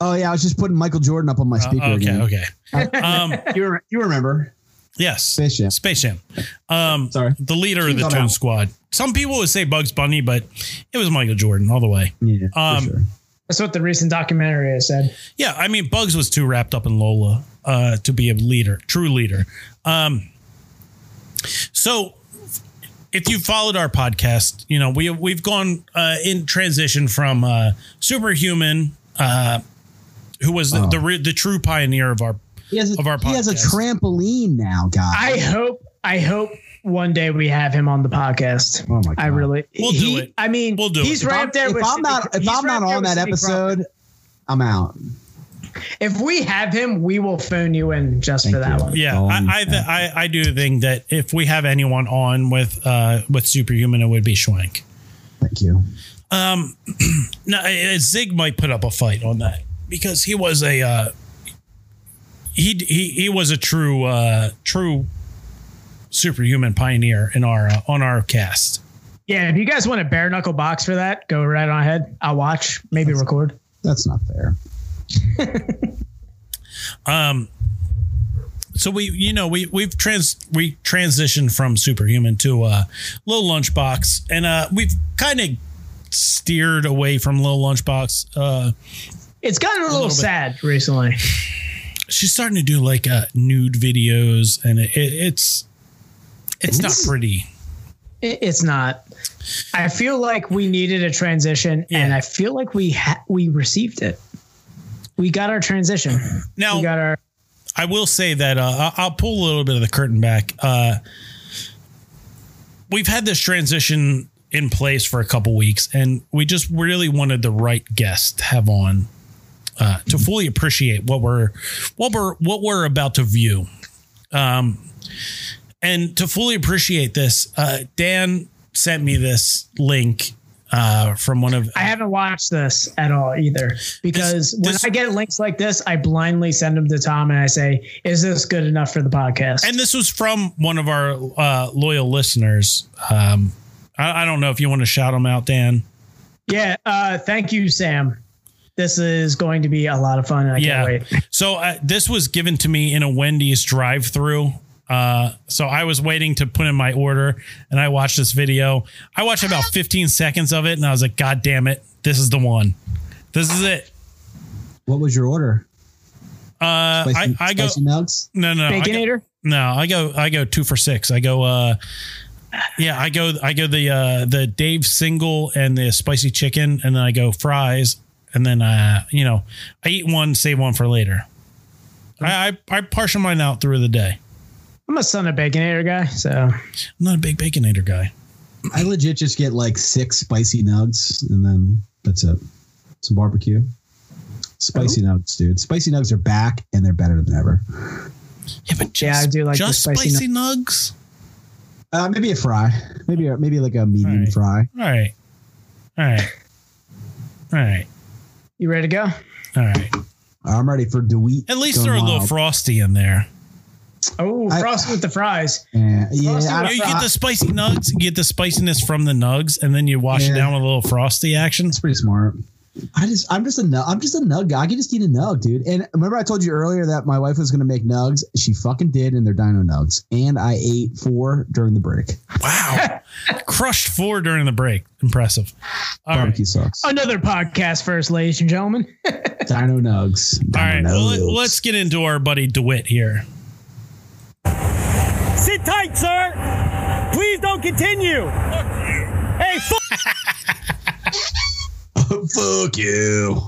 Oh yeah, I was just putting Michael Jordan up on my speaker. Uh, okay, again. okay. Um, You, re- you remember? yes, Space Jam. Space Jam. Um, Sorry. the leader of the Calm Toon down. Squad. Some people would say Bugs Bunny, but it was Michael Jordan all the way. Yeah, for Um, sure. That's what the recent documentary has said. Yeah, I mean, Bugs was too wrapped up in Lola uh, to be a leader, true leader. Um, so, if you followed our podcast, you know we we've gone uh, in transition from uh, superhuman, uh, who was the Oh. the, re- the true pioneer of our He has a, of our podcast. he has a trampoline now, guys. I hope I hope one day we have him on the podcast. Oh my god! I really We'll do it. I mean, We'll do he's it. If right I'm, up there if with I'm not if I'm right not on that Sidney Crawford. episode, I'm out. If we have him, we will phone you in just Thank for that you. one. Yeah, I I, th- I I do think that if we have anyone on with uh, with superhuman, it would be Schwenk. Thank you. Um, no, uh, Zig might put up a fight on that because he was a uh, he he he was a true uh, true superhuman pioneer in our uh, on our cast. Yeah, if you guys want a bare knuckle box for that, go right on ahead. I'll watch, maybe record. That's not fair. Um, so we you know we we've trans we transitioned from superhuman to uh, little lunchbox, and uh, we've kind of steered away from little lunchbox. Uh, It's gotten a little, little sad recently. she's starting to do like uh, nude videos, and it, it, it's it's not pretty. It- It's not. I feel like we needed a transition, and I feel like we ha- we received it. We got our transition. Now, we got our. I will say that uh, I'll- I'll pull a little bit of the curtain back. Uh, we've had this transition in place for a couple weeks, and we just really wanted the right guest to have on uh, to fully appreciate what we're what we're what we're about to view. Um, and to fully appreciate this, uh, Dan sent me this link uh, from one of I haven't watched this at all either because This- when this- I get links like this, I blindly send them to Tom and I say, "Is this good enough for the podcast?" and this was from one of our uh, loyal listeners. Um, I, I don't know if you want to shout them out, Dan. yeah, uh, thank you, Sam. This is going to be a lot of fun. And I yeah. can't wait. So uh, this was given to me in a Wendy's drive-through. Uh, so I was waiting to put in my order, and I watched this video. I watched about 15 seconds of it, and I was like, "God damn it, this is the one. This is it." What was your order? Uh, Spicy, I, I go spicy nugs. no no I go, Baconator. no I go I go two for six. I go uh Yeah, I go I go the uh the Dave single and the spicy chicken, and then I go fries, and then uh you know I eat one, save one for later. I I, I portion mine out through the day. I'm a son of baconator guy, so I'm not a big baconator guy. I legit just get like six spicy nugs and then that's it. Some barbecue. Spicy nugs, dude. Spicy nugs are back and they're better than ever. Yeah, but just, Yeah, I do like the just spicy spicy, nugs. Uh, maybe a fry. Maybe a, maybe like a medium Alright. fry. All right, all right, all right, you ready to go? all right. I'm ready for Dewitte. At least going throw a little frosty in there. Oh, I- frosty with the fries. Yeah, yeah. Frosty I- with You get the spicy nugs, you get the spiciness from the nugs, and then you wash it down with a little frosty action. It's pretty smart. I just, I'm just a nug. I'm just a nug guy. I can just eat a nug, dude. And remember, I told you earlier that my wife was going to make nugs. She fucking did, and they're Dino nugs. And I ate four during the break. Wow, crushed four during the break. Impressive. All right. Barbecue sauce. Another podcast first, ladies and gentlemen. Dino nugs. All right, Dino well, let, nugs. let's get into our buddy Dewitte here. Sit tight, sir. Please don't continue. Hey, fuck. Fuck you.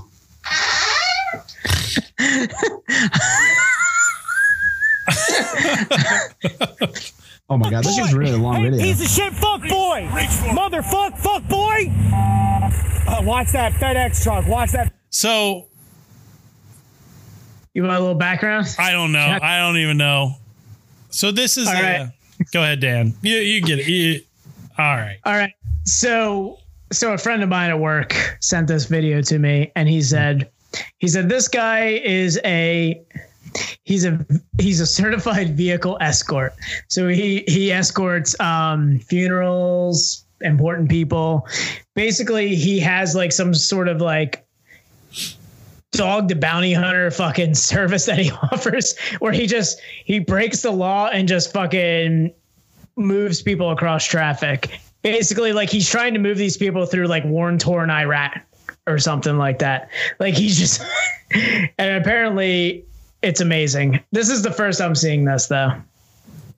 oh my god, this is really a long hey, video. He's a shit, fuck boy. Motherfuck, fuck boy. Uh, watch that FedEx truck. Watch that. So You want a little background? I don't know. I don't even know. So this is. All a- right. go ahead, Dan. You you get it. You- all right. All right. So so a friend of mine at work sent this video to me and he said he said this guy is a he's a he's a certified vehicle escort. So he he escorts um funerals, important people. Basically, he has like some sort of like dog the bounty hunter fucking service that he offers where he just he breaks the law and just fucking moves people across traffic. Basically, like he's trying to move these people through like worn torn Iraq or something like that. Like he's just and apparently it's amazing. This is the first I'm seeing this though.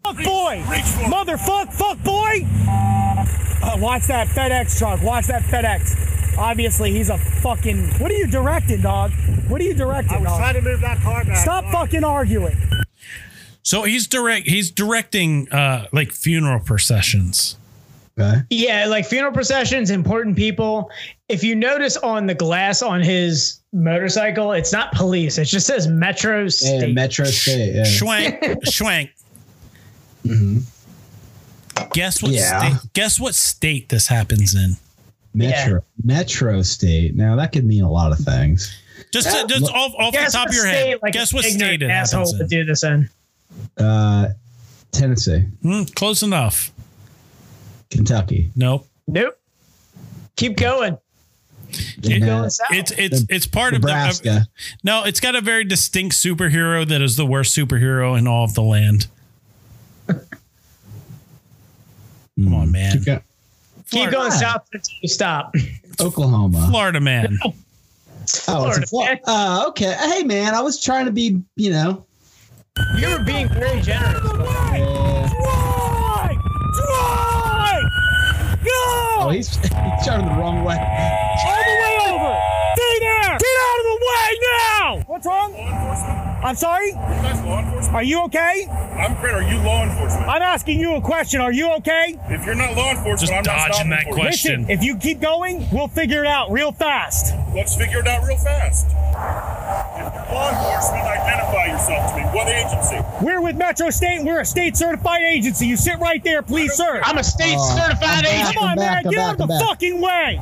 Fuck boy. Motherfuck, fuck boy. Uh, watch that FedEx truck. Watch that FedEx. Obviously, he's a fucking. What are you directing, dog? What are you directing, I was dog? trying to move that car back. Stop fucking arguing. So he's direct. He's directing uh like funeral processions. Okay. Yeah, like funeral processions, important people. If you notice on the glass on his motorcycle, it's not police. It just says Metro Yeah, State. Metro State. Yeah. Schwenk, schwenk. Guess what? Yeah. State, guess what state this happens in? Metro. Metro State. Now that could mean a lot of things. Just to, just off, off the top of your state, head. like guess what ignorant state it asshole happens in? would do this in. Uh, Tennessee, Hmm, close enough. Kentucky. Nope. Nope. Keep going. It- going south. it's it's it's part of Nebraska. the. No, it's got a very distinct superhero that is the worst superhero in all of the land. Come on, man. Keep go- Keep Florida, going south until you stop. Oklahoma. Florida man. Oh, it's Florida, a Florida. man. Uh, okay. Hey, man, I was trying to be, you know. You were being very generous. but- Uh, Drive! Drive! Go! Oh, he's, he's turning the wrong way. All the way over! Stay there! Get out of the way now! What's wrong? Law enforcement? I'm sorry? You guys law enforcement? Are you okay? I'm great. Are you law enforcement? I'm asking you a question. Are you okay? If you're not law enforcement, Just I'm not dodging stopping that for you. question. Listen, if you keep going, we'll figure it out real fast. Let's figure it out real fast. If you're law enforcement, identify yourself to me. What agency? We're with Metro State. and We're a state certified agency. You sit right there, please, sir. I'm a state Oh, certified I'm back. agent. Come on, back, man. I'm Get back, out of the back. fucking way.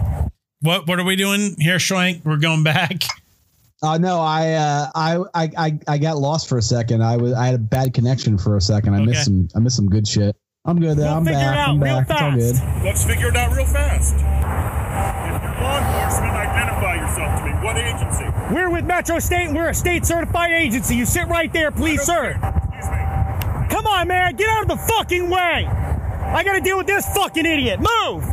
What what are we doing here, Schwenk? We're going back. Uh, no, I, uh, I, I, I, I got lost for a second. I was, I had a bad connection for a second. I Okay. missed some, I missed some good shit. I'm good though. We'll I'm figure it back. out I'm real back. It's all good. Let's figure it out real fast. If you're law enforcement, identify yourself to me. What agency? We're with Metro State. and We're a state certified agency. You sit right there, please, sir. Excuse me. Come on, man. Get out of the fucking way. I gotta deal with this fucking idiot. Move.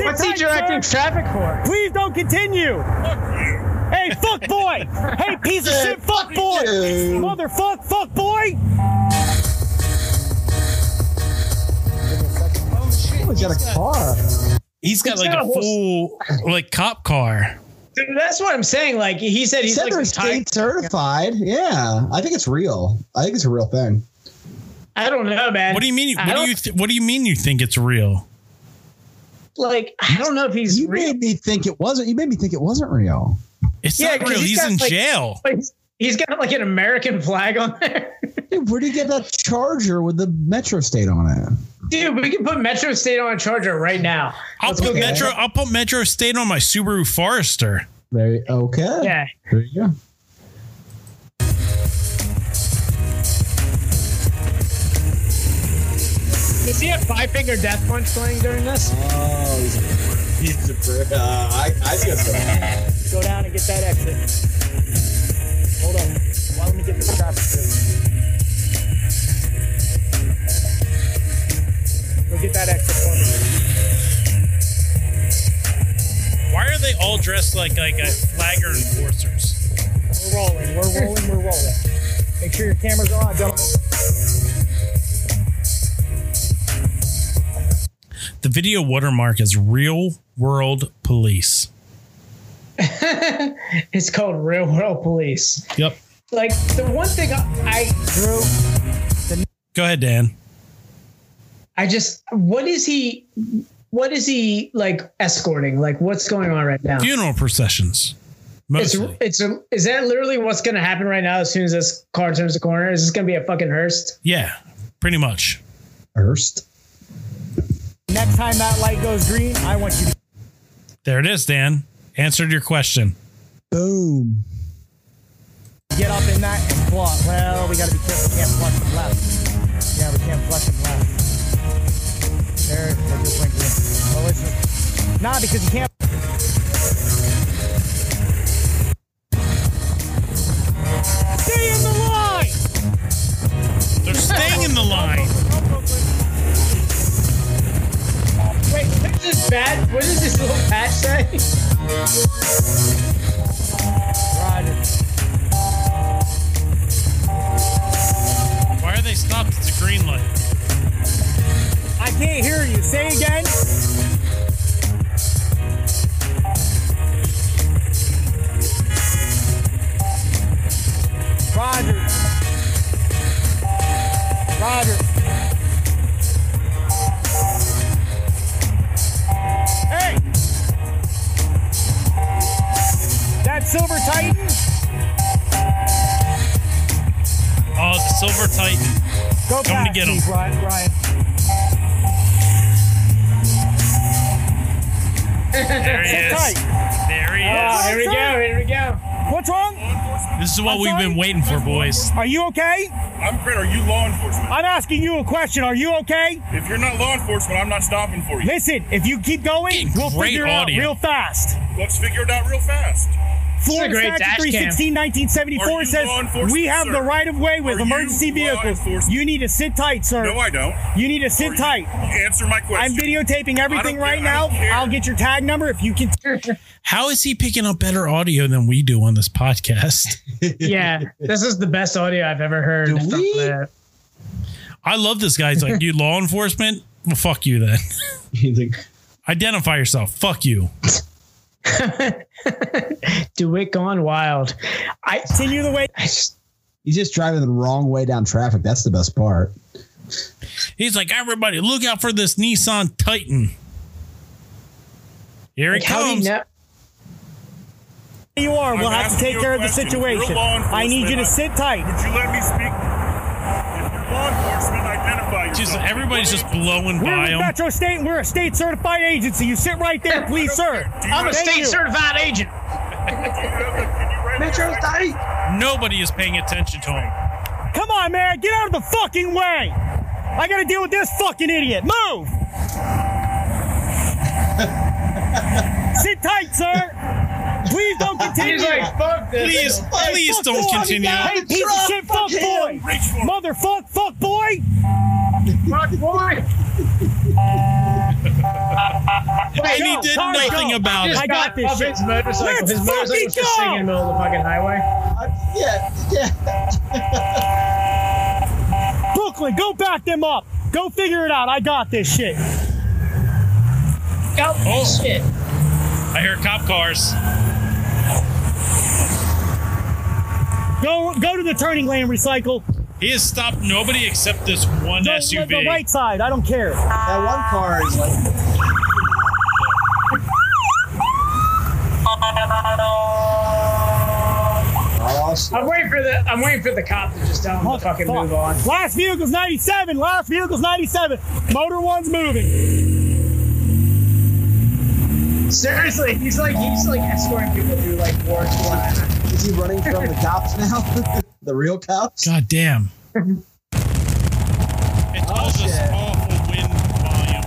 Sit What's tight, he directing sir. traffic for? Please don't continue. Hey, fuck boy! Hey, piece of shit, fuck boy! Motherfuck, fuck boy! Oh shit! He's got a car. He's got like a full like cop car. Dude, that's what I'm saying. Like he said, he's like state certified. Yeah, I think it's real. I think it's a real thing. I don't know, man. What do you mean? What do you? Th- what do you mean? You think it's real? Like? I don't know if he's You real. made me think it wasn't. You made me think it wasn't real. It's Yeah, not 'cause real. he's He's got, in like- jail. Like, he's got like an American flag on there. Dude, where do you get that charger with the Metro State on it? Dude, we can put Metro State on a charger right now. I'll Let's put go get Metro. I'll put Metro State on my Subaru Forester. Very okay. Yeah. There you go. Does he have five finger death punch playing during this? Oh, he's, he's a prick. Uh, I, I see what's Go down and get that exit. Hold on. Well, let me get this traffic straight. Go get that exit for me. Why are they all dressed like like uh, flagger enforcers? We're rolling. We're rolling. We're rolling. Make sure your cameras are on, gentlemen. Video watermark is Real World Police. It's called Real World Police. Yep. Like the one thing I, drew, Go ahead, Dan. I just what is he? What is he like escorting? Like what's going on right now? Funeral processions. Mostly. it's a, is that literally what's going to happen right now? As soon as this car turns the corner, is this going to be a fucking hearse? yeah, pretty much. Hearst. Next time that light goes green, I want you to There it is, Dan. Answered your question. Boom. get up in that and flush. Well, we got to be careful. We can't flush them left. Yeah, we can't flush them left. There, they just went green. Well, it's just, nah, because you can't. Stay in the line. They're staying in the line. Wait, what is this bad? What does this little patch say? Roger. Why are they stopped? It's a green light. I can't hear you. Say again. Roger. Roger. That Silver Titan? Oh, the Silver Titan. Go Coming to get him. Brian. Brian. There he is. There he is. Oh, here we go. Here we go. What's wrong? This is what I'm we've sorry? been waiting for, boys. Are you okay? I'm Brent. Are you law enforcement? I'm asking you a question. Are you okay? If you're not law enforcement, I'm not stopping for you. Listen, if you keep going, Getting we'll great figure it out audio. real fast. Let's figure it out real fast. Florida great Statute dash 316, Are 1974 says we have sir? the right of way with Are emergency law vehicles. enforcement? You need to sit tight, sir. No, I don't. you need to sit you- tight. Answer my question. I'm videotaping everything right I now. I'll get your tag number if you can. How is he picking up better audio than we do on this podcast? Yeah, this is the best audio I've ever heard. Do we? I love this guy. He's like, you law enforcement? Well, fuck you then. He's like, Identify yourself. Fuck you. Dewitte gone wild. I, Continue the way. Just, he's just driving the wrong way down traffic. That's the best part. He's like, everybody, look out for this Nissan Titan. Here like, it how do you comes. know? You are. We'll I'm have to take care of the question. If you're situation. I need you to sit tight. Would you let me speak? If you're law enforcement, identify yourself. Just everybody's just blowing We're by with him. Metro State. and We're a state certified agency. You sit right there, please, sir. I'm a state certified agent. Metro State. Nobody is paying attention to him. Come on, man. Get out of the fucking way. I got to deal with this fucking idiot. Move. Sit tight, sir. Please don't continue. He's like, fuck this. Please, please fuck don't boy. continue. Hey, piece of shit, fuck boy. Reach for. Motherfuck, fuck boy. Fuck boy. And he go, did Connor, nothing go. about I it. got this off shit. his motorcycle. Let's his motorcycle fucking was just sitting in the middle of the fucking highway. Uh, yeah, yeah. Brooklyn, go back them up. Go figure it out. I got this shit. Oh, shit. I hear cop cars. Go go to the turning lane, recycle. He has stopped nobody except this one The, SUV. the right side. I don't care. That one car is like. I'm waiting for the I'm waiting for the cop to just tell him to fucking Fuck. move on. Last vehicle's 97. Last vehicle's 97. Motor one's moving. Seriously, he's like he's like escorting people through like Ward One. Is he running from the cops now? the real cops? God damn. It's oh, all this shit. awful wind volume.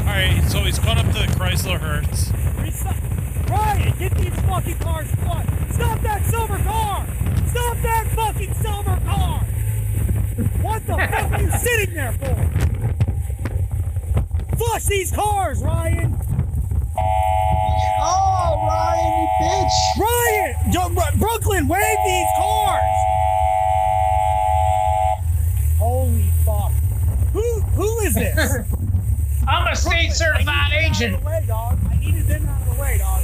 All right, so he's caught up to the Chrysler Hertz. Recy- Ryan, get these fucking cars flush. Stop that silver car. Stop that fucking silver car. What the fuck are you sitting there for? Flush these cars, Ryan. Oh, Ryan, you bitch! Ryan, Yo, Bro- Brooklyn, wave these cars. Holy fuck. Who who is this? I'm a state certified agent. Out of the way, dog. I needed them out of the way, dog.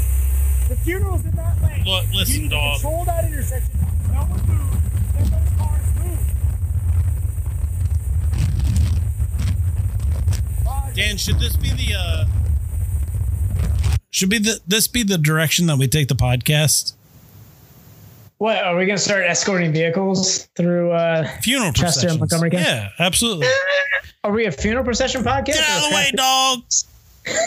The funeral's in that lane. Look, you listen, need dog. to control that intersection. No one move. Let those cars move. Roger. Dan, should this be the uh should be the this be the direction that we take the podcast? What are we gonna start escorting vehicles through? uh Funeral Chester and. Montgomery County? Yeah, absolutely. Are we a funeral procession podcast? Get out of the way, craft- dog.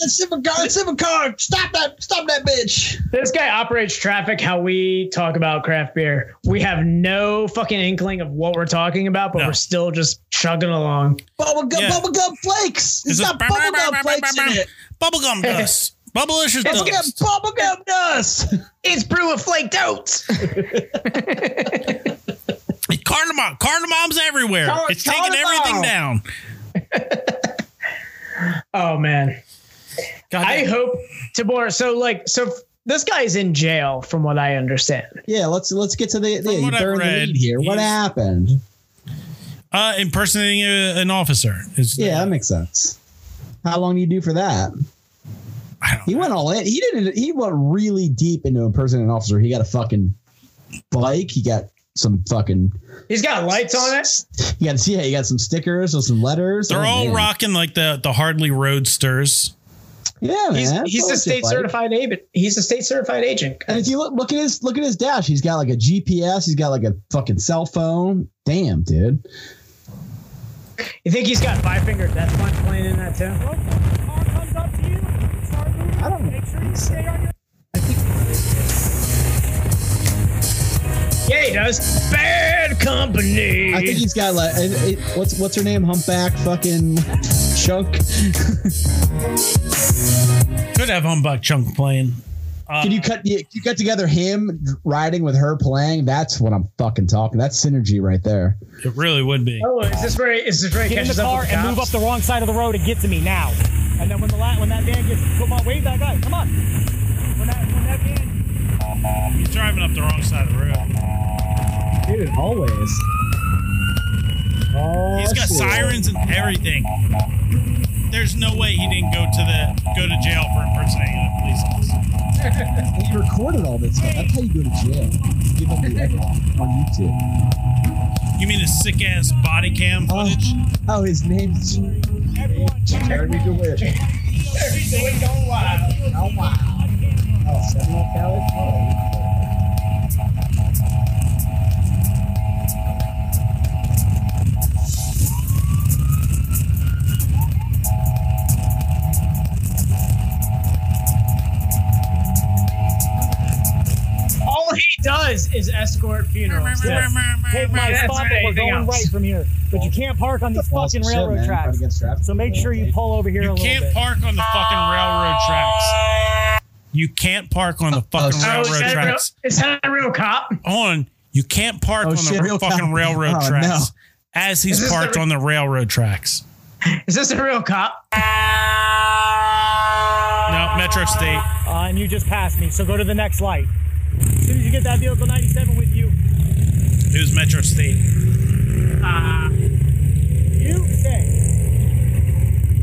It's Civic car, it's car! Stop that! Stop that bitch! This guy operates traffic how we talk about craft beer. We have no fucking inkling of what we're talking about, but No. we're still just chugging along. Bubblegum, Yeah. bubblegum flakes! It's It's got a- bubblegum flakes in it! Bubblegum dust. Bubblicious It's got dust. bubblegum dust! It's brew of flaked oats. Cardamom. Cardamom's everywhere. Car- it's taking everything down. oh man. God I damn. hope Tabor. So like, so f- this guy's in jail, from what I understand. Yeah, let's let's get to the yeah, you what I've the lead here. What happened? uh, impersonating a, an officer. Is Yeah, that makes sense. How long do you do for that? I don't He went all in. He didn't. He went really deep into impersonating an officer. He got a fucking bike. He got some fucking. He's got lights on it. He got yeah. He got some stickers with some letters. They're Oh, all man. rocking like the the Harley Roadsters. Yeah, man. He's, that's he's a state certified agent. He's a state certified agent. And if you look, look at his look at his dash, he's got like a GPS. He's got like a fucking cell phone. Damn, dude. You think he's got five finger death punch playing in that too? Bro, the car comes up to you. you Start moving. I don't know. Make sure you stay on your. Yeah, he does. Bad company. I think he's got like and it, what's what's her name? Humpbakk fucking chunk. Could have Humpbakk Chunk playing. Uh, Can you cut you, you cut together him riding with her playing? That's what I'm fucking talking. That's synergy right there. It really would be. Oh, is this where? Is this where he Get in the catches car the and move up the wrong side of the road and get to me now. And then when the la- when that van gets, come on, wave that guy. Come on. When that when that van He's driving up the wrong side of the road. Dude, always. Oh, He's got shit. sirens and everything. There's no way he didn't go to the go to jail for impersonating a police officer. He recorded all this stuff. That's how you go to jail. Give them the evidence on YouTube. You mean a sick ass body cam Oh, footage? oh, his name's Jeremy Dewitte. Oh wow! Oh wow. Oh, Seminole College. Oh. All he does is escort funerals. Yes. take my That's spot, but we're going else. right from here. But you can't park on these False fucking shit, railroad man. tracks. Fight against traffic. So make sure you pull over here a You little can't bit. park on the fucking railroad tracks. You can't park on the fucking oh, Oh, is railroad real, tracks. is that a real cop? Hold on. You can't park Oh, on shit, the real fucking cop. railroad Oh, tracks no. as he's parked the- on the railroad tracks. Is this a real cop? No, Metro State. Uh, and you just passed me, so go to the next light. As soon as you get that vehicle 97 with you, was Metro State. Uh, you stay.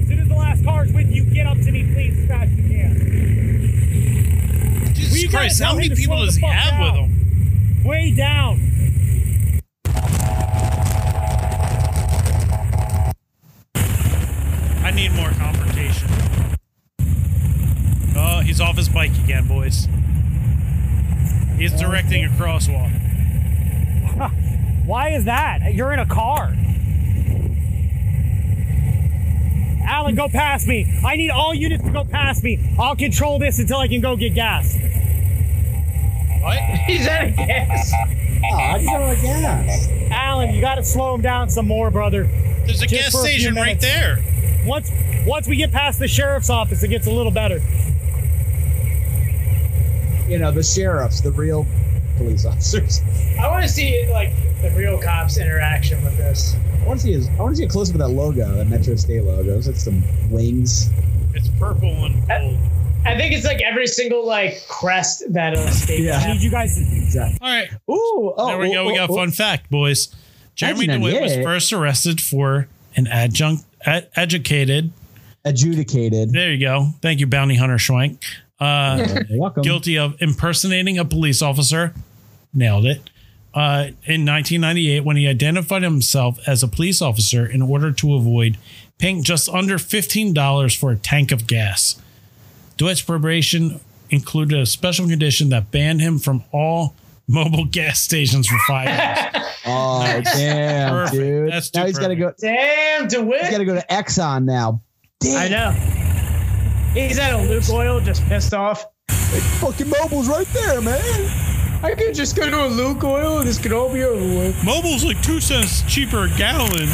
As soon as the last car's with you, get up to me, please, as fast as you can. Jesus you Christ, how many people does he have down? with him? Way down. I need more confrontation. Oh, he's off his bike again, boys. He's directing a crosswalk. Why is that? You're in a car. Alan, go past me. I need all units to go past me. I'll control this until I can go get gas. What? He's out of gas. Oh, I just don't like gas. Alan, you got to slow him down some more, brother. There's a Just gas for a station right minutes. there. Once once we get past the sheriff's office, it gets a little better. You know, the sheriffs, the real police officers. I want to see like the real cops interaction with this. I want to see his, I want to see a close up of that logo, that Metro State logo. It's like some wings. It's purple and gold. I think it's like every single like crest that a state Yeah. I has. need you guys. Exactly. All right. Ooh, oh, There we go. oh, We got a fun fact, boys. Jeremy Dewitte was first arrested for an adjunct, ed- educated. Adjudicated. There you go. Thank you, bounty hunter Schwenk. Uh, welcome. guilty of impersonating a police officer. Nailed it. Uh, in 1998, when he identified himself as a police officer in order to avoid paying just under $15 for a tank of gas. Dewitte's probation included a special condition that banned him from all Mobil gas stations for five years. Oh, damn, Perfect. dude. That's now he's got to go. Damn, Dewitte. He's got to go to Exxon now. Damn. I know. He's at a Lukoil, just pissed off. Fucking Mobil's right there, man. I could just go to a Lukoil. This could all be over with. Mobil's like two cents cheaper a gallon.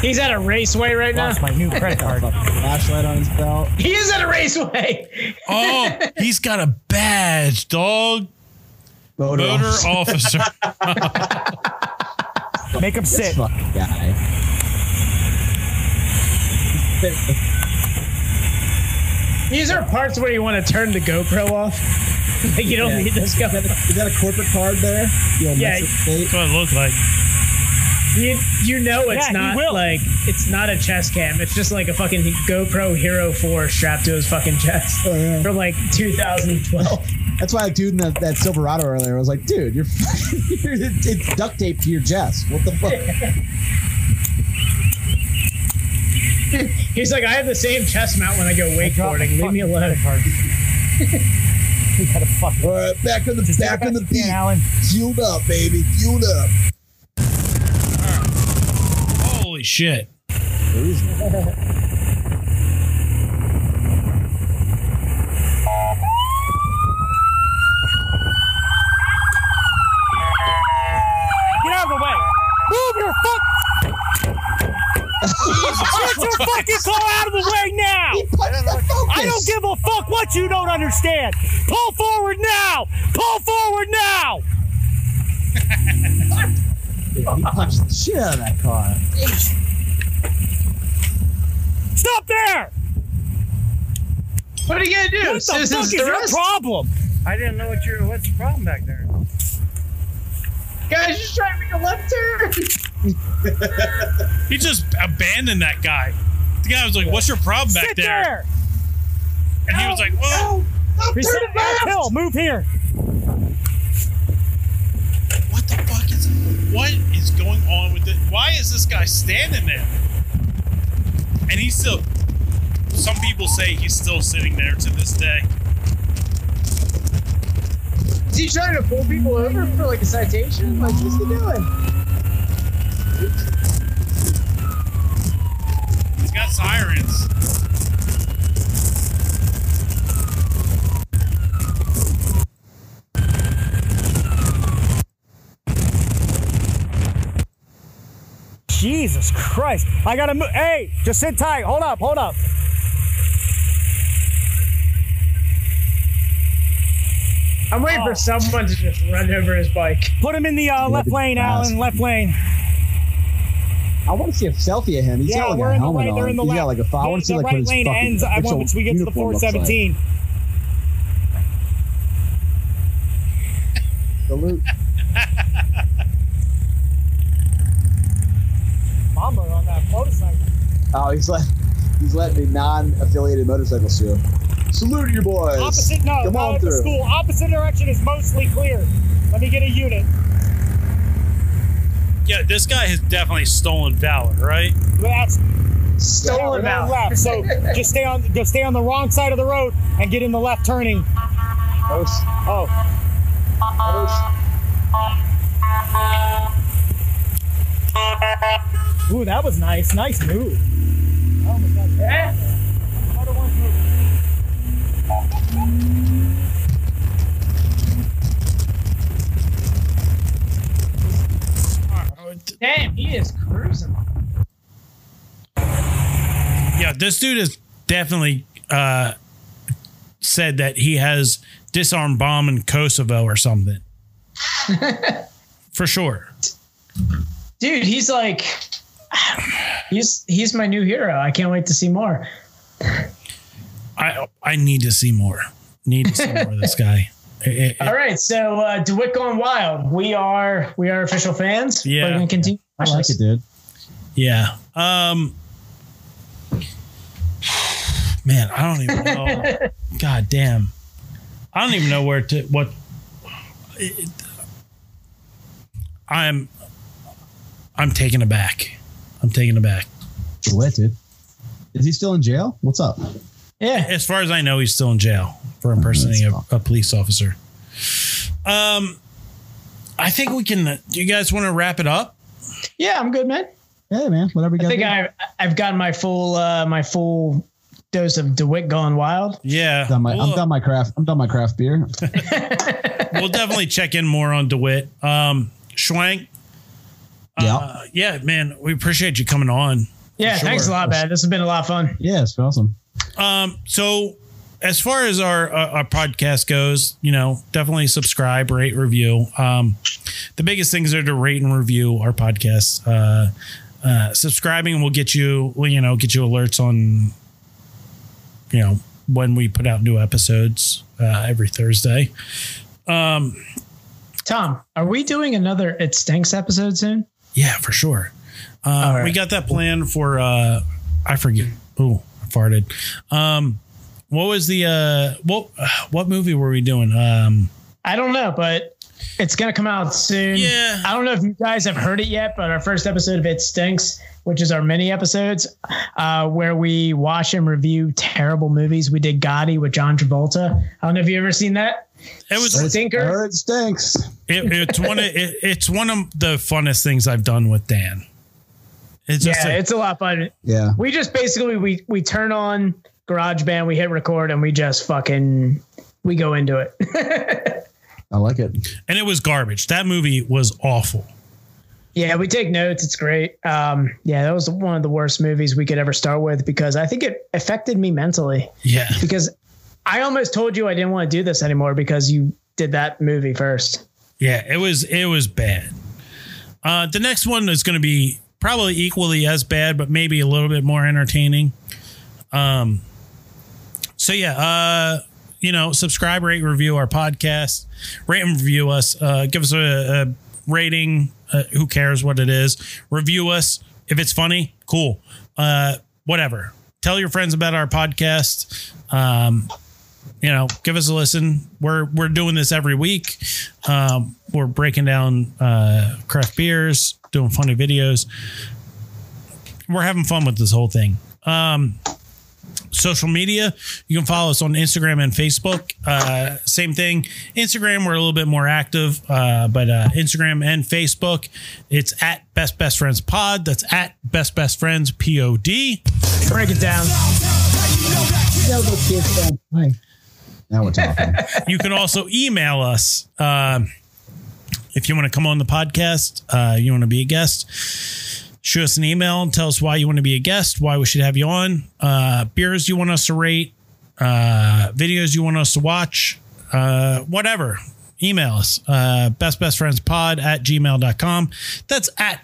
He's at a raceway right now. Lost my new credit card. Flashlight on his belt. He is at a raceway. Oh, he's got a badge, dog. Motor, Motor officer. officer. Make him This sit. fucking guy. These are parts where you want to turn the GoPro off. like you don't Yeah. need this guy. Is that a corporate card there? The old Yeah. That's what it looked like. You, you know it's Yeah, not like it's not a chest cam. It's just like a fucking GoPro Hero 4 strapped to his fucking chest Oh, yeah. from like 2012. That's why a dude in that, that Silverado earlier was like, dude, you're, you're it's, it's duct taped to your chest. What the fuck? He's like, I have the same chest mount when I go wakeboarding. Leave me alone. You gotta fucking. All right, back on the Just back on the beat. can, Alan. Fueled up, baby. Fueled up. Holy shit. Get out of the way. Move your fuck. Get your fucking car out of the way now. I don't give a fuck what you don't understand. Pull forward now. Pull forward now. He punched the shit out of that car. Stop there. What are you gonna do? What the fuck Citizens is your problem? I didn't know what your what's the problem back there. Guys, just trying to make a left turn. He just abandoned that guy. The guy was like, What's your problem back Sit there? there. And he was like, Well, Reset Hill, move here. what the fuck is what is going on with it? Why is this guy standing there? And he's still some people say he's still sitting there to this day. Is he trying to pull people over for like a citation? Like, what's he doing? He's got sirens. Jesus Christ. I gotta move. Hey, just sit tight. Hold up, hold up. I'm waiting for someone to just run over his bike. Put him in the uh, left lane. Alan. Left lane. I want to see a selfie of him. He's yeah, got like we're a in the right. On. They're in the He's left. Got like a, I the, want to see the like right his fucking ends. I want once we get to the 417. Like. Salute. Mama on that motorcycle. Oh, he's let he's letting the non-affiliated motorcycle through. Salute your boys. Opposite, no, Come no, on through. School. Opposite direction is mostly clear. Let me get a unit. Yeah, this guy has definitely stolen valor, right? That's Stolen yeah, valor. left. So just stay on, go stay on the wrong side of the road and get in the left turning. Oh, ooh, that was nice. Nice move. I almost got that. Other one's moving. Damn, he is cruising. Yeah, this dude has definitely uh, said that he has disarmed bomb in Kosovo or something. For sure. Dude, he's like he's he's my new hero. I can't wait to see more. I I need to see more. Need to see more of this guy. It- it- All right, so uh Dewitte Gone Wild. We are we are official fans. Yeah. We're gonna continue. I like it, dude. yeah. Um. Man, I don't even know. God damn. I don't even know where to what. it- I'm. I'm taken aback. I'm taken aback. What, dude? Is he still in jail? What's up? Yeah. As far as I know, he's still in jail for impersonating a, a police officer. Um, I think we can. Do you guys want to wrap it up? Yeah, I'm good, man. Yeah, man. Whatever you got. I got. think I I've gotten my full uh my full dose of Dewitte Gone Wild. Yeah, done my, I'm done my craft. I'm done my craft beer. we'll definitely check in more on Dewitte. Um, Schwenk. Yeah. Uh, yeah, man, we appreciate you coming on. Yeah, For thanks a lot, man. This has been a lot of fun. Yeah, it's awesome. Um, so as far as our, our our podcast goes, you know, definitely subscribe, rate, review. Um, the biggest things are to rate and review our podcast. Uh, uh, subscribing will get you, well, you know, get you alerts on, you know, when we put out new episodes uh, every Thursday. Um, Tom, are we doing another It Stinks episode soon? Yeah, for sure. Uh, right. We got that plan for uh, I forget. Oh, farted. Um, what was the uh, what what movie were we doing? Um, I don't know, but it's gonna come out soon. Yeah. I don't know if you guys have heard it yet, but our first episode of It Stinks, which is our mini episodes, uh, where we watch and review terrible movies. We did Gotti with John Travolta. I don't know if you ever seen that. it was Stinker. it stinks. it, it's one of it, it's one of the funnest things I've done with Dan. It's just yeah, a- it's a lot of fun. Yeah. We just basically we we turn on GarageBand, we hit record, and we just fucking we go into it. I like it. and it was garbage. That movie was awful. Yeah, we take notes. It's great. Um, yeah, that was one of the worst movies we could ever start with because I think it affected me mentally. Yeah. Because I almost told you I didn't want to do this anymore because you did that movie first. Yeah, it was it was bad. Uh, the next one is going to be probably equally as bad, but maybe a little bit more entertaining. Um, so yeah, uh, you know, subscribe, rate, review our podcast, rate and review us. Uh, give us a, a rating. Uh, who cares what it is? Review us if it's funny. Cool. Uh, whatever. Tell your friends about our podcast. Um, you know, give us a listen. We're we're doing this every week. Um, we're breaking down uh, craft beers, doing funny videos. We're having fun with this whole thing. Um, social media, you can follow us on Instagram and Facebook. Uh, same thing. Instagram, we're a little bit more active, uh, but uh, Instagram and Facebook, it's at Best Best Friends Pod. That's at Best Best Friends P O D. Break it down. Now we're talking. you can also email us um, if you want to come on the podcast. Uh, you want to be a guest. Shoot us an email and tell us why you want to be a guest, why we should have you on, uh, beers you want us to rate, uh, videos you want us to watch, uh, whatever. Email us, uh, bestbestfriendspod at gmail.com. That's at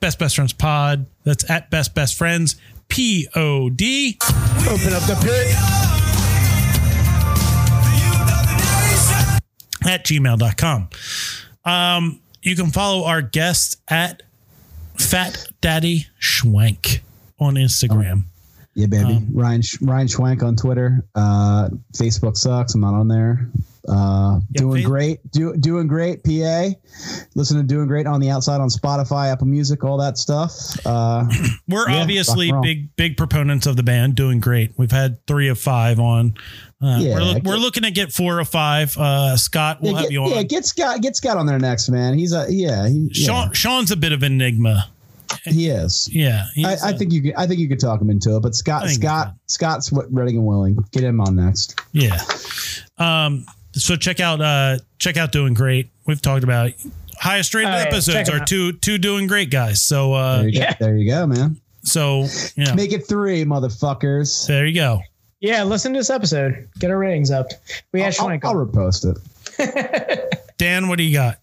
best best friends pod. That's at best best friends P O D. Open up the pit. at gmail.com. Um, you can follow our guest at Fat Daddy Schwenk. on Instagram. Yeah, baby. Um, Ryan Ryan Schwenk on Twitter. Uh, Facebook sucks. I'm not on there. Uh, Yeah, doing Fa- great. Do, doing great. PA. Listen to doing great on the outside on Spotify, Apple Music, all that stuff. Uh, We're Yeah, obviously rock and roll. big big proponents of the band. Doing great. We've had three of five on. Uh, Yeah, we're, get- we're looking to get four of five. Uh, Scott, we'll yeah, have get, you on. yeah, get Scott. Get Scott on there next, man. He's a yeah. He, yeah, Sean, Sean's a bit of enigma. he is. Yeah, he's I, I a- think you. Could, I think you could talk him into it. But Scott, Scott, Scott's what ready and willing. Get him on next. Yeah. Um, so check out uh check out doing great. We've talked about it. highest rated episodes are out. two two doing great guys. So uh There you, Yeah. go. there you go, man. so yeah. Make it three, motherfuckers. There you go. Yeah, listen to this episode. Get our ratings up. We had I'll, Schwenk I'll on. repost it. Dan, what do you got?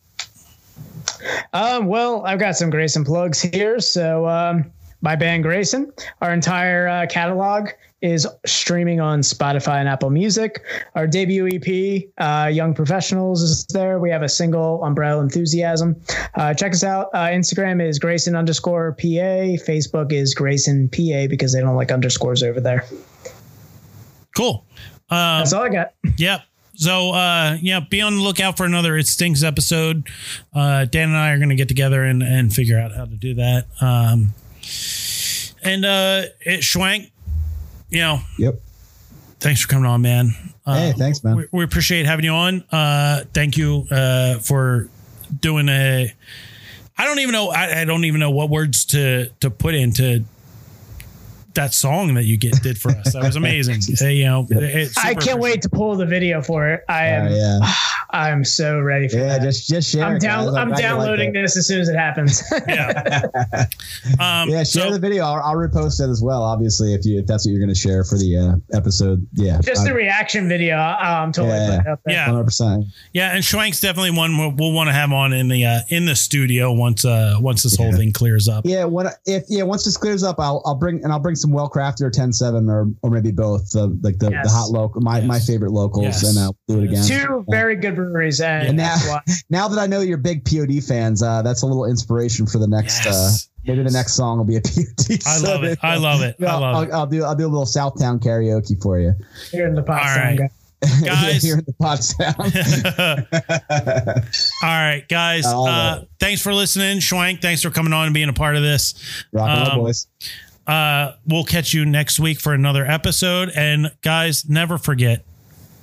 Um, well, I've got some Grayson plugs here. So, um, my band Grayson, our entire uh, catalog is streaming on Spotify and Apple Music. Our debut EP, uh, Young Professionals, is there. We have a single, Umbrella Enthusiasm. Uh, check us out. Uh, Instagram is Grayson underscore PA. Facebook is Grayson PA because they don't like underscores over there. Cool. Um, That's all I got. Yep. So uh yeah, be on the lookout for another It Stinks episode. Uh Dan and I are gonna get together and, and figure out how to do that. Um and uh it Schwenk, you know, Yep. thanks for coming on, man. Uh, Hey, thanks, man. We, we appreciate having you on. Uh thank you uh for doing a I don't even know I, I don't even know what words to to put into that song that you get did for us. That was amazing. You know, it's I can't wait to pull the video for it. I am. Uh, yeah. I'm so ready for Yeah, that. just just share. I'm it, down. guys. I'm glad you like downloading it. this as soon as it happens. Yeah. Um, Yeah, share so- the video. I'll, I'll repost it as well. Obviously, if you if that's what you're going to share for the uh, episode, yeah, Just the reaction video. I- I'm totally Yeah. putting it up there. Yeah. hundred percent. Yeah, and Schwenk's definitely one we'll, we'll want to have on in the uh, in the studio once uh once this whole thing clears up. Yeah, what if yeah? Once this clears up, I'll I'll bring and I'll bring some well crafted or ten seven or or maybe both. The like the, Yes. the hot local, my my favorite locals, Yes. and I'll do it again. Two very good breweries, and, now, that's why. now that I know you're big POD fans, uh, that's a little inspiration for the next. Uh, maybe the next song will be a POD. I So love it. I love it. I I'll, love I'll. I'll do I'll do a little Southtown karaoke for you. Here in the pot All sound right. guy. Guys. here in the pod sound. All right, guys. All Uh, right. thanks for listening, Schwenk. Thanks for coming on and being a part of this. Rock and Um, roll, boys. Uh, we'll catch you next week for another episode. And guys, never forget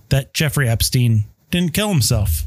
that Jeffrey Epstein didn't kill himself.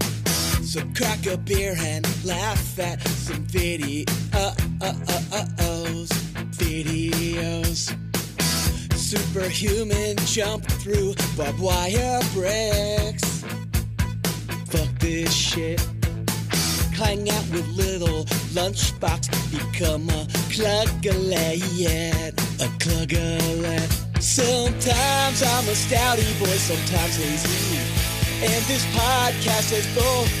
So crack a beer and laugh at some videos. Videos. Superhuman jump through barbed wire bricks. Fuck this shit. Hang out with little lunchbox. Become a cluggalet. A cluggalet. Sometimes I'm a stouty boy, sometimes lazy. And this podcast is both,